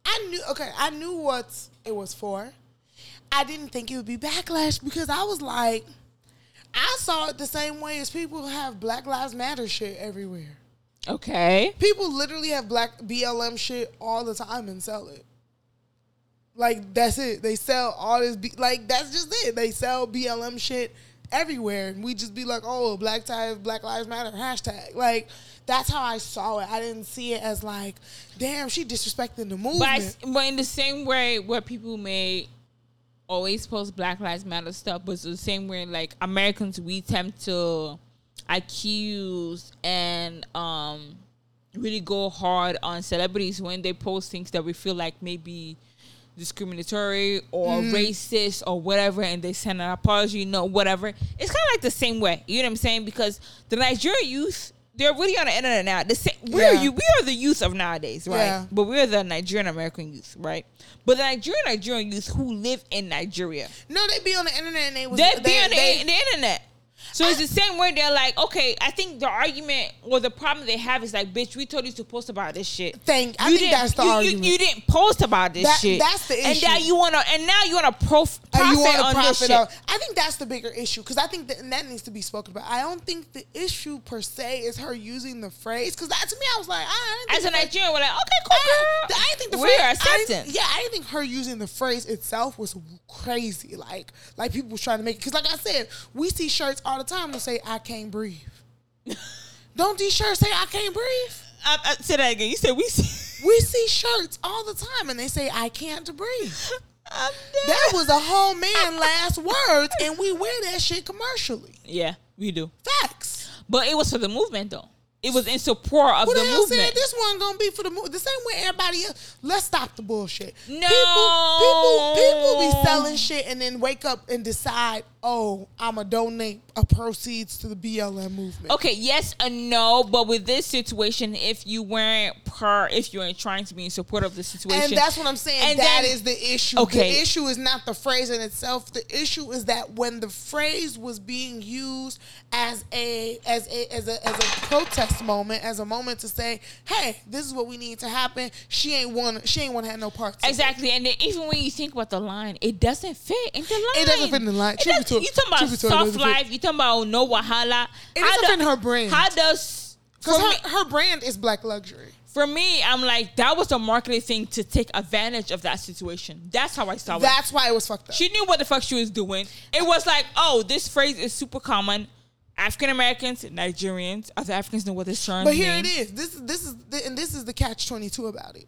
I knew. Okay, I knew what it was for. I didn't think it would be backlash because I was like, I saw it the same way as people have Black Lives Matter shit everywhere. okay. People literally have black BLM shit all the time and sell it. Like that's it. They sell all this. B- like that's just it. They sell BLM shit everywhere, and we just be like, "Oh, Black ties, Black Lives Matter hashtag." Like that's how I saw it. I didn't see it as like, "Damn, she disrespecting the movement." But, I but in the same way where people may always post Black Lives Matter stuff, but it's the same way like Americans we tend to accuse and um really go hard on celebrities when they post things that we feel like maybe discriminatory or mm. racist or whatever and they send an apology you know, whatever it's kind of like the same way you know what i'm saying because the nigerian youth they're really on the internet now the same, we're Yeah. you we are the youth of nowadays right Yeah. but we're the nigerian american youth right but the nigerian nigerian youth who live in nigeria no, they be on the internet and they was they be they, on the, they- the internet. So it's the same way they're like, okay, I think the argument or the problem they have is like, bitch, we told you to post about this shit. Thank- I You think that's the you, you- argument. You, didn't post about this That- shit. that's the issue. And now you wanna, and now you wanna prof- profit you to on this shit. I think that's the bigger issue because I think that and that needs to be spoken about. I don't think the issue per se is her using the phrase because that to me I was like, I didn't As a Nigerian, we're like, okay, cool, I, girl. I didn't think the we phrase, I yeah, I didn't think her using the phrase itself was crazy. Like, like people was trying to make it because, like I said, we see shirts all the time to say "I can't breathe." don't these shirts say "I can't breathe"? I, I, say that again. You said we. See, We see shirts all the time and they say "I can't breathe." I'm dead. That was a whole man last words, and we wear that shit commercially. yeah, we do. Facts. But it was for the movement, though. It was in support of Who the the hell movement. said this one gonna be for the move? The same way everybody else. Let's stop the bullshit. No. people, people, people be selling shit and then wake up and decide, oh, I'ma donate a proceeds to the BLM movement. Okay, yes and no, but with this situation, if you weren't per, if you weren't trying to be in support of the situation, And that's what I'm saying. And That then- is the issue. Okay. The issue is not the phrase in itself. The issue is that when the phrase was being used as a as a as a as a protest moment, as a moment to say, "Hey, this is what we need to happen." She ain't want. She ain't want to have no parts. exactly. And then even when you think about the line, it doesn't fit in the line. It doesn't fit in the line. It Truth be doesn't- told- you talking about soft life? You talking about no wahala? It How do- in her brand. How does Because her, her brand is black luxury. for me, I'm like that was a marketing thing to take advantage of that situation. That's how I saw it. That's why it was fucked up. She knew what the fuck she was doing. It was like, oh, this phrase is super common. African Americans, Nigerians, other Africans know what this term But here means. it is. This is this is the, and this is the catch twenty two about it.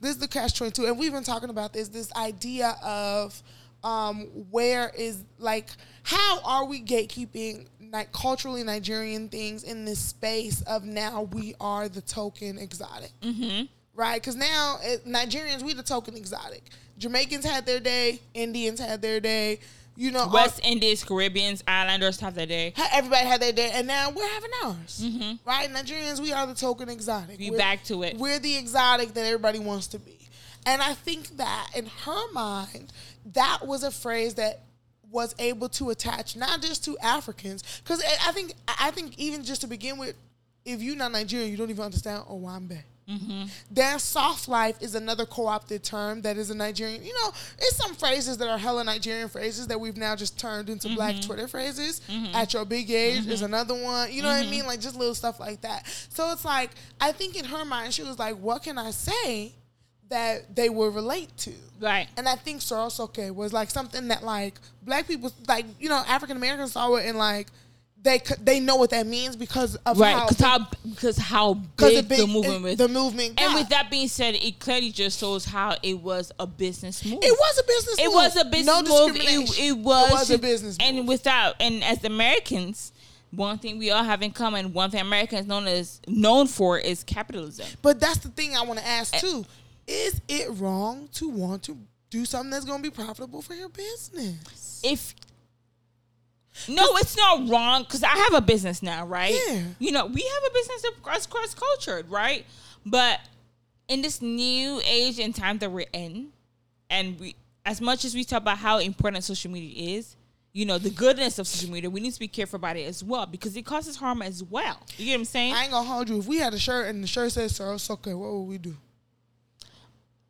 This is the catch twenty two, and we've been talking about this. This idea of um, where is like how are we gatekeeping like culturally Nigerian things in this space of now we are the token exotic. Mm-hmm. right? Because now it, Nigerians, we the token exotic. Jamaicans had their day, Indians had their day. You know, West Indies, Caribbeans, Islanders have their day. everybody had their day, and now we're having ours, mm-hmm. right? Nigerians, we are the token exotic. We We're- back to it. We're the exotic that everybody wants to be, and I think that in her mind, that was a phrase that was able to attach not just to Africans, because I think I think even just to begin with, if you're not Nigerian, you don't even understand Owambe. Mm-hmm. That soft life is another co-opted term that is a Nigerian. You know, it's some phrases that are hella Nigerian phrases that we've now just turned into black Mm-hmm. Twitter phrases. At your big age is another one. You know Mm-hmm. what I mean? Like just little stuff like that. So it's like I think in her mind she was like, "What can I say that they will relate to?" Right. And I think Sorosoke was like something that like black people, like you know, African Americans saw it and like they they know what that means because of Right, how because how because how big it big- the movement it- was. the movement and with that being said, it clearly just shows how it was a business move. It was a business. It move. was a business no move. discrimination. It, it was, a business. and move. without and as Americans, one thing we all have in common, one thing America is known as known for is capitalism. but that's the thing I want to ask too: Is it wrong to want to do something that's going to be profitable for your business? If no, it's not wrong because I have a business now, right? Yeah. You know, we have a business that's cross cultured, right? But in this new age and time that we're in, and we, as much as we talk about how important social media is, you know, the goodness of social media, we need to be careful about it as well because it causes harm as well. You get what I'm saying? I ain't gonna hold you. If we had a shirt and the shirt says Sorosoke, what would we do?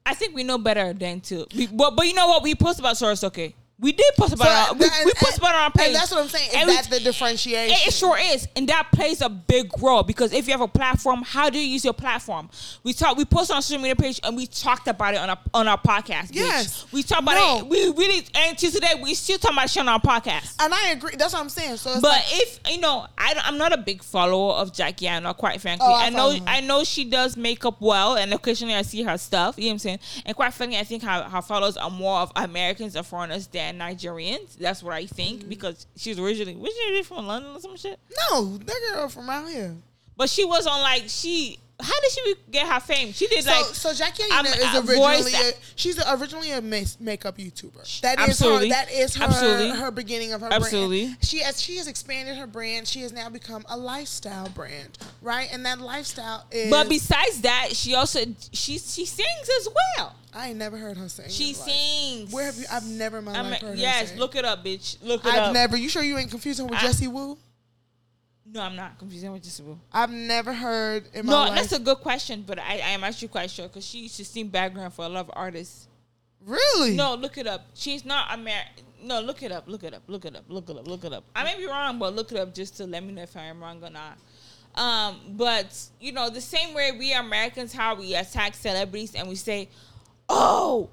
I think we know better than to. But, but you know what? We post about Sorosoke. We did post about it. on- We, and- we post about our page. That's what I'm saying. Is we- that the differentiation? It, it sure is, and that plays a big role because if you have a platform, how do you use your platform? We talk, we post on our social media page, and we talked about it on our on our podcast. bitch. Yes. we talked about No. it. We really and to today we still talking about shit on our podcast. and I agree. That's what I'm saying. So, it's But like, if you know, I, don't- I'm not a big follower of Jackie Aina, quite frankly. Oh, I I, know her. I know she does makeup well, and occasionally I see her stuff. You know what I'm saying? And quite frankly, I think her, her followers are more of Americans and foreigners than Nigerians. That's what I Mm-hmm. think because she's originally was she originally from London or some shit? no, that girl from out here. But she was on like she. How did she get her fame? She did So, like so Jackie I'm- Aina is originally a, she's originally a makeup YouTuber. That is Absolutely. her. That is her. Absolutely. Her beginning of her Absolutely. brand. She has she has expanded her brand. She has now become a lifestyle brand, right? And that lifestyle is. But besides that, she also she she sings as well. I ain't never heard her sing. She sings. Where have you? I've never in my I life mean, heard yes, her sing. look it up, bitch. Look it up. I've never. You sure you ain't confusing with I- Jessie Woo? No, I'm not confusing with Jessica. I've never heard in my No, life. that's a good question, but I, I am actually quite sure because she used to sing background for a lot of artists. really? No, look it up. She's not American. No, look it up. Look it up. Look it up. Look it up. Look it up. I may be wrong, but look it up just to let me know if I am wrong or not. Um, but you know, the same way we Americans, how we attack celebrities and we say, "Oh,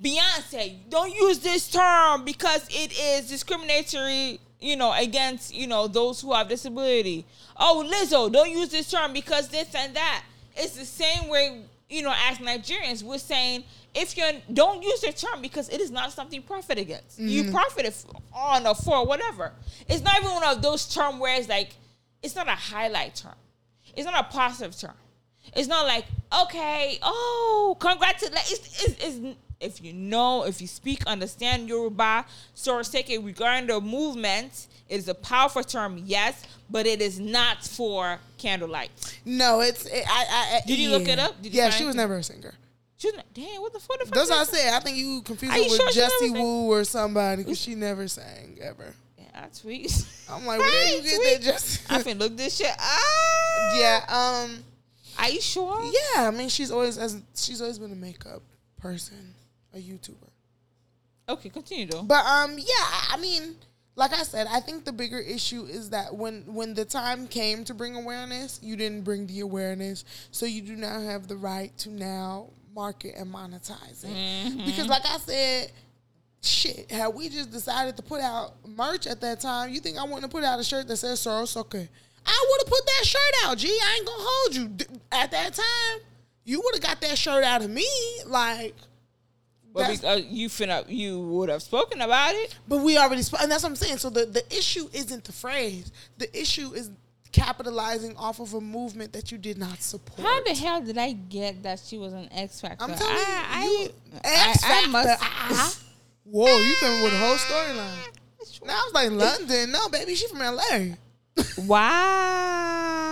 Beyonce, don't use this term because it is discriminatory." You know, against you know those who have disability. Oh, Lizzo, don't use this term because this and that. It's the same way you know, as Nigerians, we're saying if you don't use the term because it is not something you profit against. You mm-hmm. profit if- on or for whatever. It's not even one of those terms where it's like it's not a highlight term. It's not a positive term. It's not like okay, oh, congratulations. It's, it's, it's, if you know, if you speak, understand Yoruba, Sorosoke regarding the movement, it is a powerful term, yes, but it is not for candlelight. No, it's. It, I, I, Did you yeah. look it up? Did you yeah, she was it? never a singer. She's not, damn, what the fuck? The fuck That's what I said. I think you confused her with sure Jessie? Woo or somebody because she never sang ever. Yeah, I tweet. I'm like, where you get that Jessie? I finna look this shit. Ah, yeah. Um. Are you sure? Yeah. I mean, she's always as she's always been a makeup person, a YouTuber. Okay, continue though. But um, yeah, I mean, like I said, I think the bigger issue is that when when the time came to bring awareness, you didn't bring the awareness, so you do not have the right to now market and monetize it. Because, like I said. Shit, had we just decided to put out merch at that time, you think I wouldn't have put out a shirt that says Sorosoke? I would have put that shirt out, G. I ain't gonna hold you. At that time, you would have got that shirt out of me. Like, But that's- because you finna, you would have spoken about it. But we already spoke, and that's what I'm saying. So the, the issue isn't the phrase. The issue is capitalizing off of a movement that you did not support. How the hell did I get that she was an X Factor? I'm telling I, you, you I, X I, I must. Factor. Whoa, you came with a whole storyline. Now I was like London. No, baby, she from LA. Wow.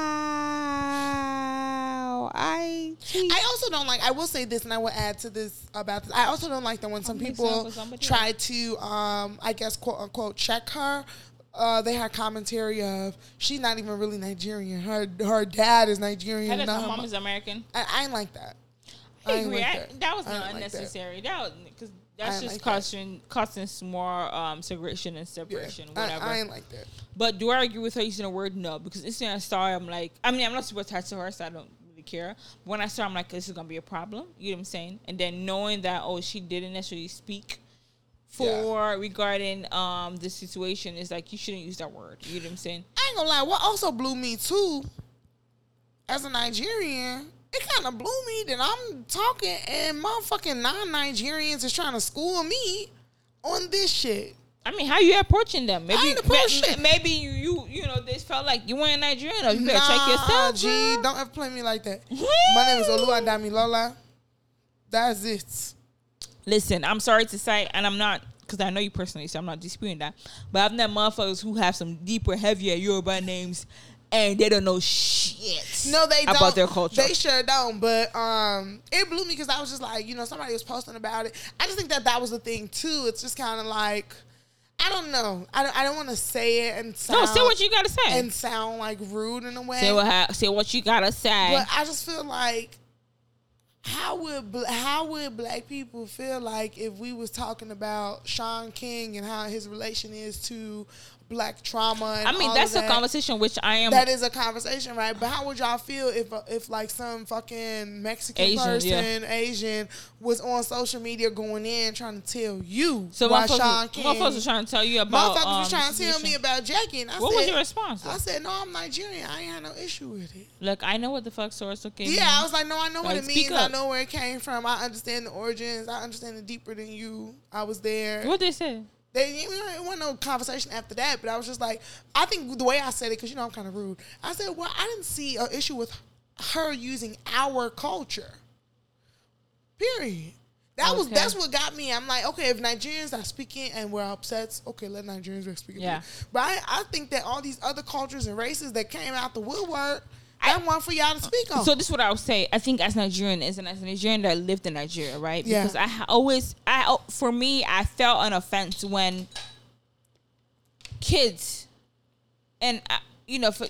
I. I also don't like. I will say this, and I will add to this about this. I also don't like that when some people up with somebody try to, um, I guess, quote unquote, check her. Uh, they had commentary of she's not even really Nigerian. Her her dad is Nigerian. Her not her mom is American. I, I ain't like that. I ain't agree. like I, that. that was I ain't not like that. unnecessary. That was because that's just like that. causing causing some more um, segregation and separation, I, whatever. I ain't like that. But do I agree with her using the word no? Because instantly I saw it, I'm like, I mean, I'm not super attached to her, so I don't care. When I saw, I'm like, this is gonna be a problem. You know what I'm saying? And then knowing that, oh, she didn't necessarily speak for regarding um the situation is like you shouldn't use that word. You know what I'm saying? I ain't gonna lie. What also blew me too, as a Nigerian, it kind of blew me that I'm talking and motherfucking non-Nigerians is trying to school me on this shit. I mean, how you approaching them? Maybe, ain't approaching. ma- maybe you, you, you know, they felt like you weren't Nigerian. Or you better nah, check yourself. G, girl. don't ever play me like that. My name is Oluwadami Lola. That's it. Listen, I'm sorry to say, and I'm not because I know you personally, so I'm not disputing that. But I've met motherfuckers who have some deeper, heavier Yoruba names, and they don't know shit. No, they about don't. their culture. They sure don't. But um, it blew me because I was just like, you know, somebody was posting about it. I just think that that was the thing too. It's just kind of like, I don't know. I don't. I don't want to say it and sound no, say what you gotta say. and sound like rude in a way. say what ha- say what you gotta say. But I just feel like how would how would black people feel like if we was talking about Shaun King and how his relation is to black trauma? I mean, that's a that? conversation which I am. That is a conversation, right? But how would y'all feel if uh, if like some fucking Mexican Asian, person, yeah. Asian, was on social media going in trying to tell you so why Shaun King? motherfuckers was trying to tell you about. Motherfuckers um, was trying to tell me about Jackie, and I What said, was your response? I said, no, I'm Nigerian. I ain't had no issue with it. Look, I know what the fuck source. Okay. Yeah, I was like, no, I know what Like, it speak means. I know where it came from. I understand the origins. I understand it deeper than you. I was there. What did they say? They, you know, it wasn't no conversation after that, but I was just like, I think the way I said it, because you know I'm kind of rude. I said, well, I didn't see an issue with her using our culture. Period. That was that's what got me. I'm like, okay, if Nigerians are speaking and we're upset, okay, let Nigerians be speaking. Yeah. But I, I think that all these other cultures and races that came out the woodwork, that one for y'all to speak on. So this is what I would say. I think as Nigerian, as a Nigerian that lived in Nigeria, right? Yeah. Because I always, I oh, for me, I felt an offense when kids, and uh, you know, for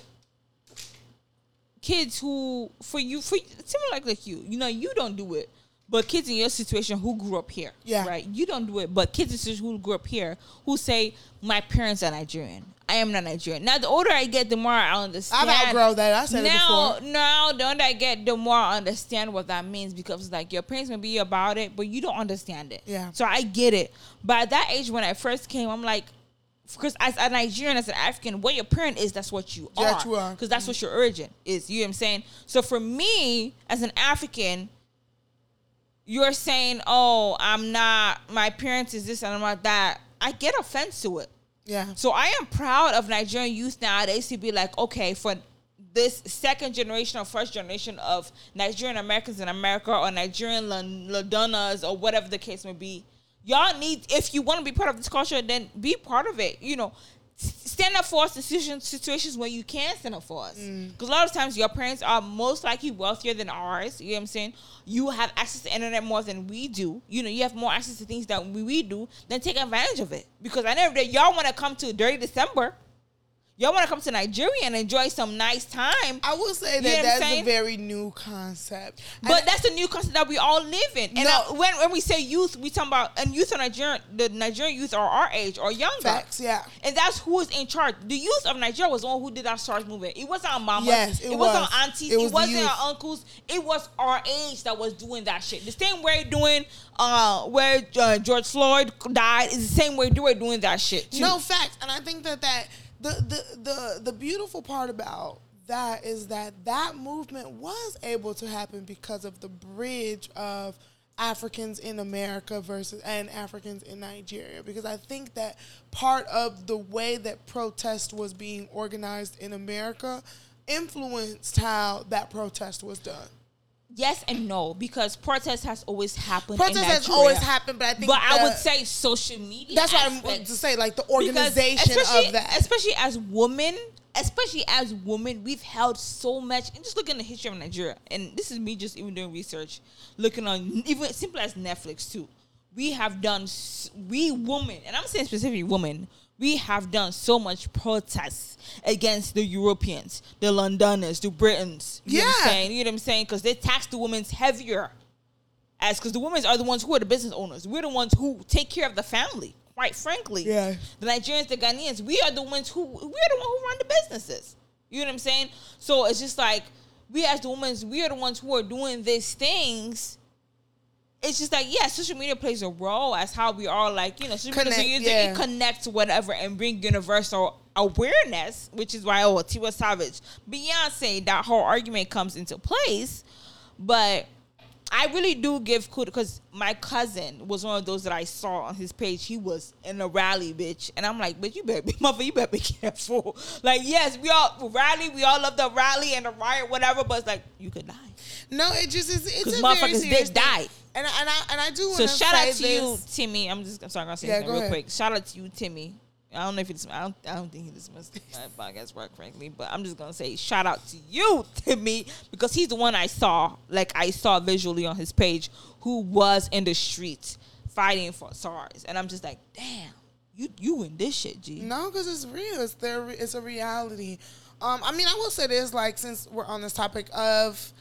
kids who, for you, for similar like like you, you know, you don't do it. But kids in your situation who grew up here, Yeah. right? You don't do it. But kids in who grew up here who say, "My parents are Nigerian. I am not Nigerian." Now, the older I get, the more I understand. I've outgrown that. I said now, it before. now, the older I get, the more I understand what that means because, like, your parents may be about it, but you don't understand it. Yeah. So I get it. But at that age, when I first came, I'm like, because as a Nigerian, as an African, what your parent is, that's what you are. You are. Because that's what your origin is. You know what I'm saying? So for me, as an African, you're saying, "Oh, I'm not. My parents is this and I'm not that." I get offense to it. yeah. So I am proud of Nigerian youth nowadays to be like, okay, for this second generation or first generation of Nigerian Americans in America or Nigerian Londonas or whatever the case may be, y'all need if you want to be part of this culture, then be part of it. You know, stand up for us in situations where you can stand up for us. Mm. Because a lot of times your parents are most likely wealthier than ours. You know what I'm saying? You have access to internet more than we do. You know, you have more access to things that we, we do. Then take advantage of it. Because I know that Y'all want to come to Detty December. Y'all want to come to Nigeria and enjoy some nice time. I will say You that know what I'm that's a very new concept. But And- that's the new concept that we all live in. And No. uh, when, when we say youth, we talk about and youth of Nigerian, the Nigerian youth are our age or younger. facts, yeah. And that's who is in charge. The youth of Nigeria was the one who did our SARS movement. It wasn't our mamas. Yes, it wasn't was. our aunties. It It, was was not our uncles. It was our age that was doing that shit. The same way doing uh where uh, George Floyd died is the same way they were doing that shit. Too. No facts, and I think that that the the the the beautiful part about that is that that movement was able to happen because of the bridge of Africans in America versus and Africans in Nigeria because I think that part of the way that protest was being organized in America influenced how that protest was done. Yes and no, because protest has always happened. Protest has always happened, but I think But I would say social media. that's what I'm going to say. Like the organization of that. especially as women, especially as women, we've held so much. And just looking at the history of Nigeria, and this is me just even doing research, looking on even simple as Netflix too. We have done we women, and I'm saying specifically women. We have done so much protests against the Europeans, the Londoners, the Britons. You know what I'm Yeah. saying? You know what I'm saying? Because they tax the women's heavier as because the women are the ones who are the business owners. We're the ones who take care of the family. Quite frankly, Yeah. The Nigerians, the Ghanaians, we are the ones who we are the one who run the businesses. You know what I'm saying? So it's just like we as the women, we are the ones who are doing these things. It's just like yeah, social media plays a role as how we are like you know social Connect, media so yeah. it connects whatever and bring universal awareness, which is why oh Tiwa Savage, Beyonce, that whole argument comes into place. But I really do give kudos because my cousin was one of those that I saw on his page. He was in a rally, bitch, and I'm like, bitch, you better be, mother, you better be careful. Like, yes, we all rally, we all love the rally and the riot, whatever, but it's like you could die. no, it just is. It's a motherfuckers did die. And I, and I and I do So shout out to say you. Timmy. I'm just I'm sorry, I'm gonna say Yeah, go real ahead. quick. Shout out to you, Timmy. I don't know if he dis- I don't, I don't think he dismissed my podcast work, frankly, but I'm just gonna say shout out to you, Timmy, because he's the one I saw, like I saw visually on his page, who was in the streets fighting for SARS, and I'm just like, damn, you you in this shit, G. No, because it's real. It's there. It's a reality. Um, I mean, I will say this, like, since we're on this topic of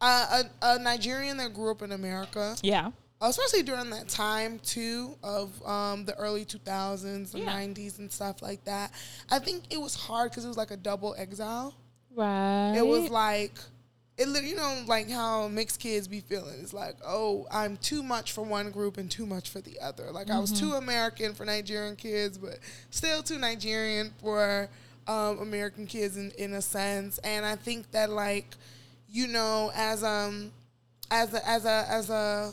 uh, a, a Nigerian that grew up in America, Yeah, especially during that time too of um, the early 2000s, the Yeah. 90s, and stuff like that. I think it was hard because it was like a double exile. right. It was like, it you know, like how mixed kids be feeling. It's like, oh, I'm too much for one group and too much for the other. Like I was too American for Nigerian kids, but still too Nigerian for um, American kids in, in a sense. And I think that like, you know, as um, as a as a as a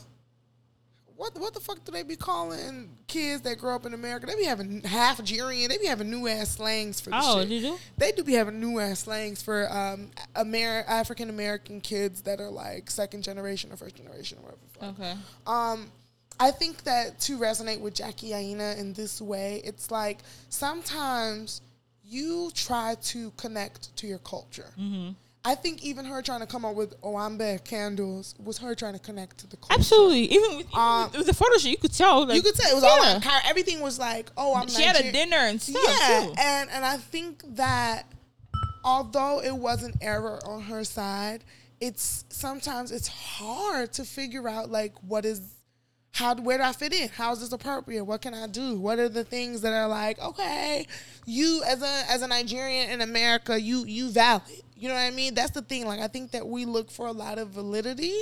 what what the fuck do they be calling kids that grow up in America? They be having half Nigerian. They be having new ass slangs for this Oh, shit. they do? They do be having new ass slangs for um Amer- African American kids that are like second generation or first generation or whatever. okay. Um, I think that to resonate with Jackie Aina in this way, it's like sometimes you try to connect to your culture. Mm-hmm. I think even her trying to come up with Owambe candles was her trying to connect to the culture. Absolutely. Even with, Um, with the photo shoot, you could tell. Like, You could tell it was all yeah. like how everything was like, oh, I'm She had a dinner and stuff Yeah, too. and and I think that although it was an error on her side, it's sometimes it's hard to figure out like what is how where do I fit in? How is this appropriate? What can I do? What are the things that are like okay, you as a as a Nigerian in America, you you valid. You know what I mean? That's the thing. Like I think that we look for a lot of validity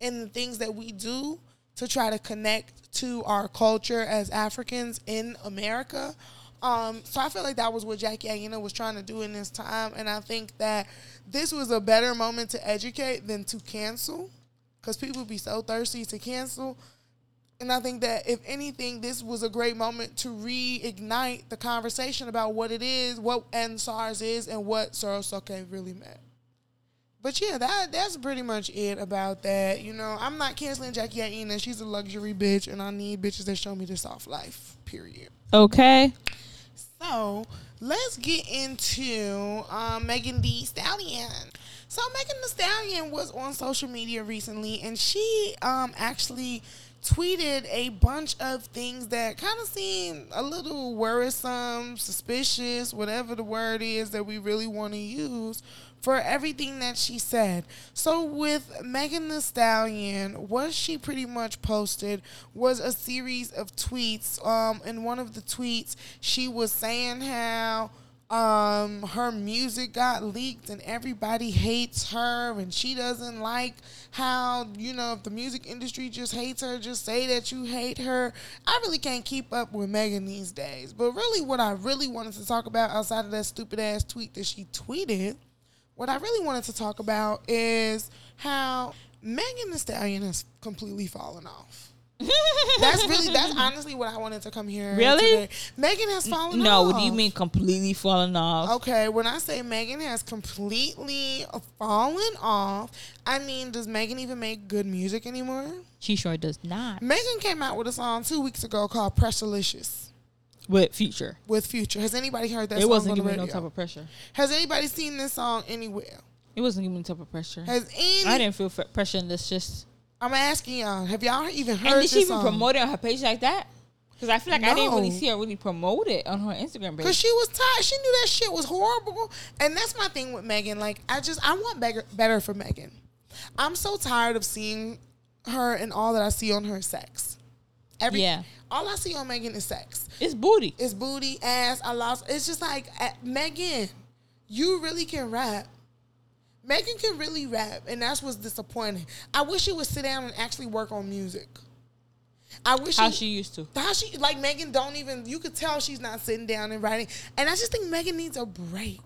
in the things that we do to try to connect to our culture as Africans in America. Um, so I feel like that was what Jackie Aina was trying to do in this time, and I think that this was a better moment to educate than to cancel, because people be so thirsty to cancel. And I think that if anything, this was a great moment to reignite the conversation about what it is, what EndSARS is, and what Sorosoke really meant. But yeah, that that's pretty much it about that. You know, I'm not canceling Jackie Aina. She's a luxury bitch, and I need bitches that show me the soft life. Period. Okay. So let's get into um, Megan Thee Stallion. So Megan Thee Stallion was on social media recently, and she um, actually tweeted a bunch of things that kind of seem a little worrisome, suspicious, whatever the word is that we really want to use for everything that she said. So with Megan Thee Stallion, what she pretty much posted was a series of tweets. Um, in one of the tweets, she was saying how um her music got leaked and everybody hates her and she doesn't like how you know if the music industry just hates her just say that you hate her i really can't keep up with megan these days but really what i really wanted to talk about outside of that stupid ass tweet that she tweeted what I really wanted to talk about is how Megan Thee Stallion has completely fallen off. That's really that's honestly what I wanted to come here. Really? today. Megan has fallen off. no, what do you mean completely falling off? Okay, when I say Megan has completely fallen off, I mean, does Megan even make good music anymore? She sure does not. Megan came out with a song two weeks ago called "Pressurelicious" With Future, with Future. Has anybody heard that it song wasn't giving no type of pressure. Has anybody seen this song anywhere? It wasn't giving no type of pressure. Has any? I didn't feel f- pressure in this. Just I'm asking y'all. Have y'all even heard and did she even song? promote it on her page like that? Because I feel like I didn't really see her really promote it on her Instagram Cause she was tired. She knew that shit was horrible, and that's my thing with Megan. Like, I just I want better, better for Megan. I'm so tired of seeing her and all that I see on her sex. Every Yeah. all I see on Megan is sex. It's booty. It's booty, ass. I lost. It's just like uh, Megan, you really can rap. Megan can really rap, and that's what's disappointing. I wish she would sit down and actually work on music. I wish How she used to. how she like Megan don't even you could tell she's not sitting down and writing. And I just think Megan needs a break.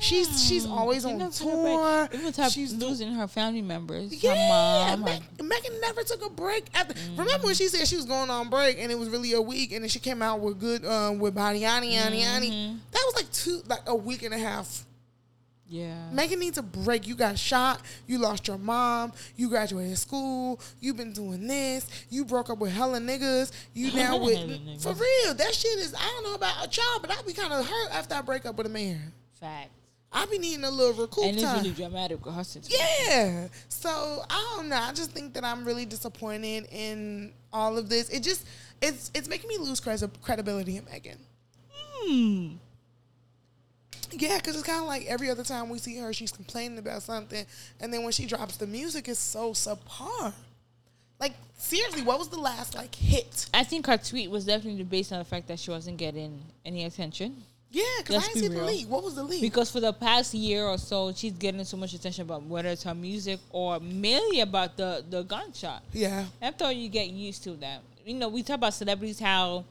She's she's always She on never took a tour. Even type She's losing her family members. yeah, Her mom. her- Megan never took a break. After, Mm-hmm. Remember when she said she was going on break and it was really a week, and then she came out with good um, with Body Yanni Yanni Yanni. Mm-hmm. That was like two, like a week and a half. Yeah. Megan needs a break. You got shot. You lost your mom. You graduated school. You've been doing this. You broke up with hella niggas. You now with niggas. for real. That shit is. I don't know about y'all, but I be kind of hurt after I break up with a man. Fact. I be needing a little recoup And it's time. really dramatic with her situation. Yeah. So I don't know. I just think that I'm really disappointed in all of this. It just it's it's making me lose credibility in Megan. Hmm. Yeah, because it's kind of like every other time we see her, she's complaining about something, and then when she drops the music, it's so subpar. Like seriously, what was the last like hit? I think her tweet was definitely based on the fact that she wasn't getting any attention. Yeah, because I didn't be see the real. leak. What was the leak? Because for the past year or so, she's getting so much attention about whether it's her music or mainly about the, the gunshot. yeah, After you get used to that, you know, we talk about celebrities how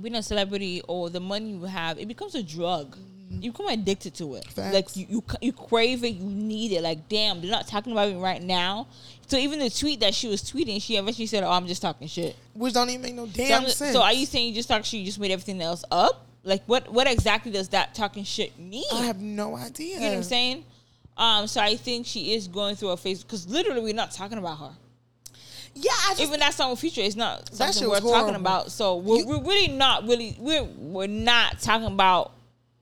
being a celebrity or the money you have, it becomes a drug. You become addicted to it. Facts. Like you, you, you crave it, you need it. Like damn, they're not talking about it right now. So even the tweet that she was tweeting, she eventually said, "Oh, I'm just talking shit." which don't even make no damn I'm- sense. so are you saying you just talk shit? You just made everything else up? Like what? What exactly does that talking shit mean? I have no idea. You know what I'm saying? Um, so I think she is going through a phase because literally we're not talking about her. Yeah, I just Even that song with Future is not something we're talking about. So we're, You- we're really not really we're we're not talking about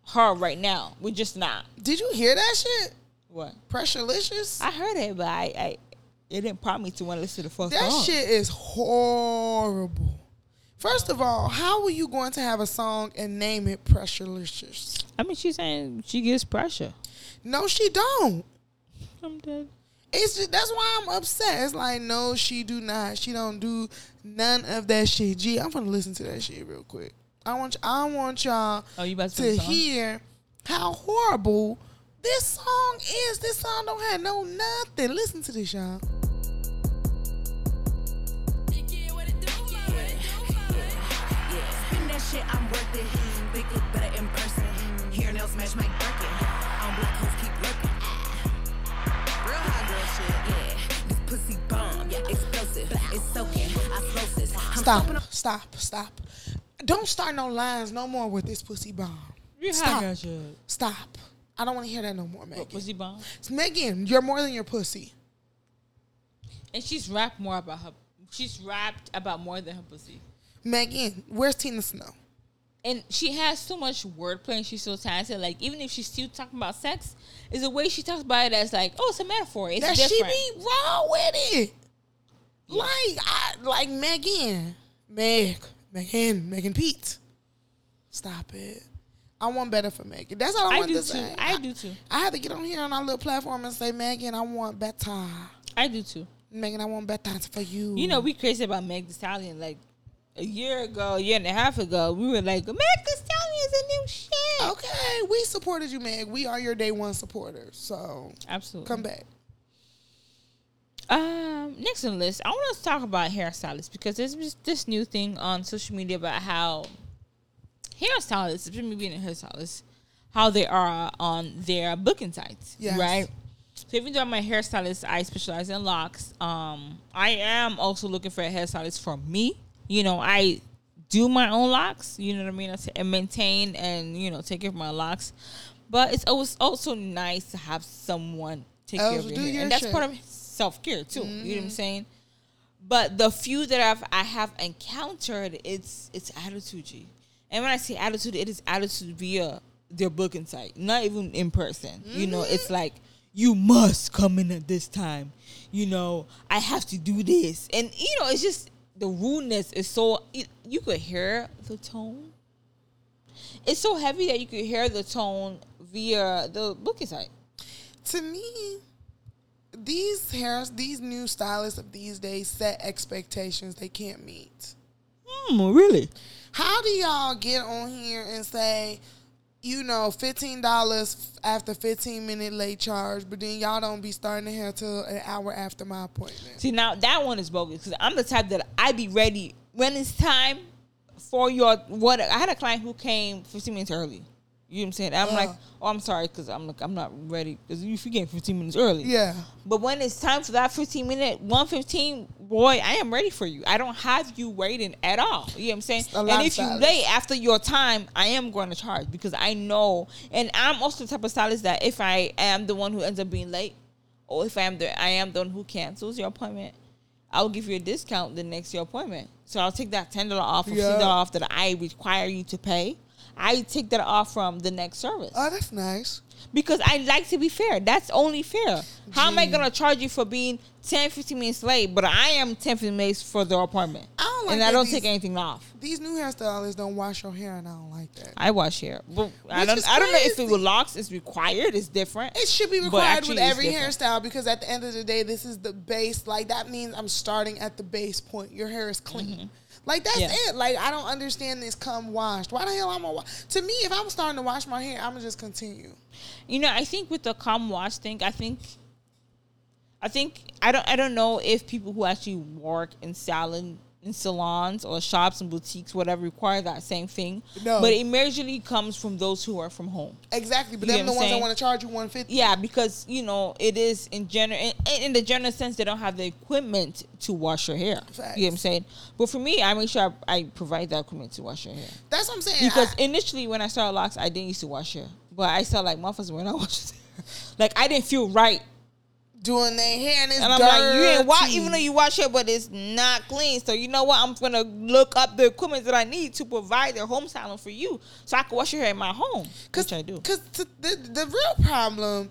her right now. We're just not. did you hear that shit? What? Pressurelicious. I heard it, but I, I it didn't prompt me to want to listen to the full That song. shit is horrible. First of all, how are you going to have a song and name it Pressurelicious? I mean, she's saying she gives pressure. No, she don't. I'm dead. It's just, that's why I'm upset. It's like no, she do not. She don't do none of that shit. Gee, I'm gonna listen to that shit real quick. I want y- I want y'all Oh, you about to, to play the song? hear how horrible this song is. This song don't have no nothing. Listen to this, y'all. Spin that shit, I'm worth it. Big look better in person. Hair nails match Mike Birkin. On black hoes keep lurking. Real hot girl shit. Yeah, this pussy bomb. Yeah, explosive. It's soaking. Osmosis. I'm Stop, stop, stop. Don't start no lines no more with this pussy bomb. You Stop. hot girl shit. Stop. I don't want to hear that no more, Megan. What pussy bomb? Megan, you're more than your pussy. And she's rapped more about her. She's rapped about more than her pussy. Megan, where's Tina Snow? And she has so much wordplay and she's so talented. Like, even if she's still talking about sex, is the way she talks about it as like, oh, it's a metaphor. It's that different. she be raw with it. Like, I like Megan, Meg, Megan, Megan Pete. Stop it. I want better for Megan. That's all I, I want to too. say. I do too. I had to get on here on our little platform and say, Megan, I want better. I do too. Megan, I want better for you. You know, we crazy about Meg Thee Stallion. Like a year ago, a year and a half ago, we were like, Meg Thee Stallion is a new shit. Okay, we supported you, Meg. We are your day one supporters. So Absolutely. come back. Um, next on the list, I want to talk about hairstylists because there's this, this new thing on social media about how hairstylists, especially being a hairstylist, how they are on their booking sites, Yes. right? So even though I'm a hairstylist, I specialize in locks. Um, I am also looking for a hairstylist for me. You know, I do my own locks. You know what I mean? I maintain and you know take care of my locks. But it's always also nice to have someone take care of your hair, and that's shit. part of self care too. You know what I'm mm-hmm. saying? But the few that I've I have encountered, it's it's attitude G. And when I say attitude, it is attitude via their booking site, not even in person. You know, mm-hmm. it's like you must come in at this time. You know, I have to do this, and you know, it's just the rudeness is so. You, you could hear the tone. It's so heavy that you could hear the tone via the booking site. to me, these hairs, these new stylists of these days set expectations they can't meet. Hmm, really? How do y'all get on here and say, you know, fifteen dollars after fifteen minute late charge, but then y'all don't be starting the hair till an hour after my appointment? See now that one is bogus because I'm the type that I be ready when it's time for your what. I had a client who came 15 minutes early. You know what I'm saying? I'm like, Uh. oh, I'm sorry because I'm like, I'm not ready because you came 15 minutes early. Yeah. But when it's time for that 15 minute 115, boy, I am ready for you. I don't have you waiting at all. You know what I'm saying? And if you late after your time, I am going to charge because I know. And I'm also the type of stylist that if I am the one who ends up being late, or if I am the I am the one who cancels your appointment, I'll give you a discount the next your appointment. So I'll take that ten dollar off or fifteen dollar off that I require you to pay. I take that off from the next service Oh, that's nice. because I like to be fair. That's only fair. How am I gonna charge you for being 10, 15 minutes late, but I am 10, 15 minutes for the appointment, I don't like and I don't these- take anything off. These new hairstylists don't wash your hair, and I don't like that. I wash hair, but I don't. I don't know if it with locks is required. It's different. It should be required with every hairstyle because at the end of the day, this is the base. Like that means I'm starting at the base point. Your hair is clean. Mm-hmm. Like that's. Yeah. it. Like I don't understand this. Come washed. Why the hell I'm gonna? Wa- to me, if I'm starting to wash my hair, I'm gonna just continue. You know, I think with the come wash thing, I think, I think I don't. I don't know if people who actually work in salon in salons or shops and boutiques, whatever, require that same thing. No. but it majorly comes from those who are from home. Exactly. But You them the ones that want to charge you 150. Yeah, because you know it is in general in, in the general sense they don't have the equipment to wash your hair. Facts. You know what I'm saying? But for me, I make sure I, I provide that equipment to wash your hair. That's what I'm saying. Because I- initially when I started locks, I didn't used to wash hair, but I saw like motherfuckers when I wash his hair, like I didn't feel right, doing their hair and it's and I'm dirty. like, you ain't wash, even though you wash it, but it's not clean. So you know what? I'm gonna look up the equipment that I need to provide their home styling for you, so I can wash your hair in my home, Cause, which I do. Because the, the real problem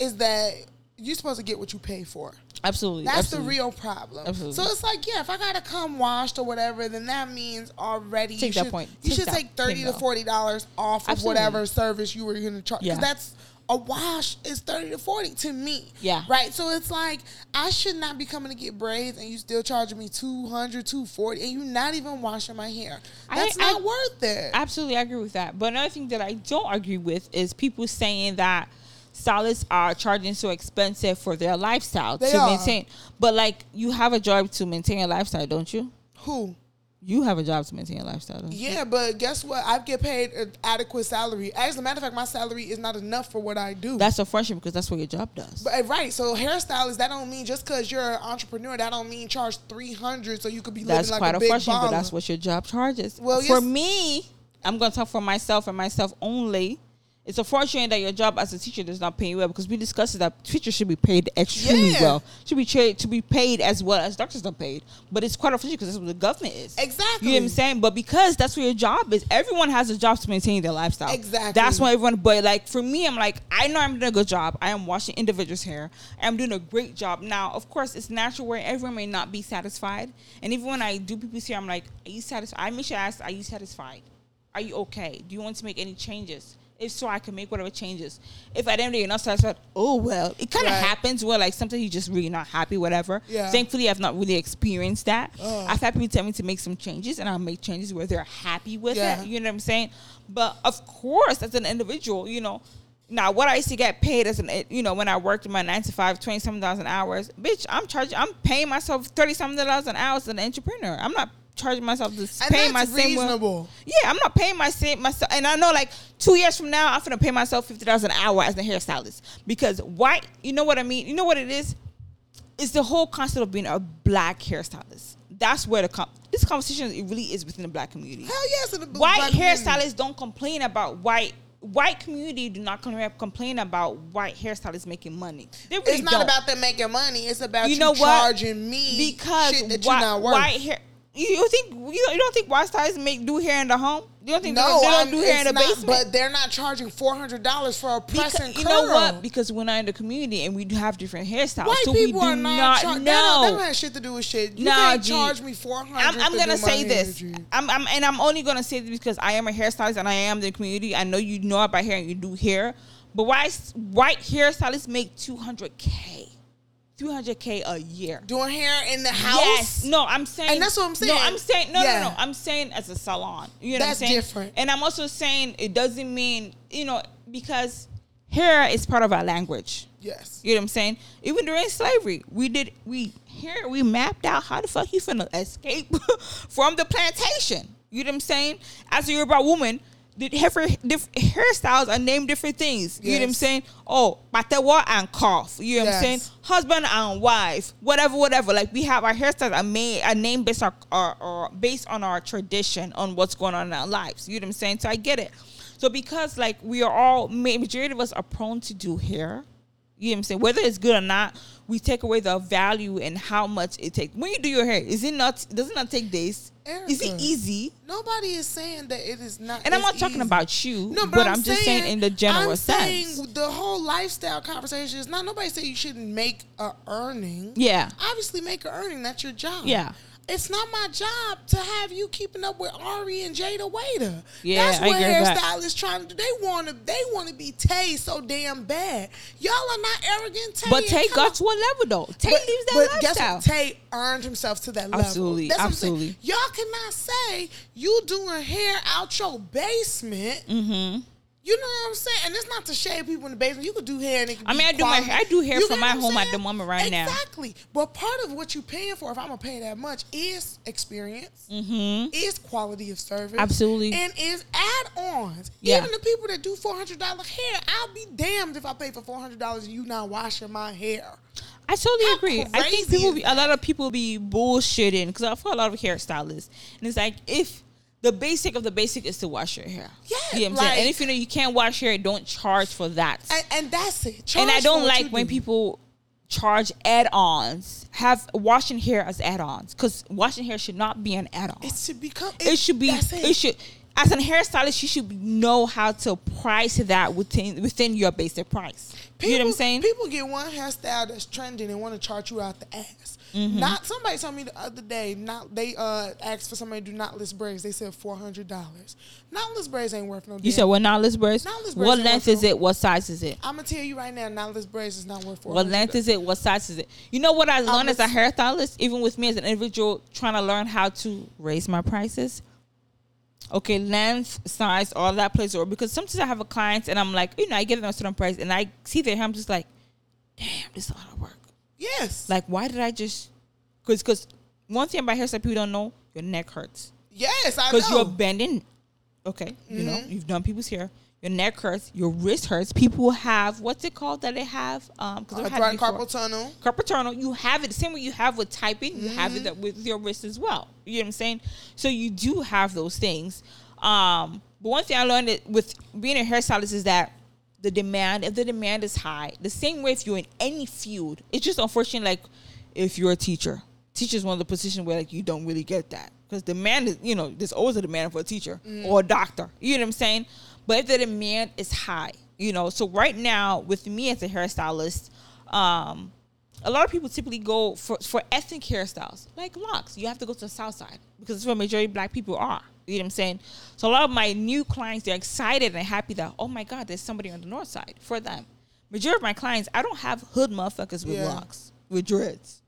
is that you're supposed to get what you pay for. Absolutely, That's absolutely. the real problem. Absolutely. So it's like, yeah, if I gotta come washed or whatever, then that means already Take you that should, point. You Take should take thirty to forty dollars off of whatever service you were gonna charge. Yeah. Because that's a wash is thirty to forty to me. Yeah. Right. So it's like I should not be coming to get braids and you still charging me 200 240 and you're not even washing my hair. That's I- not worth it. Absolutely, I agree with that. But another thing that I don't agree with is people saying that stylists are charging so expensive for their lifestyle They to are. maintain. But like, you have a job to maintain a lifestyle, don't you? Who? You have a job to maintain a lifestyle. Don't? Yeah, but guess what? I get paid an adequate salary. As a matter of fact, my salary is not enough for what I do. That's a friendship because that's what your job does. But, uh, right, so hairstylist that don't mean just because you're an entrepreneur that don't mean charge three hundred so you could be that's living like a a big friendship, but that's what your job charges. Well, for yes- me, I'm gonna talk for myself and myself only. It's unfortunate that your job as a teacher does not pay you well because we discussed that teachers should be paid extremely Yeah. well. Should be tra- to be paid as well as doctors are paid. But it's quite unfortunate because that's what the government is. Exactly. You know what I'm saying? But because that's what your job is, everyone has a job to maintain their lifestyle. Exactly. That's why everyone. But like for me, I'm like I know I'm doing a good job. I am washing individuals' hair. I'm doing a great job. Now, of course, it's natural where everyone may not be satisfied. And even when I do people's hair, I'm like, are you satisfied? I make sure I ask, are you satisfied? Are you okay? Do you want to make any changes? If so, I can make whatever changes. If at the end of the day you're not satisfied, oh well. It kind of Right. happens where like sometimes you're just really not happy, whatever. Yeah. Thankfully, I've not really experienced that. Oh. I've had people tell me to make some changes, and I'll make changes where they're happy with Yeah. it. You know what I'm saying? But of course, as an individual, you know, now what I used to get paid as an, eh, you know, when I worked in my nine to five, 20 something thousand hours, bitch, I'm charging, I'm paying myself 30 something dollars an hour as an entrepreneur. I'm not charging myself this And paying my same reasonable. Yeah, I'm not paying my same myself, and I know like two years from now, I'm gonna pay myself fifty dollars an hour as a hairstylist because why? You know what I mean? You know what it is? It's the whole concept of being a black hairstylist. That's where the com- this conversation it really is within the black community. Hell yes, in the white black community. hairstylists don't complain about white white community do not complain about white hairstylists making money. Really It's not don't. about them making money. It's about you know what charging me because shit that white, you're not worth. white hair. You think you don't, you don't think white stylists make do hair in the home? You don't think no, they don't, I'm- do hair in the not, basement? but they're not charging four hundred dollars for a press Because, and you know what? Because we're not in the community and we do have different hairstyles, White so we people do are not, not char- know. That don't, that don't have shit to do with shit. You Nah, can't G. charge me four hundred. I'm. I'm gonna say this. I'm, I'm and I'm only gonna say this because I am a hairstylist and I am the community. I know you know about hair and you do hair, but why white hairstylists make two hundred k, two hundred k a year? doing hair in the house. Yes. No, I'm saying. And that's what I'm saying. No, I'm saying. No, Yeah. no, no. I'm saying as a salon. You know That's what I'm saying? different. And I'm also saying it doesn't mean you know because hair is part of our language. Yes. You know what I'm saying? Even during slavery, we did we here we mapped out how the fuck you finna escape from the plantation. You know what I'm saying? As a Yoruba woman, the hairstyles are named different things. You know what I'm saying? Oh, patewa and cough. You know what I'm saying? Husband and wife, whatever, whatever. Like we have our hairstyles are made are named based on our, our based on our tradition, on what's going on in our lives. You know what I'm saying? So I get it. So because like we are all ma- majority of us are prone to do hair. You know what I'm saying? Whether it's good or not, we take away the value and how much it takes. When you do your hair, is it not does it not take days? Is it easy? Nobody is saying that it is not. And I'm not talking easy. about you, No, but, I'm, just saying in the general I'm sense. saying the whole lifestyle conversation is not. Nobody say you shouldn't make a earning. Yeah. obviously make an earning. That's your job. Yeah. It's not my job to have you keeping up with Ari and Jayda Wayda. Yeah, That's what hairstylists trying to do. They want to. They want to be Tay so damn bad. Y'all are not arrogant. Tay But Tay got to a level though. Tay But- leaves that but guess what? Tay earned himself to that level. Absolutely, That's what I'm saying. absolutely. Y'all cannot say you doing hair out your basement. mm-hmm. You know what I'm saying? And it's not to shave people in the basement. You could do hair and it I be mean, I do my quality. hair- I do hair You for my home at the moment right now. Exactly. But part of what you're paying for, if I'm gonna pay that much, is experience, Mm-hmm. is quality of service, Absolutely. and is add-ons. Yeah. Even the people that do four hundred dollar hair, I'll be damned if I pay for four hundred dollars and you not washing my hair. I totally How agree. I think people, be, a lot of people be bullshitting because I feel a lot of hairstylists, and it's like if the basic of the basic is to wash your hair. Yeah, you know what I'm saying. like- And if you know you can't wash hair, don't charge for that. And, and that's it. and I don't like when do. people charge add-ons, have washing hair as add-ons, because washing hair should not be an add-on. It should become. it should be That's it. should as a hairstylist you should know how to price that within within your basic price you know what i'm saying People get one hairstyle that's trending and want to charge you out the ass. Mm-hmm. Not somebody told me the other day. Not they uh asked for somebody to do knotless braids. They said four hundred dollars. Knotless braids ain't worth no. you said what knotless braids Knotless braids what length is no- it what size is it I'm gonna tell you right now, knotless braids is not worth four. what length is it what size is it you know what i learned as a listening. hairstylist even with me as an individual trying to learn how to raise my prices okay length size all that plays a role because sometimes i have a client and i'm like you know i give them a certain price and i see their hair i'm just like damn this is a lot of work Yes. Like, why did I just? Because, because one thing about hairstyle people don't know, your neck hurts yes, I know. because you're bending. Okay, you know you've done people's hair. Your neck hurts. Your wrist hurts. People have what's it called that they have? Um, because I've had it dry before. carpal tunnel. Carpal tunnel. You have it the same way you have with typing. You have Mm-hmm. it with your wrist as well. You know what I'm saying? So you do have those things. Um, but one thing I learned that with being a hairstylist is that the demand, if the demand is high, the same way if you're in any field, it's just unfortunate. Like if you're a teacher, teacher is one of the positions where like you don't really get that because demand is, you know, there's always a demand for a teacher or a doctor. You know what I'm saying? But if the demand is high, you know, so right now with me as a hairstylist, um, a lot of people typically go for, for ethnic hairstyles, like locks. You have to go to the south side because it's where majority of black people are. You know what I'm saying? So a lot of my new clients, they're excited and happy that, oh my God, there's somebody on the north side for them. Majority of my clients, I don't have hood motherfuckers with Yeah. locks, with dreads.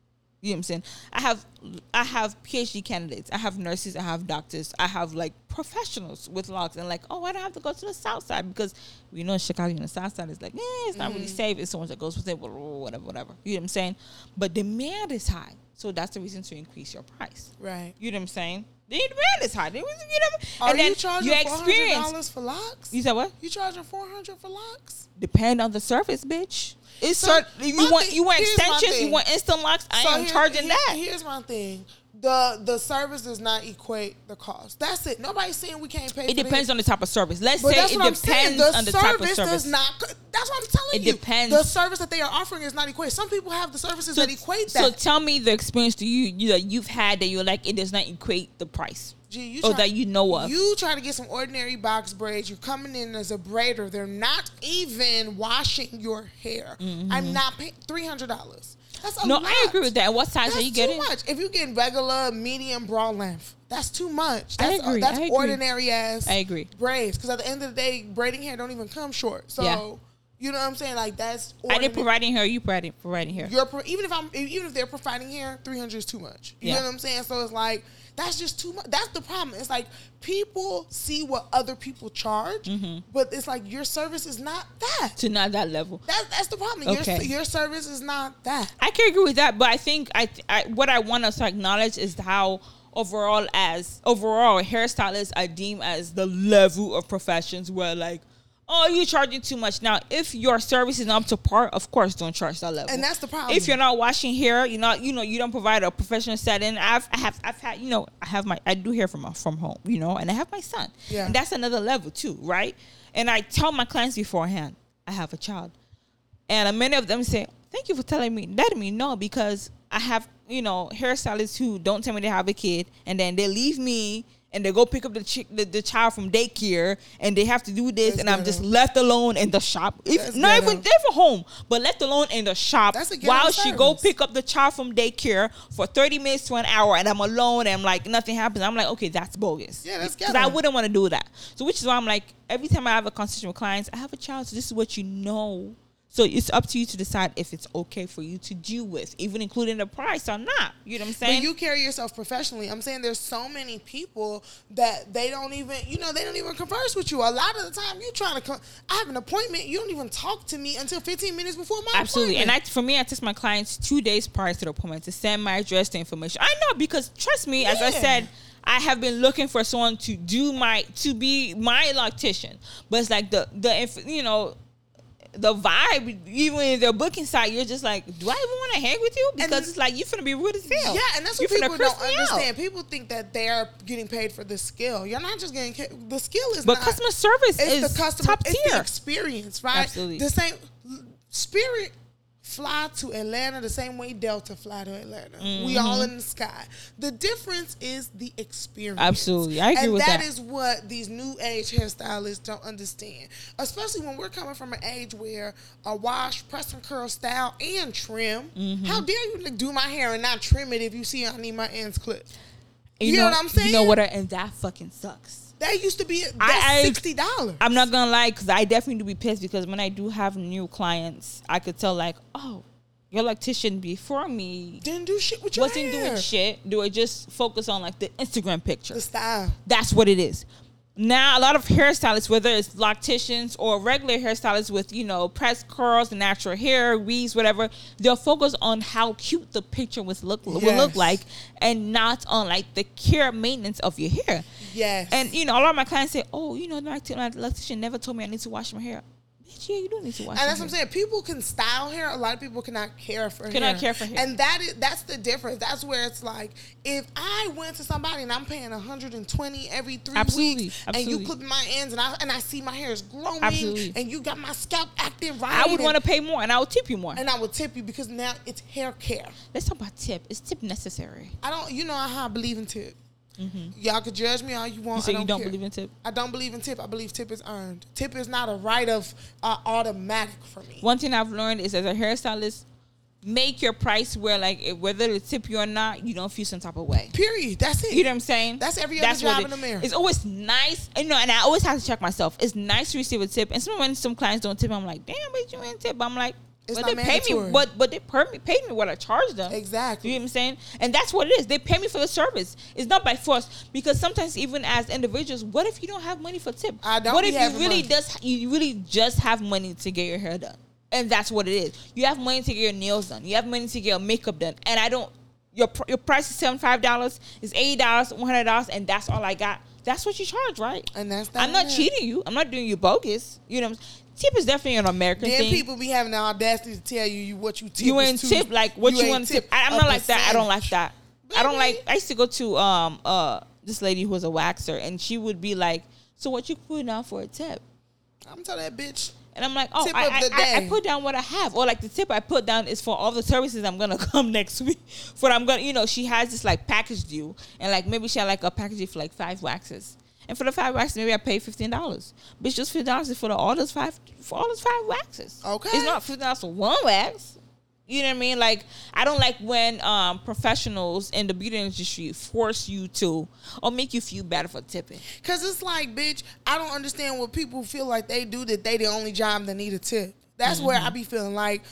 You know what I'm saying? I have I have PhD candidates, I have nurses, I have doctors, I have like professionals with locks and like, oh, I don't have to go to the south side because we know in Chicago in the south side is like, eh, it's not really safe. It's someone that goes with it, whatever, whatever. You know what I'm saying? But demand is high. So that's the reason to increase your price. Right. You know what I'm saying? The demand is high. It was, you know, Are and then you charging four hundred dollars for locks? You said what? You charging four hundred for locks? Depend on the service, bitch. It's So, certain, you want thing- you want extensions, you want instant locks. I So am here- charging here- that. Here's my thing. The the service does not equate the cost. That's it. Nobody's saying we can't pay. It depends on the type of service. Let's But say it what I'm saying. depends The on the type of service does not. That's what I'm telling It you. depends. The service that they are offering is not equate. Some people have the services that equate that. so tell me the experience that you, you that you've had that you're like it does not equate the price. Gee, you or try- that you know of. You try to get some ordinary box braids. You're coming in as a braider. They're not even washing your hair. Mm-hmm. I'm not paying three hundred dollars. That's a no, lot. I agree with that. What size That's are you too getting? much. If you getting regular, medium, bra length, that's too much. I That's, uh, agree. That's I agree. ordinary ass. I agree. Braids, because at the end of the day, braiding hair don't even come short. So Yeah. you know what I'm saying? Like that's. I didn't ordinary. providing hair. You providing providing hair. You're pro- even if I'm even if they're providing hair, three hundred is too much. You Yeah. know what I'm saying? So it's like that's just too much. That's the problem. It's like people see what other people charge, Mm-hmm. but it's like your service is not that. to not that level. That that's the problem. Okay. Your your service is not that. I can agree with that, but I think I, I what I want us to acknowledge is how overall as overall hairstylists I deem as the level of professions where like oh you're charging too much. Now if your service is not up to par of course don't charge that level. And that's the problem. if you're not washing hair you're not you know you don't provide a professional setting. I've I have I've had you know I have my I do hair from from home you know and I have my son. Yeah. and that's another level too right? And I tell my clients beforehand I have a child. And many of them say, "Thank you for telling me, letting me know," because I have you know hairstylists who don't tell me they have a kid, and then they leave me and they go pick up the the, the child from daycare, and they have to do this, That's and I'm just left alone in the shop. If, not even there for home, but left alone in the shop That's a ghetto while she go pick up the child from daycare for 30 minutes to an hour, and I'm alone, and I'm like nothing happens. I'm like, okay, that's bogus. Yeah, that's because I wouldn't want to do that. So which is why I'm like, every time I have a conversation with clients, I have a child, so this is what you know. So it's up to you to decide if it's okay for you to deal with, even including the price or not. You know what I'm saying? But you carry yourself professionally. I'm saying there's so many people that they don't even, you know, they don't even converse with you. A lot of the time, you trying to come. I have an appointment. You don't even talk to me until 15 minutes before my appointment. Absolutely. And. I, for me, I text my clients two days prior to the appointment to send my address, the information. I know because trust me, as I said, I have been looking for someone to do my to be my loctician, but it's like the the you know. The vibe, even in their booking site, you're just like, do I even want to hang with you? Because And- it's like you're gonna be rude as hell. Yeah, and that's what people don't me out. understand. People think that they're getting paid for the skill. You're not just getting the skill is But not, customer service it's is the customer top it's the tier. experience, right? Absolutely. The same Spirit fly to Atlanta the same way Delta fly to Atlanta. We all in the sky. The difference is the experience. Mm-hmm. Absolutely. I agree and with that that. is what these new age hairstylists don't understand. Especially when we're coming from an age where a wash, press and curl style and trim. Mm-hmm. How dare you do my hair and not trim it if you see I need my ends clipped? You know what I'm saying? You know what? And that fucking sucks. That used to be I- sixty dollars. I'm not gonna lie, because I definitely do be pissed because when I do have new clients, I could tell like, oh, your loctician before me Didn't do shit with your wasn't hair. doing shit. Do I just focus on like the Instagram picture? The style. That's what it is. Now a lot of hairstylists, whether it's locticians or regular hairstylists with you know pressed curls, natural hair, weaves, whatever, they'll focus on how cute the picture was look will look like, and not on like the care maintenance of your hair. Yes. And you know, a lot of my clients say, "Oh, you know, my, my loctician never told me I need to wash my hair." Bitch, yeah, you do need to wash. And that's what I'm saying. People can style hair. A lot of people cannot care for Cannot hair. care for hair. And that is that's the difference. That's where it's like if I went to somebody and I'm paying 120 every three Absolutely. weeks, Absolutely. and you clip my ends and I and I see my hair is growing, Absolutely. and you got my scalp acting right. I would want to pay more, and I would tip you more. and I would tip you because now it's hair care. Let's talk about tip. Is tip necessary? I don't, you know how I believe in tip. Y'all could judge me all you want. Mm-hmm. You say I you don't care. believe in tip. I don't believe in tip. I believe tip is earned. Tip is not a right of uh, automatic for me. One thing I've learned is as a hairstylist, make your price where like whether to tip you or not, you don't feel some type of way. Period. That's it. You know what I'm saying? That's every other what job in America. It's always nice, you know, and I always have to check myself. It's nice to receive a tip, and some when some clients don't tip, I'm like, damn, bitch, you ain't tip. I'm like, It's but they not pay me, mandatory. but but they per me, me what I charge them. Exactly. You know what I'm saying? And that's what it is. They pay me for the service. It's not by force because sometimes even as individuals, what if you don't have money for tip? I don't What if you really money. does you really just have money to get your hair done? And that's what it is. You have money to get your nails done. You have money to get your makeup done. And I don't your your price is seventy five dollars, it's eighty dollars, one hundred dollars, and that's all I got. That's what you charge, right? And that's I'm not it. cheating you. I'm not doing you bogus. You know, I'm tip is definitely an American Then thing. people be having the audacity to tell you, you what you tip. you ain't tip like what you, ain't want to tip. I, I'm not like that. I don't like percentage. that. I don't like. I used to go to um uh this lady who was a waxer, and she would be like, "So what you putting down for a tip?" I'm telling that bitch. And I'm like, oh, I, I, I, put down what I have, or like the tip I put down is for all the services I'm gonna come next week. For I'm gonna, you know, she has this like package deal, and like maybe she had like a package deal for like five waxes, and for the five waxes maybe I pay fifteen dollars. Bitch, just fifteen dollars for the, all those five for all those five waxes. Okay. it's not fifteen dollars for one wax. You know what I mean? Like I don't like when um, professionals in the beauty industry force you to or make you feel better for tipping. Cause it's like, bitch, I don't understand what people feel like they do that they the only job that need a tip. That's where Mm-hmm. I be feeling like,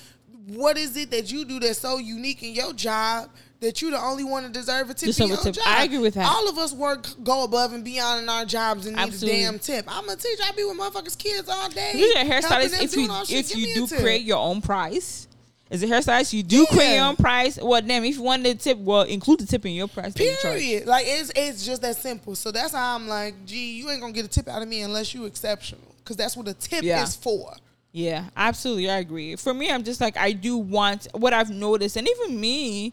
what is it that you do that's so unique in your job that you the only one that deserve a tip your tip. job? I agree with that. All of us work go above and beyond in our jobs and need Absolutely. a damn tip. I'm a teacher. I be with motherfuckers kids all day. You're a hairstylist if you if you do create your own price. As a hairstylist, you do create your own price. Well, damn, if you want the tip, well, include the tip in your price. that you. Period. Like it's it's just that simple. So that's how I'm like, gee, you ain't gonna get a tip out of me unless you exceptional. Cause that's what a tip Yeah. is for. Yeah, absolutely. I agree. For me, I'm just like I do want what I've noticed, and even me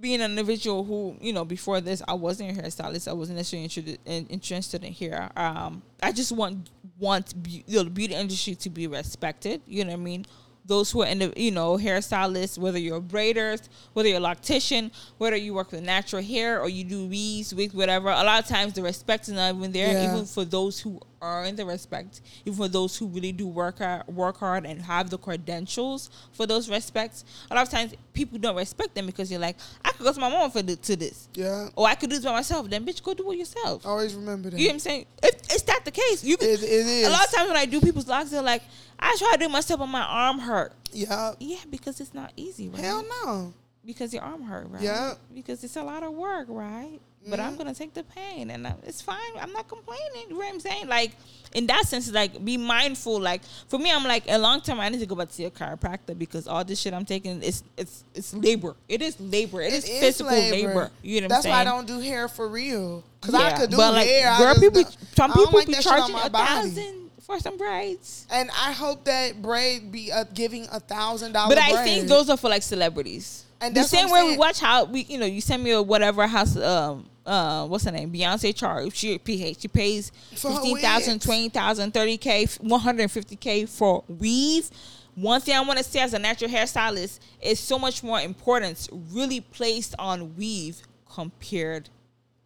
being an individual who, you know, before this, I wasn't a hairstylist. I wasn't necessarily interested in, interested in hair. Um, I just want want be, the beauty industry to be respected. You know what I mean? Those who are in the, you know, hairstylists, whether you're braiders, whether you're a loctician, whether you work with natural hair or you do weaves, wigs, whatever. A lot of times the respect is not even there, Yeah. even for those who earn the respect, even for those who really do work hard, work hard and have the credentials for those respects. A lot of times people don't respect them because you're like, I could go to my mom for the, to this, Yeah. or I could do this by myself. Then bitch, go do it yourself. Always remember that. You know what I'm saying? If it's that the case, you It- it is. a lot of times when I do people's locks, they're like, I try to do it myself, but my arm hurt. yeah. Yeah, because it's not easy, right? Hell no. because your arm hurt, right? Yeah. Because it's a lot of work, right? But I'm gonna take the pain, and uh, it's fine. I'm not complaining. You know what I'm saying? Like in that sense, like be mindful. Like for me, I'm like a long term. I need to go back to see a chiropractor because all this shit I'm taking is it's it's labor. It is labor. It is is physical labor. labor. You know what That's I'm saying? That's why I don't do hair for real. Cause I could do but like hair. I girl, people, some people like be that shit on charging a body. thousand for some braids. And I hope that braid be uh, giving a thousand dollars. But I think those are for like celebrities. And the same way we watch how we, you know, you send me a whatever house, um, uh, what's her name? Beyonce charge. She PH. She pays For 15,000, wigs. 20,000, 30K, 150K for weave. One thing I want to say as a natural hairstylist is so much more importance really placed on weave compared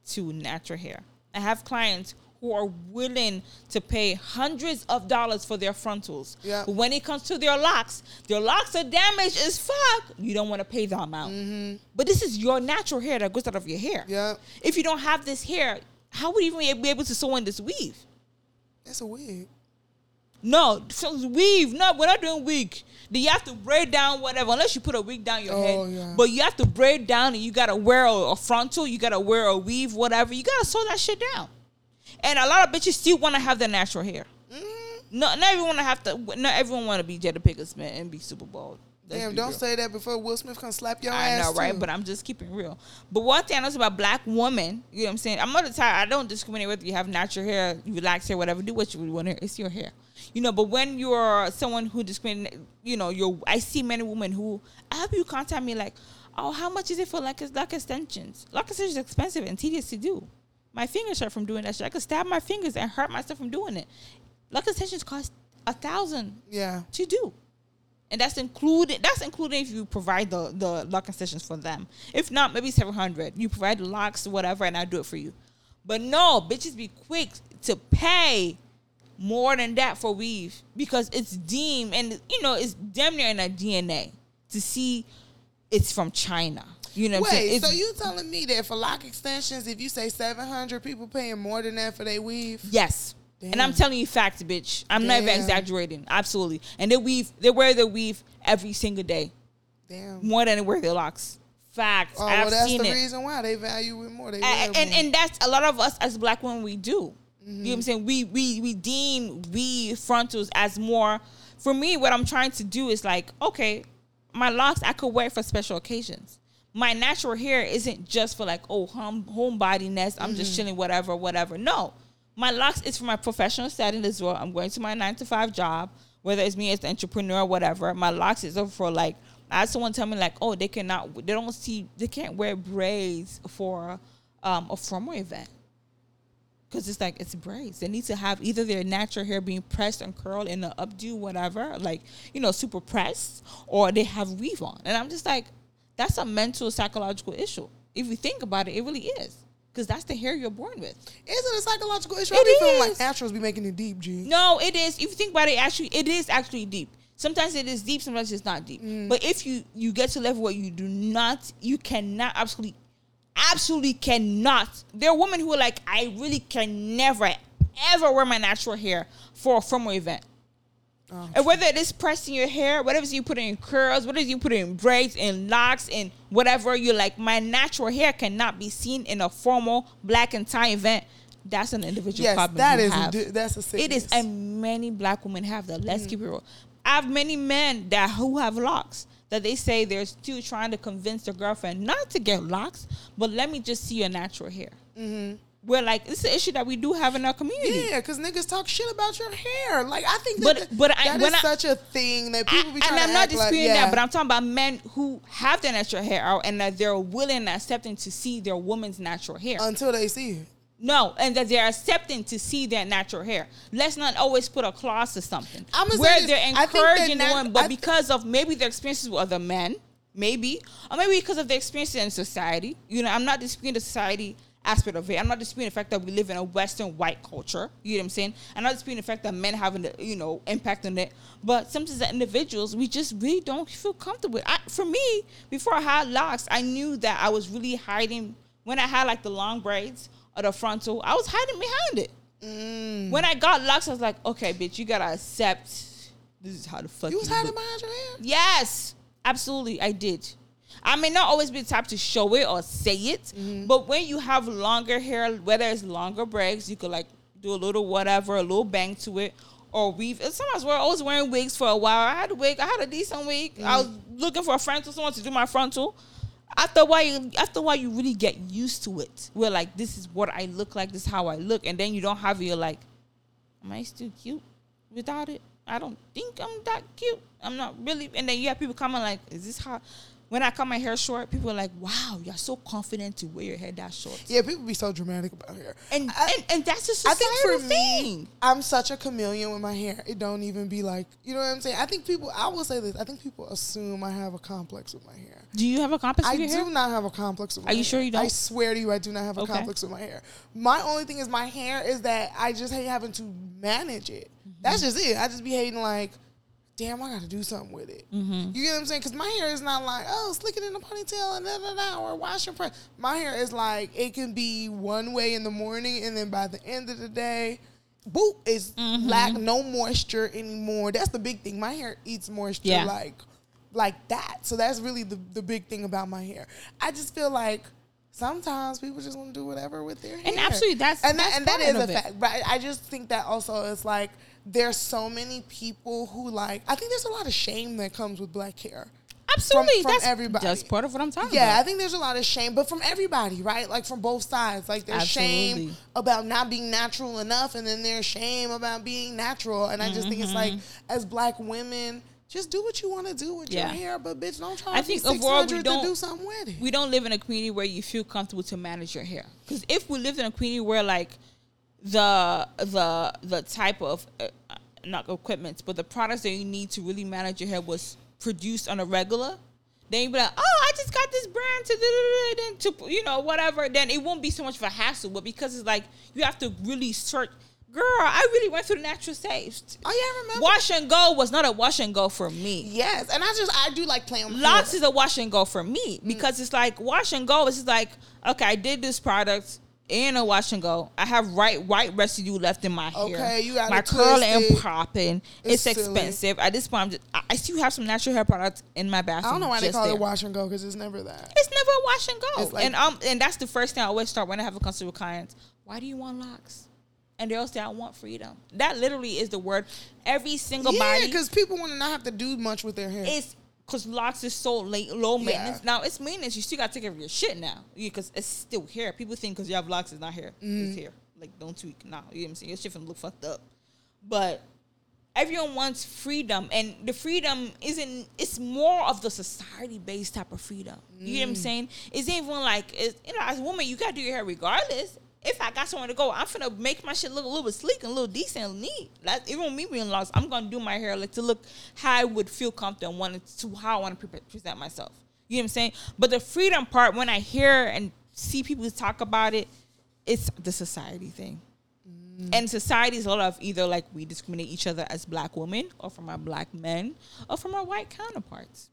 to natural hair. I have clients who are willing to pay hundreds of dollars for their frontals. Yeah. But when it comes to their locks, their locks are damaged as fuck. You don't want to pay the amount. But this is your natural hair that goes out of your hair. Mm-hmm. Yeah. If you don't have this hair, how would you even be able to sew in this weave? That's a wig. No, so weave. No, we're not doing wig. Then you have to braid down whatever, unless you put a wig down your Oh, head. yeah. But you have to braid down, and you gotta wear a, a frontal. You gotta wear a weave, whatever. You gotta sew that shit down. And a lot of bitches still want to have their natural hair. Mm-hmm. No, not everyone have to. Not everyone want to be Jada Pinkett Smith and be super bald. Let's Damn, don't real. say that before Will Smith come slap your I ass. I know, right? But I'm just keeping real. But one thing I know is about black women, you know what I'm saying? I'm not the type, I don't discriminate whether you have natural hair, you relax hair, whatever. Do what you want to It's your hair. You know, but when you're someone who discriminate, you know, you're, I see many women who, I have you contact me like, oh, how much is it for like lock extensions? Lock extensions is expensive and tedious to do. My fingers hurt from doing that shit. I could stab my fingers and hurt myself from doing it. Lock extensions cost a thousand yeah. to do. And that's included. That's including if you provide the the lock extensions for them. If not, maybe seven hundred. You provide the locks, or whatever, and I do it for you. But no, bitches be quick to pay more than that for weave because it's deemed and you know it's damn near in our DNA to see it's from China. You know what I'm saying? Wait, so you telling me that for lock extensions, if you say seven hundred, people paying more than that for their weave? Yes. And I'm telling you facts, bitch. I'm not exaggerating. Absolutely. And they weave, they wear their weave every single day. Damn. more than they wear their locks. Facts. Oh, I've well, that's the it. reason why they value it more. They wear And, and more. and that's a lot of us as black women we do. You know what Mm-hmm. I'm saying? We we we deem we frontals as more. For me, what I'm trying to do is like, okay, my locks I could wear for special occasions, my natural hair isn't just for like oh home homebodiness. I'm just chilling, whatever, whatever. No, my locks is for my professional setting as well. I'm going to my nine to five job, whether it's me as an entrepreneur or whatever. My locks is for like. I had someone tell me like, oh, they cannot, they don't see, they can't wear braids for um, a formal event because it's like it's braids. They need to have either their natural hair being pressed and curled in an updo, whatever, like you know, super pressed, or they have weave on. And I'm just like, that's a mental psychological issue. If you think about it, it really is because that's the hair you're born with. Is it a psychological issue? It I be feeling like naturals be making it deep, G. No, it is. If you think about it, actually, it is actually deep. Sometimes it is deep. Sometimes it's not deep. Mm. But if you you get to a level where you do not, you cannot absolutely, absolutely cannot. There are women who are like, I really can never ever wear my natural hair for a formal event. And whether it is pressing your hair, whatever you put in curls, whatever you put in braids, in locks, in whatever you like, my natural hair cannot be seen in a formal black and tie event. That's an individual Yes, problem. that is have. that's a It is, and many black women have that. Let's keep it real. I have many men that who have locks that they say they're still trying to convince their girlfriend not to get locks, but let me just see your natural hair. Mm-hmm. We're like, this is an issue that we do have in our community. Yeah, because niggas talk shit about your hair. Like I think that But- that, but I- that when is I- such a thing that people be I- trying and I'm not act like, disputing yeah. that, but I'm talking about men who have their natural hair out and that they're willing and accepting to see their woman's natural hair. until they see it. No, and that they're accepting to see their natural hair. Let's not always put a clause to something. Say where this, they're I encouraging the woman, but I- because of maybe their experiences with other men, maybe, or maybe because of their experiences in society. You know, I'm not disputing the society aspect of it. I'm not disputing the fact that we live in a Western white culture. You know what I'm saying? I'm not disputing the fact that men having the you know impact on it. But sometimes as individuals, we just really don't feel comfortable. I, for me, before I had locks, I knew that I was really hiding when I had like the long braids or the frontal. I was hiding behind it. Mm. When I got locks, I was like, okay, bitch, you gotta accept. This is how the fuck You was hiding look. behind your hair. Yes, absolutely, I did. I may not always be the type to show it or say it, Mm-hmm. but when you have longer hair, whether it's longer braids, you could like do a little whatever, a little bang to it, or weave. and Sometimes we're always wearing wigs for a while. I had a wig. I had a decent wig. I was Mm-hmm. looking for a frontal, someone to do my frontal. After a while, you, after a while, you really get used to it. We're like, this is what I look like. This is how I look, and then you don't have your like, am I still cute without it? I don't think I'm that cute. I'm not really. And then you have people coming like, is this how? When I cut my hair short, people are like, wow, you're so confident to wear your hair that short. Yeah, people be so dramatic about hair. And, I- and and that's a I think for me, thing. I'm such a chameleon with my hair. It don't even be like, you know what I'm saying? I think people, I will say this, I think people assume I have a complex with my hair. Do you have a complex I with your do hair? not have a complex with my Are you hair. sure you don't? I swear to you, I do not have a Okay. complex with my hair. My only thing is my hair is that I just hate having to manage it. That's Mm-hmm. just it. I just be hating like, damn, I got to do something with it. Mm-hmm. You get what I'm saying? Because my hair is not like, oh, slick it in a ponytail and da da da, or wash your press. My hair is like, it can be one way in the morning, and then by the end of the day, boop, it's Mm-hmm. lack no moisture anymore. That's the big thing. My hair eats moisture Yeah. like like that. So that's really the, the big thing about my hair. I just feel like sometimes people just want to do whatever with their hair. And absolutely, that's- and that's and that is a it. fact. But I, I just think that also it's like there's so many people who like. I think there's a lot of shame that comes with black hair. Absolutely, from that's everybody. That's part of what I'm talking Yeah, I think there's a lot of shame, but from everybody, right? Like from both sides. Like there's shame about not being natural enough, and then there's shame about being natural. And I just think it's like, Mm-hmm. as black women, just do what you want to do with Yeah. your hair, but bitch, don't try I to be think overall we 600 to don't- do something with it. we don't live in a community where you feel comfortable to manage your hair. Because if we lived in a community where like the the the type of uh, not equipment, but the products that you need to really manage your hair was produced on a regular, then you'd be like, oh, I just got this brand to do then to you know whatever. Then it won't be so much of a hassle. But because it's like you have to really search. Girl, I really went through the natural stage. oh yeah, I remember. Wash and go was not a wash and go for me. Yes, and I just I do like playing with Locks is a wash and go for me Mm. because it's like wash and go. It's just like okay, I did this product in a wash and go. I have right white residue left in my hair. Okay, you gotta my curl and popping. It's, It's expensive. At this point, I'm just, I, I still have some natural hair products in my bathroom. I don't know why they call there. it wash and go because it's never that. It's never a wash and go. Like- and um, and that's the first thing I always start when I have a consult with clients. Why do you want locks? And they'll say, I want freedom. That literally is the word. Every single Yeah, body because people want to not have to do much with their hair. it's Cause locks is so late, low Yeah. maintenance. Now it's maintenance. You still gotta take care of your shit now. Because it's still hair. People think because you have locks, it's not hair. Mm-hmm. It's hair. Like don't tweak now. You know what I'm saying? Your shit finna look fucked up. But everyone wants freedom, and the freedom isn't. It's more of the society based type of freedom. You know what I'm Mm. saying? It's even like it's, you know, as a woman, you gotta do your hair regardless. If I got somewhere to go, I'm finna make my shit look a little bit sleek and a little decent and neat. Like even with me being lost, I'm gonna do my hair like to look how I would feel comfortable and want to how I want to pre- present myself. You know what I'm saying? But the freedom part, when I hear and see people talk about it, it's the society thing. Mm. And society is a lot of either like we discriminate each other as black women or from our black men or from our white counterparts.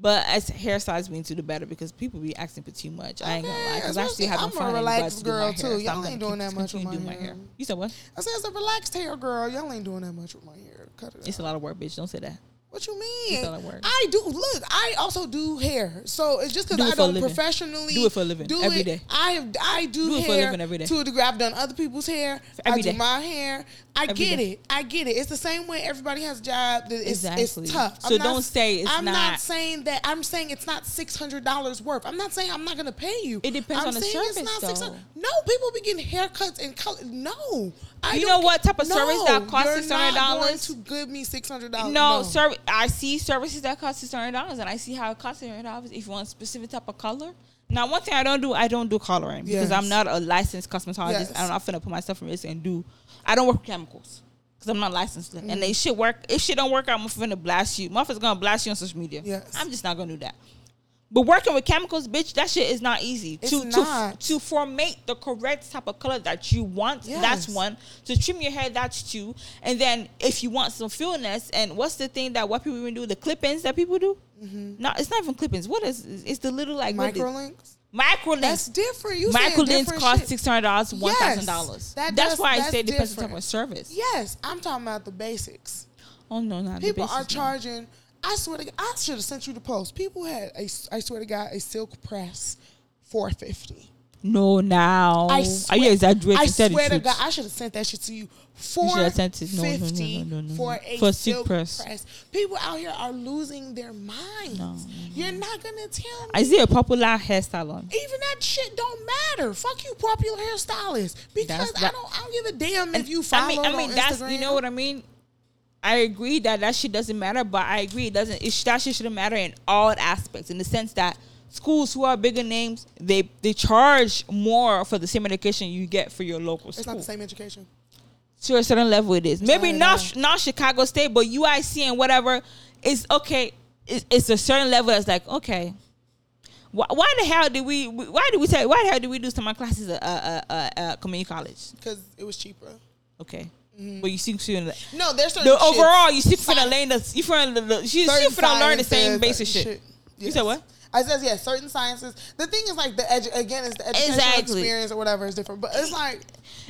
But as hairstyles being to the better because people be asking for too much. I ain't gonna lie because I still having I'm a relaxed blessed to do girl, hair, too. so Y'all gonna ain't doing that much with my to do hair. You said what? I said, as a relaxed hair girl, y'all ain't doing that much with my hair. Cut it It's a lot of work, bitch. Don't say that. What you mean? I do. Look, I also do hair. So it's just Do because it I don't professionally Do it for a living, do every it, day. I have, I do, Do it for a hair living every day. to a degree. I've done other people's hair. every I do day. my hair. I Every get day. it. I get it. It's the same way everybody has a job. that It's, Exactly. it's tough. So don't say it's I'm not. saying that. I'm saying it's not six hundred dollars worth. I'm not saying I'm not gonna pay you. It depends I'm on the saying service, It's not though. 600 No, people be getting haircuts and color. No, I You know what type of service that No, costs not $600? going To give me six hundred dollars. No, sir. I see services that cost six hundred dollars, and I see how it costs six hundred dollars if you want a specific type of color. Now, one thing I don't do, I don't do coloring because Yes. I'm not a licensed cosmetologist. Yes. I'm not finna put myself in risk and do. I don't work with chemicals because I'm not licensed, Mm-hmm. and they should work. If shit don't work, I'm finna blast you. Motherfuckers gonna blast you on social media. Yes. I'm just not gonna do that. But working with chemicals, bitch, that shit is not easy. It's to, not. to to formate the correct type of color that you want, that's one. To trim your hair, that's two. And then if you want some fullness, and what's the thing that what people even do? The clip-ins that people do? Mm-hmm. No, it's not even clip-ins. What is? It's the little like microlinks. micro That's different. You Micro saying links cost six hundred dollars, one thousand dollars. that That's does- why I say it depends on the type of service. Yes, I'm talking about the basics. Oh no, not the People are charging. no. I swear to God, I should have sent you the post. People had a, I swear to God, a silk press, four fifty. No, now I ah, are swear, you exaggerating? I swear to. God, I should have sent that shit to you. Four it. No, no, no, for a For silk press. press. People out here are losing their minds. You're not gonna tell me. I see a popular hairstyle on. even that shit don't matter. Fuck you, popular hairstylist. Because I don't, I don't give a damn if you follow I mean, I mean that's Instagram. you know what I mean. I agree that that shit doesn't matter, but I agree it doesn't. It, that shit shouldn't matter in all aspects, in the sense that schools who are bigger names, they they charge more for the same education you get for your local It's school. It's not the same education. To a certain level, it is. Maybe not not not Chicago State, but UIC and whatever. It's okay. It's, it's a certain level that's like okay. Why, why the hell did we? Why did we say? Why the hell did we do summer classes at uh, uh, uh, community college? Because it was cheaper. Okay, Mm-hmm. but you see, see No, there's certain the shits- overall, you see for the Sci- lane. The, you for the, the she for learn the same sciences, uh, basic certain shit. You said what? I says yeah, certain sciences. The thing is like the edu- again, it's the educational Exactly. experience or whatever is different. But it's like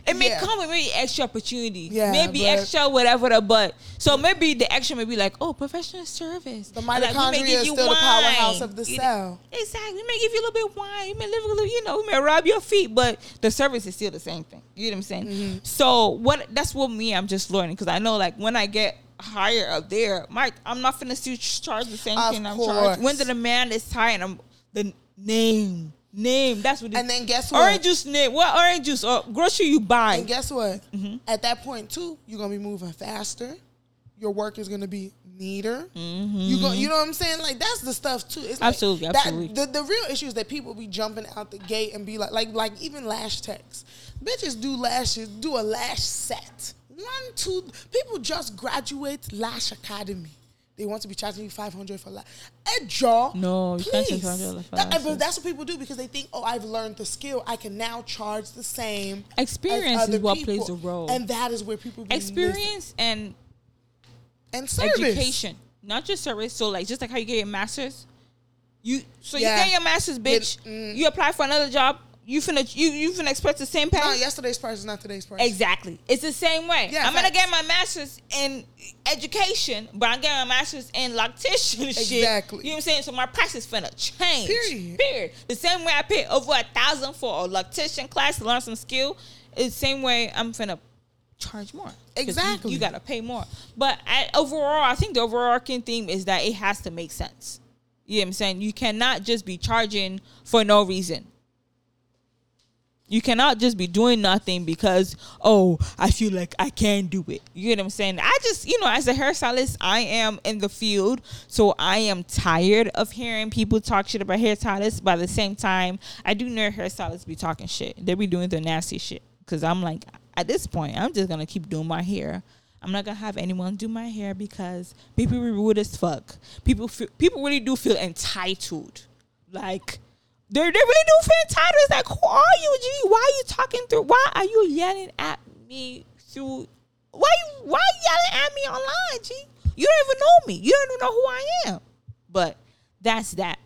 It may yeah. come with maybe extra opportunity. Yeah, maybe extra whatever the but. So maybe the extra may be like, oh, professional service. the Like, may mitochondria is you still the powerhouse of the You- cell. Exactly. We may give you a little bit of wine. We may live a little, you know, we may rub your feet, but the service is still the same thing. You know what I'm saying? Mm-hmm. So what? That's what me. I'm just learning because I know like when I get higher up there, Mike, I'm not finna still charge the same Of thing I'm course. charged. When the demand is high and I'm the name name. That's what. It, And then guess what? Orange juice name. What orange juice or grocery you buy? And guess what? Mm-hmm. At that point too, you're gonna be moving faster. Your work is gonna be neater. You go, you know what I'm saying? Like that's the stuff too. It's like Mm-hmm. Absolutely, that- absolutely. The, the real issue is that people be jumping out the gate and be like, like, like even lash techs. Bitches do lashes, do a lash set. One, two. People just graduate lash academy. They want to be charging you five hundred for lash. Ed jaw. No, you can't please. charge 500 for That- but that's what people do because they think, oh, I've learned the skill. I can now charge the same. Experience is what people. plays a role. and that is where people. Experience and and service. education, not just service. So like just like how you get your masters, you so Yeah. you get your masters, bitch. Get- mm. You apply for another job. You finna you you finna expect the same pay. No, yesterday's price is not today's price. Exactly. It's the same way. Yeah, I'm gonna get my master's in education, but I'm getting my master's in lactation shit. Exactly. You know what I'm saying? So my price is finna change. Period. Period. The same way I pay over a thousand for a lactation class to learn some skill, it's the same way I'm finna charge more. you- Exactly. You, got to pay more. But I, overall, I think the overarching theme is that it has to make sense. You know what I'm saying? You cannot just be charging for no reason. You cannot just be doing nothing because, oh, I feel like I can do it. You know what I'm saying? I just, you know, as a hairstylist, I am in the field. So I am tired of hearing people talk shit about hairstylists. At the same time, I do know hairstylists be talking shit. They be doing the nasty shit. Because I'm like, at this point, I'm just to keep doing my hair. I'm not gonna have anyone do my hair because people be rude as fuck. People feel, people really do feel entitled. Like they they really feel entitled. It's like, who are you, G? Why are you talking through? Why are you yelling at me through? Why you why you yelling at me online, G? You don't even know me. You don't even know who I am. But that's that.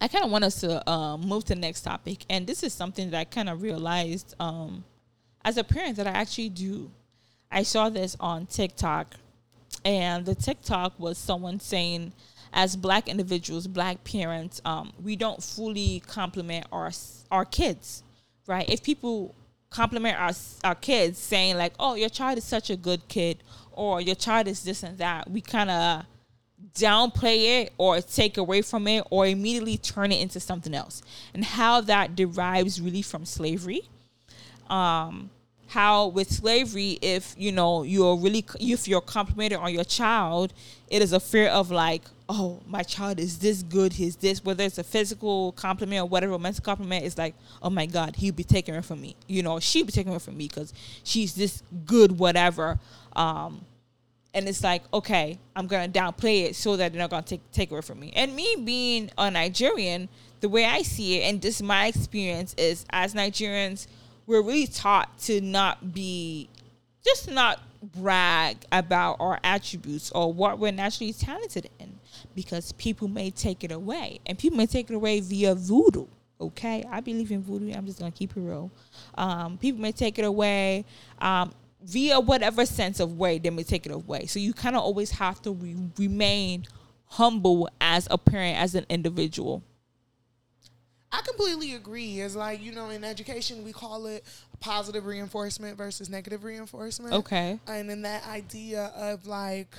I kind of want us to um, move to the next topic, and this is something that I kind of realized um, as a parent that I actually do. I saw this on TikTok, and the TikTok was someone saying, as black individuals, black parents, um, we don't fully compliment our our kids, right? If people compliment our our kids, saying like, "Oh, your child is such a good kid," or "Your child is this and that," we kind of downplay it or take away from it or immediately turn it into something else and how that derives really from slavery um how with slavery if you know you're really if you're complimented on your child it is a fear of like oh my child is this good he's this whether it's a physical compliment or whatever mental compliment it's like oh my god he'll be taking her from me. You know she'll be taking her from me because she's this good whatever um and it's like okay i'm gonna downplay it so that they're not gonna take take away from me. And me being a nigerian the way i see it and this is my experience is as nigerians we're really taught to not be just not brag about our attributes or what we're naturally talented in because people may take it away. And people may take it away via voodoo okay? I believe in voodoo. I'm just gonna keep it real. Um, people may take it away um, via whatever sense of way they may take it away. So you kind of always have to re- remain humble as a parent as an individual. I completely agree. It's like, you know, in education, we call it positive reinforcement versus negative reinforcement. okay. And then that idea of like,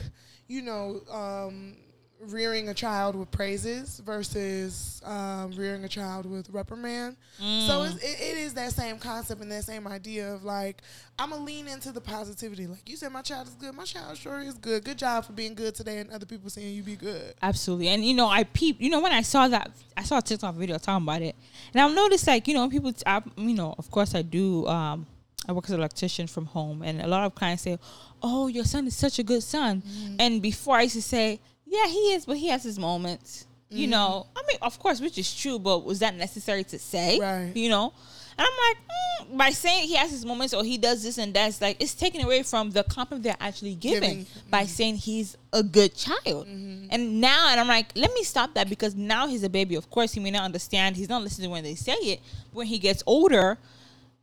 you know, um, rearing a child with praises versus um, rearing a child with reprimand. So it's, it, it is that same concept and that same idea of like, I'm going to lean into the positivity. Like you said, my child is good. My child sure is good. Good job for being good today and other people saying you be good. Absolutely. And you know, I peeped, you know, when I saw that, I saw a TikTok video talking about it. And I've noticed, like, you know, people, I, you know, of course I do, um, I work as an electrician from home. And a lot of clients say, oh, your son is such a good son. And before I used to say, yeah, he is, but he has his moments. You mm-hmm. know, I mean, of course, which is true, but was that necessary to say? Right. You know? And I'm like, mm, by saying he has his moments or he does this and that's like, it's taken away from the compliment they're actually giving Giving. by mm-hmm. saying he's a good child. Mm-hmm. And now, and I'm like, let me stop that because now he's a baby. Of course, he may not understand. He's not listening when they say it. When he gets older,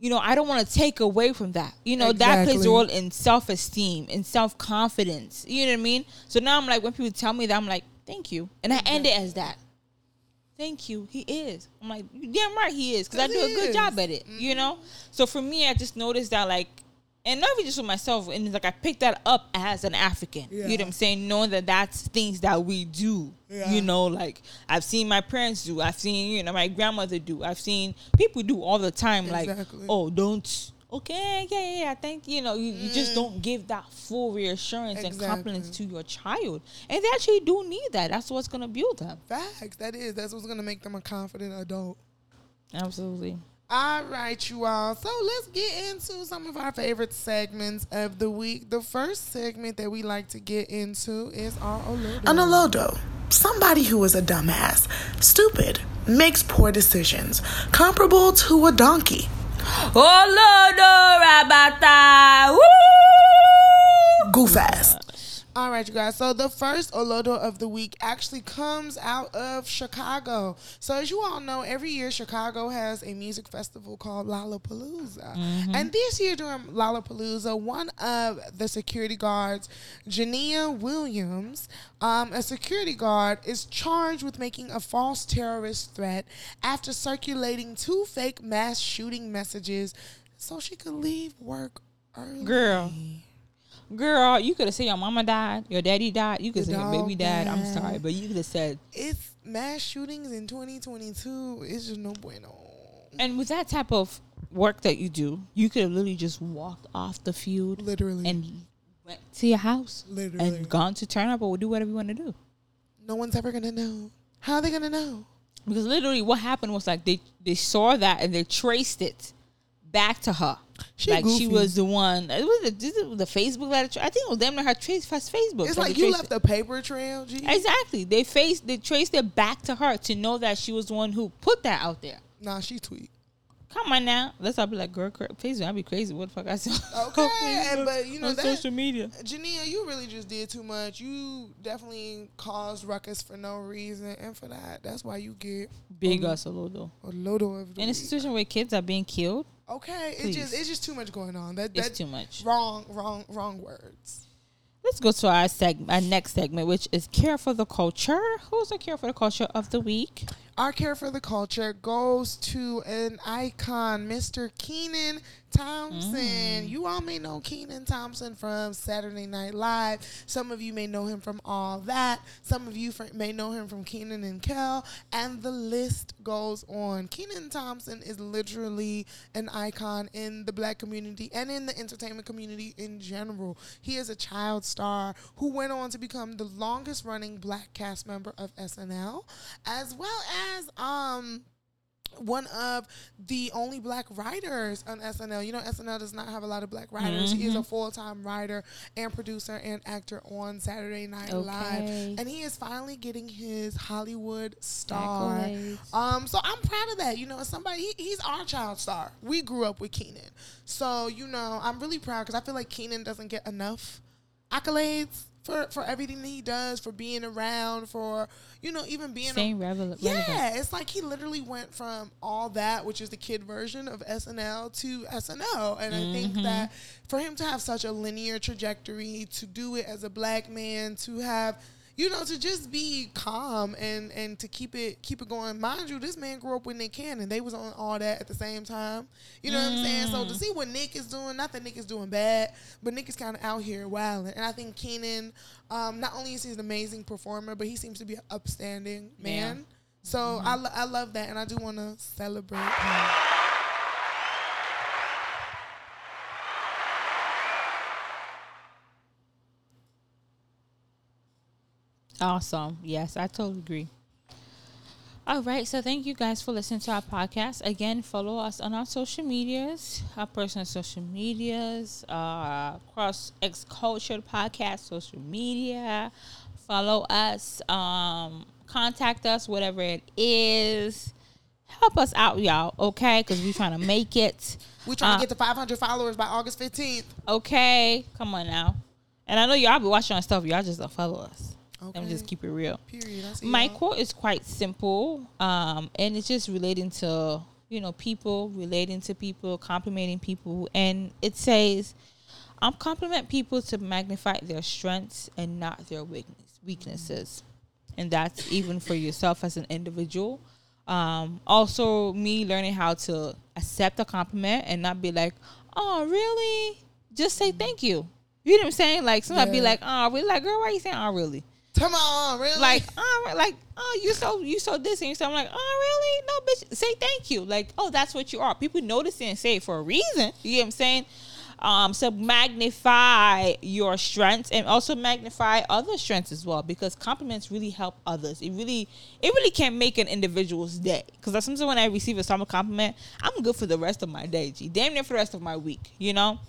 you know, I don't want to take away from that. You know, that plays a role in self esteem and self confidence. You know what I mean? So now I'm like, when people tell me that, I'm like, thank you. And I end it mm-hmm. as that. Thank you. He is. I'm like, damn right he is. Because I do a good is. job at it. You mm-hmm. know? So for me, I just noticed that, like, and not even just with myself, and it's like I picked that up as an African. You know what I'm saying? Knowing that that's things that we do. Yeah. You know, like I've seen my parents do. I've seen, you know, my grandmother do. I've seen people do all the time. Like, oh, don't. Okay, yeah, yeah, yeah. Thank you know, you, you just mm. don't give that full reassurance and confidence to your child, and they actually do need that. That's what's gonna build them. Facts. That is. That's what's going to make them a confident adult. Absolutely. All right, you all. So let's get into some of our favorite segments of the week. The first segment that we like to get into is our Olodo. An Olodo, somebody who is a dumbass, stupid, makes poor decisions, comparable to a donkey. Lord, Rabata. Woo! Goof ass. All right, you guys. So the first Olodo of the week actually comes out of Chicago. So as you all know, every year Chicago has a music festival called Lollapalooza. And this year during Lollapalooza, one of the security guards, Jania Williams, um, a security guard, is charged with making a false terrorist threat after circulating two fake mass shooting messages so she could leave work early. Girl. Girl, you could have said your mama died, your daddy died. You could have said your baby dog died. I'm sorry, but you could have said. It's mass shootings in 2022. It's just no bueno. And with that type of work that you do, you could have literally just walked off the field Literally. and went to your house Literally. and gone to turn up or do whatever you want to do. no one's ever gonna know. How are they gonna know? Because literally, what happened was like they they saw that and they traced it back to her. She like she was the one. It was the, this is the Facebook that I think it was them that had traced first Facebook. It's like you left a paper trail, G. Exactly. They faced. They traced it back to her to know that she was the one who put that out there. Nah, she tweet. Come on now. Let's all be like, girl, cra- Facebook. I'd be crazy. What the fuck I said? Okay, and but you know on that social media. Jania, you really just did too much. You definitely caused ruckus for no reason, and for that, that's why you get Big us a little. a lodo of the In a situation where kids are being killed, Okay, it's just it's just too much going on. That it's that's too much. wrong, wrong, wrong words. Let's go to our segment, our next segment, which is care for the culture. Who's the care for the culture of the week? Our care for the culture goes to an icon, Mr. Kenan Thompson. Mm. You all may know Kenan Thompson from Saturday Night Live. Some of you may know him from All That. Some of you may know him from Kenan and Kel. And the list goes on. Kenan Thompson is literally an icon in the black community and in the entertainment community in general. He is a child star who went on to become the longest running black cast member of SNL, as well as um one of the only black writers on SNL. You know, SNL does not have a lot of black writers. He is a full time writer and producer and actor on Saturday Night Live. And he is finally getting his Hollywood star. Accolades. Um, so I'm proud of that. You know, as somebody, he, he's our child star. We grew up with Kenan. So, you know, I'm really proud because I feel like Kenan doesn't get enough accolades. For, for everything that he does, for being around, for you know, even being a- Staying relevant. yeah, it's like he literally went from all that, which is the kid version of SNL, to SNL. And I think mm-hmm. that for him to have such a linear trajectory, to do it as a black man, to have you know, to just be calm and and to keep it keep it going. Mind you, this man grew up with Nick Cannon. They was on all that at the same time. You know what I'm saying? So to see what Nick is doing, not that Nick is doing bad, but Nick is kind of out here wilding. And I think Kenan, um, not only is he an amazing performer, but he seems to be an upstanding man. So I, lo- I love that, and I do want to celebrate him. Awesome. Yes, I totally agree. All right, so thank you guys for listening to our podcast. Again, follow us on our social medias, our personal social medias, uh, Cross X Culture Podcast social media. Follow us, um, contact us, whatever it is. Help us out, y'all, okay? Because we're trying to make it. We're trying Uh, to get to 500 followers by August 15th. Okay, come on now. And I know y'all be watching our stuff. Y'all just don't follow us. Let me Okay. just keep it real. Period. My quote is quite simple, um, and it's just relating to you know people, relating to people, complimenting people, and it says, "I'm compliment people to magnify their strengths and not their weakness, weaknesses," and that's even for yourself as an individual. Um, also, me learning how to accept a compliment and not be like, "Oh, really?" Just say thank you. You know what I'm saying? Like somebody be Yeah. like, "Oh, really?" Like, girl, why you saying, "Oh, really?" Come on, really? like, oh, like, oh, you so you so this and so I'm like, oh, really? No, bitch. Say thank you. Like, oh, that's what you are. People notice it and say for a reason. You get what I'm saying? Um, so magnify your strengths and also magnify other strengths as well because compliments really help others. It really, it really can make an individual's day. Because sometimes when I receive a summer compliment, I'm good for the rest of my day. G, damn near for the rest of my week. You know.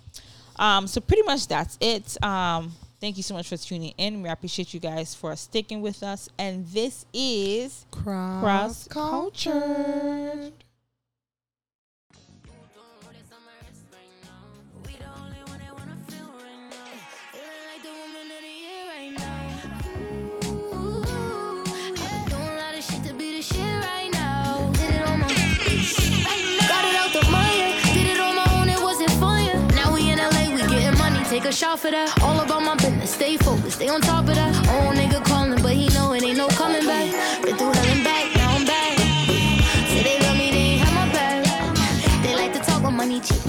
Um, so pretty much that's it. Um, thank you so much for tuning in. We appreciate you guys for sticking with us. And this is cross, Cross culture. We take a shot for that. All about my business, stay focused, stay on top of that. Old nigga calling, but he know it ain't no coming back. Been through hell and back, now I'm back. Say they love me, they ain't have my back. They like to talk about money, chit